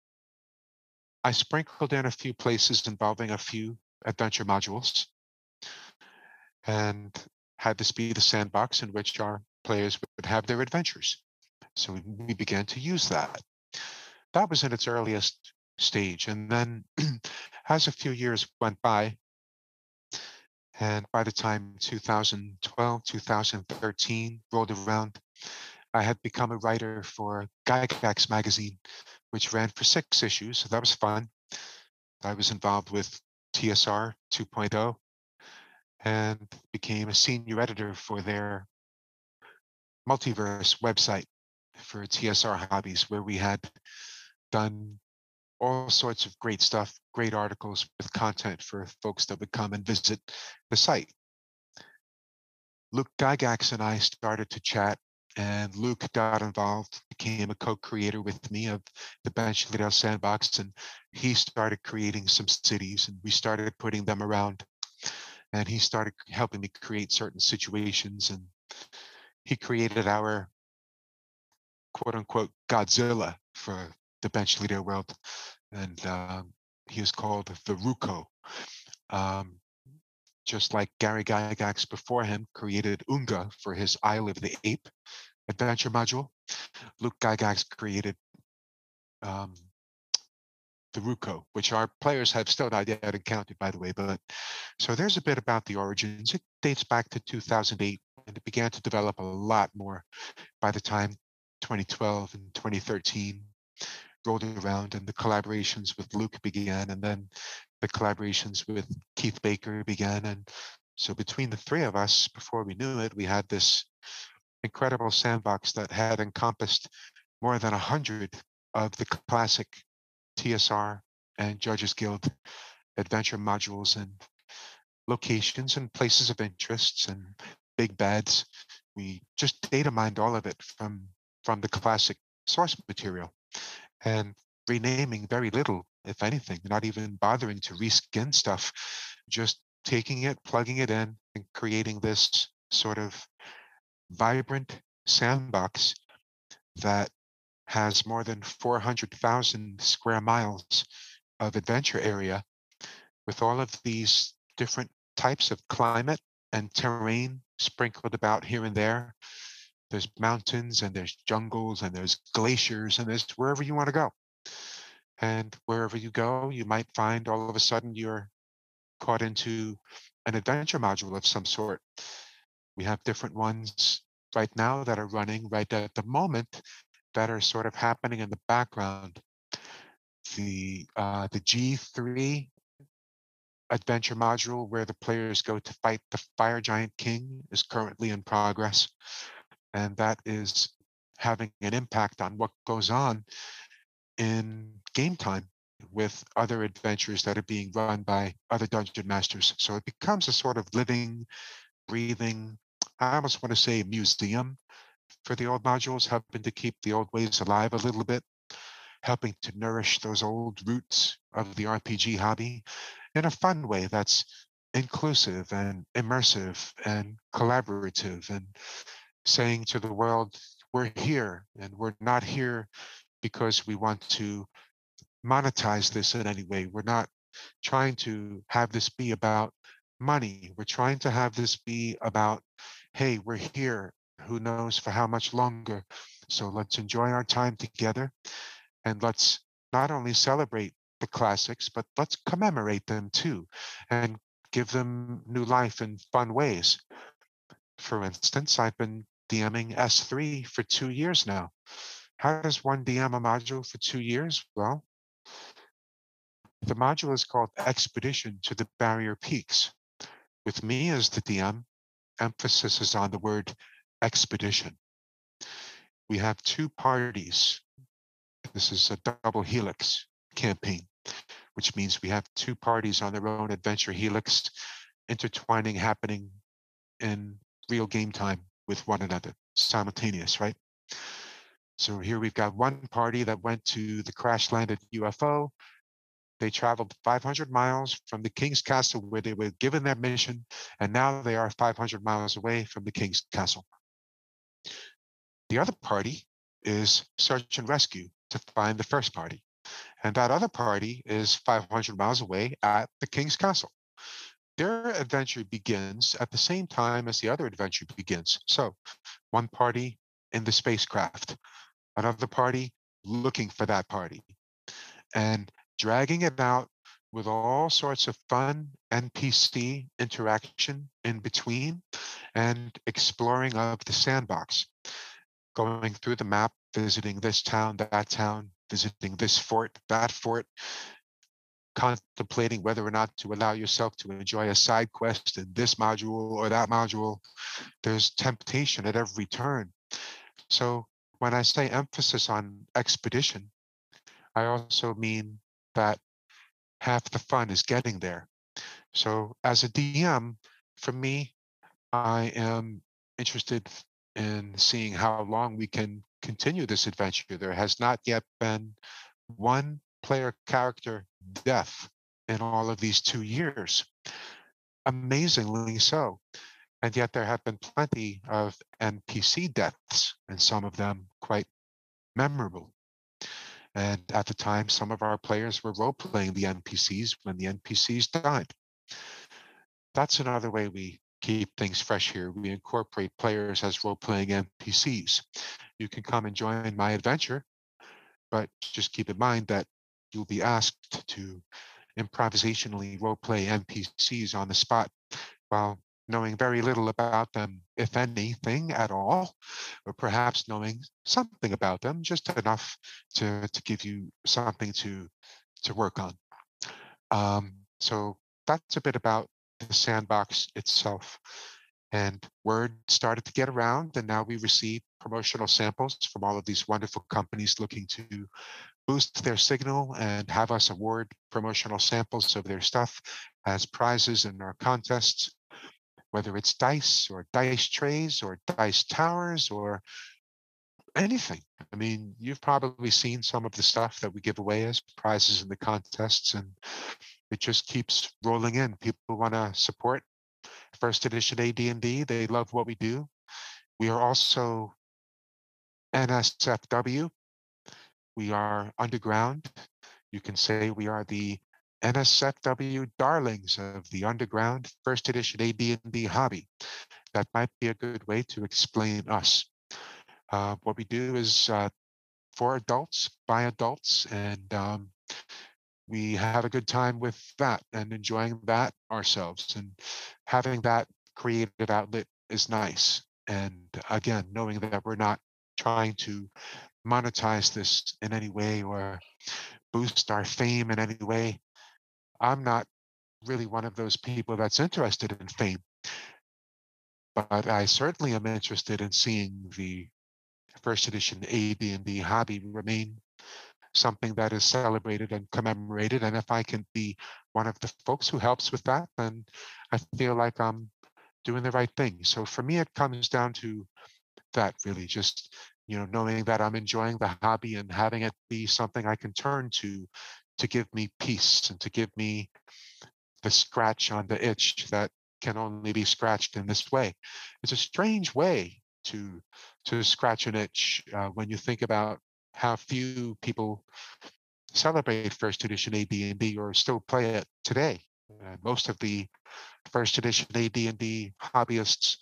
I sprinkled in a few places involving a few adventure modules and had this be the sandbox in which our players would have their adventures. So we began to use that. That was in its earliest stage. And then as a few years went by, and by the time 2012, 2013 rolled around, I had become a writer for Gygax magazine, which ran for six issues. So that was fun. I was involved with TSR 2.0 and became a senior editor for their multiverse website for TSR Hobbies, where we had done all sorts of great stuff, great articles with content for folks that would come and visit the site. Luke Gygax and I started to chat, and Luke got involved, became a co-creator with me of the Benchleydale Sandbox, and he started creating some cities, and we started putting them around. And he started helping me create certain situations, and he created our quote unquote Godzilla for the Benchleydale world, and um, he is called the Ruko. Um, just like Gary Gygax before him created Oonga for his Isle of the Ape adventure module, Luke Gygax created um, the Ruko, which our players have still not yet encountered, by the way. But so there's a bit about the origins. It dates back to 2008, and it began to develop a lot more by the time 2012 and 2013 rolled around and the collaborations with Luke began and then the collaborations with Keith Baker began and so between the three of us before we knew it we had this incredible sandbox that had encompassed more than a hundred of the classic TSR and Judges Guild adventure modules and locations and places of interests and big beds. We just data mined all of it from from the classic source material and renaming very little, if anything, not even bothering to reskin stuff, just taking it, plugging it in, and creating this sort of vibrant sandbox that has more than 400,000 square miles of adventure area with all of these different types of climate and terrain sprinkled about here and there there's mountains and there's jungles and there's glaciers and there's wherever you want to go. And wherever you go, you might find all of a sudden you're caught into an adventure module of some sort. We have different ones right now that are running right at the moment that are sort of happening in the background. The uh, the G3 adventure module where the players go to fight the fire giant king is currently in progress and that is having an impact on what goes on in game time with other adventures that are being run by other dungeon masters. So it becomes a sort of living, breathing, I almost want to say museum for the old modules, helping to keep the old ways alive a little bit, helping to nourish those old roots of the RPG hobby in a fun way that's inclusive and immersive and collaborative and saying to the world, we're here and we're not here because we want to monetize this in any way. We're not trying to have this be about money. We're trying to have this be about, hey, we're here. Who knows for how much longer? So let's enjoy our time together and let's not only celebrate the classics, but let's commemorate them too and give them new life in fun ways. For instance, I've been DMing S3 for two years now. How does one DM a module for two years? Well, the module is called Expedition to the Barrier Peaks. With me as the DM, emphasis is on the word expedition. We have two parties. This is a double helix campaign, which means we have two parties on their own adventure helix intertwining, happening in real game time with one another, simultaneous, right? So here we've got one party that went to the crash landed UFO. They traveled 500 miles from the King's Castle where they were given their mission, and now they are 500 miles away from the King's Castle. The other party is search and rescue to find the first party. And that other party is 500 miles away at the King's Castle. Their adventure begins at the same time as the other adventure begins. So, one party in the spacecraft, another party looking for that party, and dragging it out with all sorts of fun NPC interaction in between and exploring of the sandbox, going through the map, visiting this town, that town, visiting this fort, that fort, contemplating whether or not to allow yourself to enjoy a side quest in this module or that module. There's temptation at every turn. So when I say emphasis on expedition, I also mean that half the fun is getting there. So as a DM, for me, I am interested in seeing how long we can continue this adventure. There has not yet been one player character death in all of these two years. Amazingly so. And yet there have been plenty of NPC deaths, and some of them quite memorable. And at the time, some of our players were role playing the NPCs when the NPCs died. That's another way we keep things fresh here. We incorporate players as role playing NPCs. You can come and join my adventure, but just keep in mind that you'll be asked to improvisationally role play NPCs on the spot while knowing very little about them, if anything at all, or perhaps knowing something about them, just enough to, to give you something to, to work on. Um, so that's a bit about the sandbox itself. And word started to get around, and now we receive promotional samples from all of these wonderful companies looking to boost their signal and have us award promotional samples of their stuff as prizes in our contests, whether it's dice or dice trays or dice towers or anything. I mean, you've probably seen some of the stuff that we give away as prizes in the contests, and it just keeps rolling in. People want to support first edition AD&D. They love what we do. We are also NSFW. We are underground. You can say we are the NSFW darlings of the underground first edition AD&D hobby. That might be a good way to explain us. Uh, what we do is uh, for adults, by adults, and um, we have a good time with that and enjoying that ourselves. And having that creative outlet is nice. And again, knowing that we're not trying to monetize this in any way or boost our fame in any way. I'm not really one of those people that's interested in fame, but I certainly am interested in seeing the first edition AD&D hobby remain something that is celebrated and commemorated. And if I can be one of the folks who helps with that, then I feel like I'm doing the right thing. So for me, it comes down to that really just, you know, knowing that I'm enjoying the hobby and having it be something I can turn to to give me peace and to give me the scratch on the itch that can only be scratched in this way. It's a strange way to to scratch an itch uh, when you think about how few people celebrate first edition AD&D or still play it today. Uh, most of the first edition AD&D hobbyists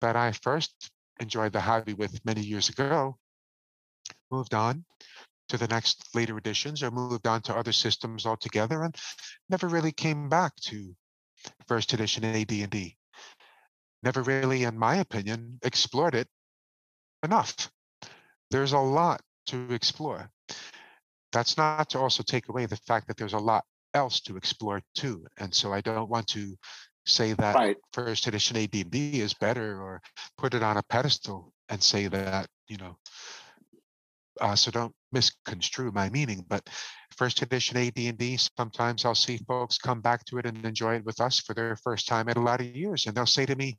that I first enjoyed the hobby with many years ago moved on to the next later editions or moved on to other systems altogether and never really came back to first edition AD&D. Never really, in my opinion, explored it enough. There's a lot to explore. That's not to also take away the fact that there's a lot else to explore too. And so I don't want to say that right. first edition AD&D is better or put it on a pedestal and say that, you know, uh, so don't misconstrue my meaning, but first edition AD&D, sometimes I'll see folks come back to it and enjoy it with us for their first time in a lot of years. And they'll say to me,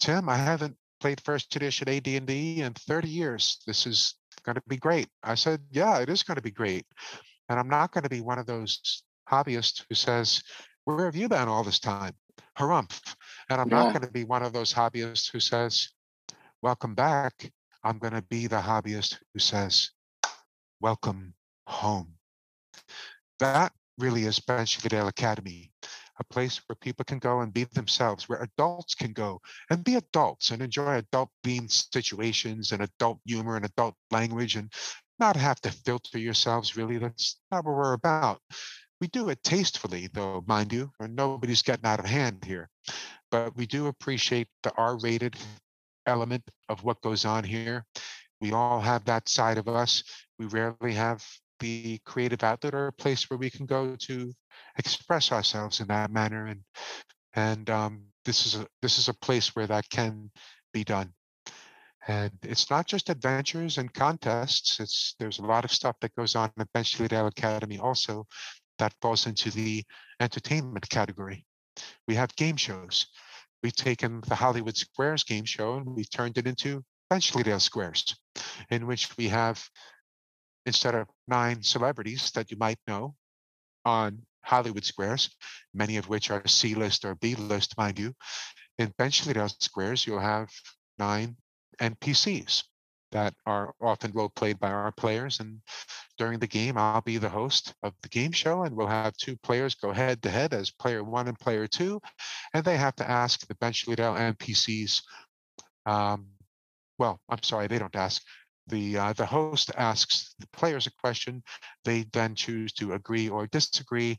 Tim, I haven't played first edition AD&D in 30 years. This is going to be great. I said, yeah, it is going to be great. And I'm not going to be one of those hobbyists who says, where have you been all this time? Harumph. And I'm yeah. not going to be one of those hobbyists who says, welcome back. I'm going to be the hobbyist who says, welcome home. That really is Bench Academy, a place where people can go and be themselves, where adults can go and be adults and enjoy adult themed situations and adult humor and adult language and not have to filter yourselves, really. That's not what we're about. We do it tastefully, though, mind you, nobody's getting out of hand here. But we do appreciate the R rated element of what goes on here. We all have that side of us. We rarely have the creative outlet or a place where we can go to express ourselves in that manner. And and um, this is a this is a place where that can be done. And it's not just adventures and contests. It's there's a lot of stuff that goes on at Bench Academy also that falls into the entertainment category. We have game shows we've taken the Hollywood Squares game show and we've turned it into Benchleydale Squares, in which we have, instead of nine celebrities that you might know on Hollywood Squares, many of which are C list or B list, mind you, in Benchleydale Squares, you'll have nine NPCs that are often role played by our players. And during the game, I'll be the host of the game show, and we'll have two players go head to head as player one and player two. And they have to ask the Bench leader NPCs. Um, well, I'm sorry, they don't ask. The, uh, the host asks the players a question. They then choose to agree or disagree,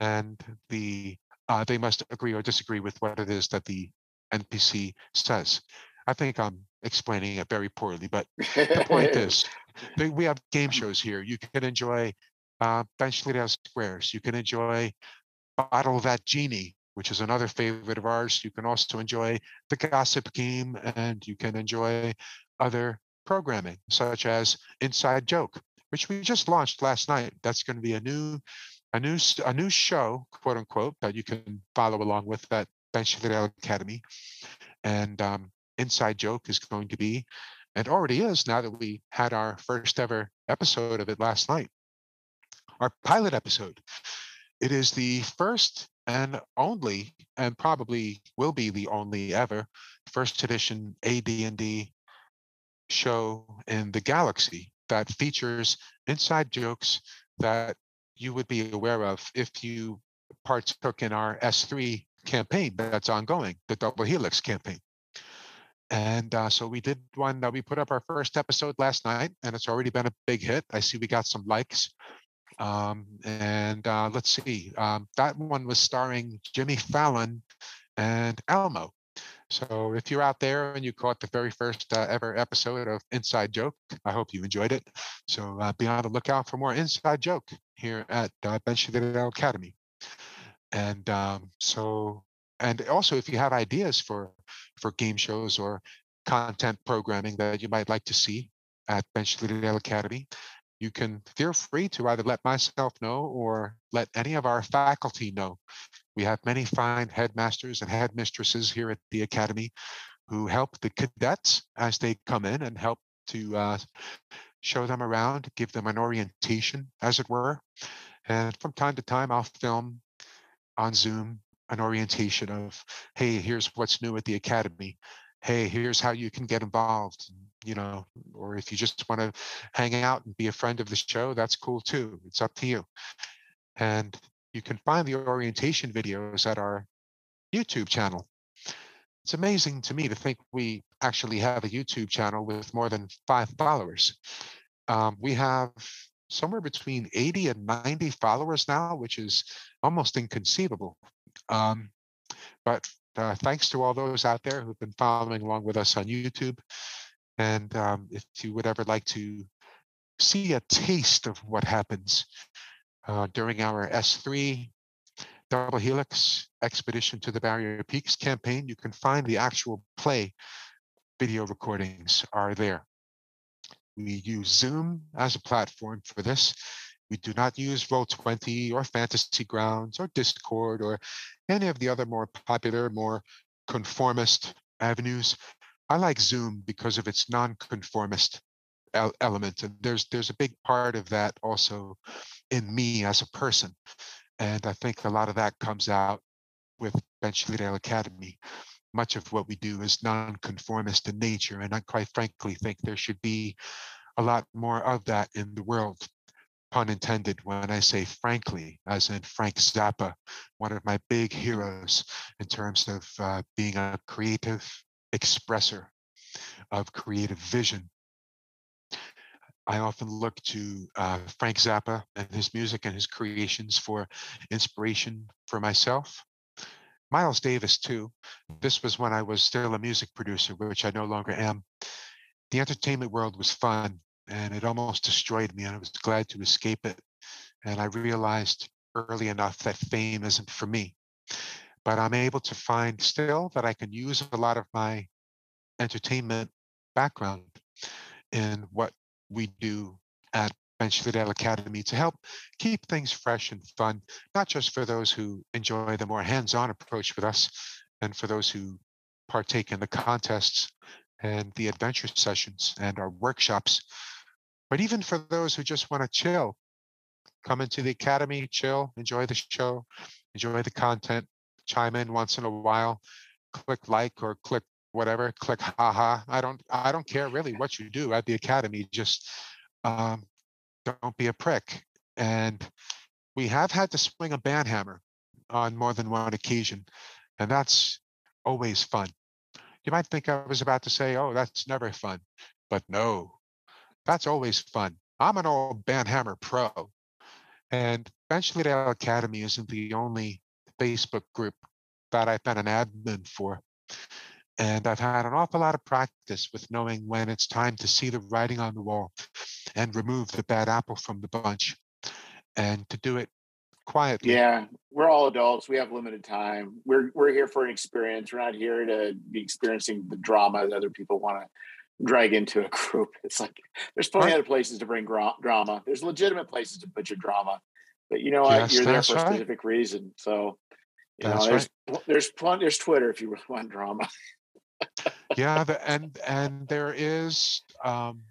and the uh, they must agree or disagree with what it is that the NPC says. I think I'm explaining it very poorly, but the point is, we have game shows here. You can enjoy uh, Bench Squares. You can enjoy Bottle That Genie, which is another favorite of ours. You can also enjoy the Gossip Game, and you can enjoy other programming such as Inside Joke, which we just launched last night. That's going to be a new, a new, a new show, quote unquote, that you can follow along with at Bench Academy. And um, inside joke is going to be, and already is now that we had our first ever episode of it last night, our pilot episode. It is the first and only, and probably will be the only ever, first edition AD&D show in the galaxy that features inside jokes that you would be aware of if you partook in our S3 campaign that's ongoing, the Double Helix campaign. And uh, so we did one that we put up our first episode last night, and it's already been a big hit. I see we got some likes. Um, and uh, let's see, um, that one was starring Jimmy Fallon and Elmo. So if you're out there and you caught the very first uh, ever episode of Inside Joke, I hope you enjoyed it. So uh, be on the lookout for more Inside Joke here at uh, Bench Academy. And um, so and also if you have ideas for for game shows or content programming that you might like to see at Bench Academy, you can feel free to either let myself know or let any of our faculty know. We have many fine headmasters and headmistresses here at the Academy who help the cadets as they come in and help to uh, show them around, give them an orientation, as it were. And from time to time, I'll film on Zoom an orientation of, hey, here's what's new at the academy. Hey, here's how you can get involved. You know, or if you just want to hang out and be a friend of the show, that's cool too. It's up to you. And you can find the orientation videos at our YouTube channel. It's amazing to me to think we actually have a YouTube channel with more than five followers. Um, we have somewhere between 80 and 90 followers now, which is almost inconceivable. Um, but uh, thanks to all those out there who've been following along with us on YouTube. And um, if you would ever like to see a taste of what happens uh, during our S3 Double Helix Expedition to the Barrier Peaks campaign, you can find the actual play video recordings are there. We use Zoom as a platform for this. We do not use Roll20 or Fantasy Grounds or Discord or any of the other more popular, more conformist avenues. I like Zoom because of its non-conformist element, and there's there's a big part of that also in me as a person, and I think a lot of that comes out with Benchleydale Academy. Much of what we do is non-conformist in nature, and I quite frankly think there should be a lot more of that in the world pun intended when I say frankly, as in Frank Zappa, one of my big heroes in terms of uh, being a creative expresser of creative vision. I often look to uh, Frank Zappa and his music and his creations for inspiration for myself. Miles Davis, too. This was when I was still a music producer, which I no longer am. The entertainment world was fun and it almost destroyed me and I was glad to escape it. And I realized early enough that fame isn't for me. But I'm able to find still that I can use a lot of my entertainment background in what we do at Benchleydale Academy to help keep things fresh and fun, not just for those who enjoy the more hands-on approach with us and for those who partake in the contests and the adventure sessions and our workshops, but even for those who just want to chill, come into the academy, chill, enjoy the show, enjoy the content, chime in once in a while, click like or click whatever, click haha. I don't I don't care really what you do at the academy. Just um, don't be a prick. And we have had to swing a ban hammer on more than one occasion, and that's always fun. You might think I was about to say, "Oh, that's never fun," but no, that's always fun. I'm an old Hammer pro. And Benchleydale Academy isn't the only Facebook group that I've been an admin for. And I've had an awful lot of practice with knowing when it's time to see the writing on the wall and remove the bad apple from the bunch and to do it quietly. Yeah, we're all adults. We have limited time. We're we're here for an experience. We're not here to be experiencing the drama that other people want to drag into a group. It's like there's plenty right. other places to bring gra- drama. There's legitimate places to put your drama, but you know what? Yes, You're there for a specific reason. So you that's know, there's right. there's plenty, there's Twitter if you want drama. yeah, the, and and there is um,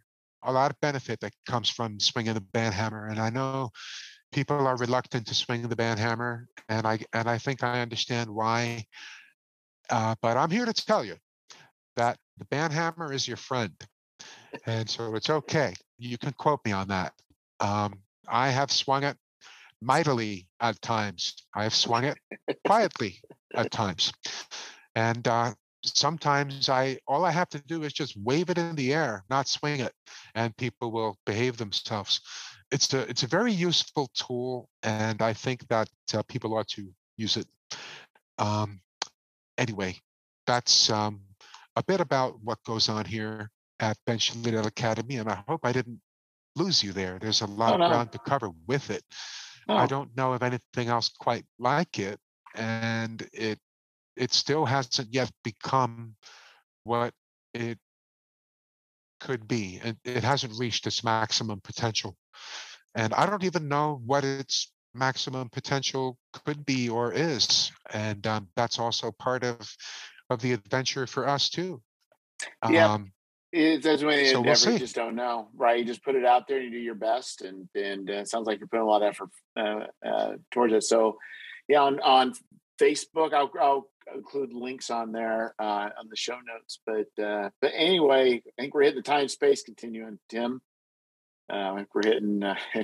a lot of benefit that comes from swinging the ban hammer, and I know people are reluctant to swing the ban hammer, and I and I think I understand why. Uh, but I'm here to tell you that the ban hammer is your friend. And so it's okay. You can quote me on that. Um, I have swung it mightily at times. I have swung it quietly at times. And uh, sometimes I all I have to do is just wave it in the air, not swing it, and people will behave themselves. It's a it's a very useful tool, and I think that uh, people ought to use it. Um, anyway, that's um, a bit about what goes on here at Benchleydale Academy, and I hope I didn't lose you there. There's a lot oh, of ground to cover with it. Oh. I don't know of anything else quite like it, and it it still hasn't yet become what it could be. It, it hasn't reached its maximum potential, and I don't even know what its maximum potential could be or is, and um, that's also part of of the adventure for us too. Yeah. Um, it's as many so endeavors, we'll just don't know, right? You just put it out there, and you do your best, and and uh, it sounds like you're putting a lot of effort uh, uh, towards it. So, yeah, on on Facebook, I'll, I'll include links on there uh, on the show notes. But uh, but anyway, I think we're hitting the time space continuum, Tim. Uh, I think we're hitting. Uh,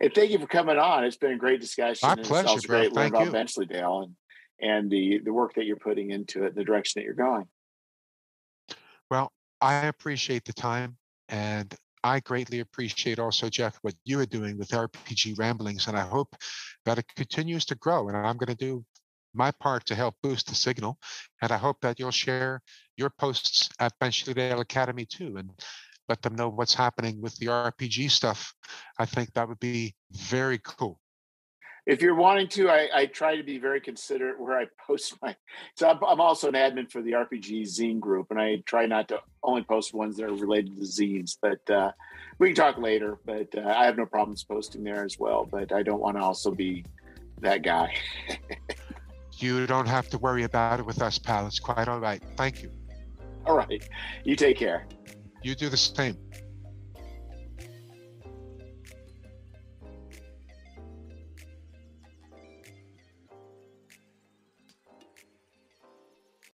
and thank you for coming on. It's been a great discussion. My pleasure, great learning about Benchleydale and and the the work that you're putting into it, and the direction that you're going. Well, I appreciate the time, and I greatly appreciate also, Jeff, what you are doing with RPG Ramblings, and I hope that it continues to grow. And I'm going to do my part to help boost the signal. And I hope that you'll share your posts at Benchley Academy too, and let them know what's happening with the RPG stuff. I think that would be very cool if you're wanting to, I, I, try to be very considerate where I post my. So I'm, I'm, also an admin for the RPG Zine group, and I try not to only post ones that are related to zines. But uh, we can talk later. But uh, I have no problems posting there as well. But I don't want to also be that guy. you don't have to worry about it with us, pal. It's quite all right. Thank you. All right. You take care. You do the same.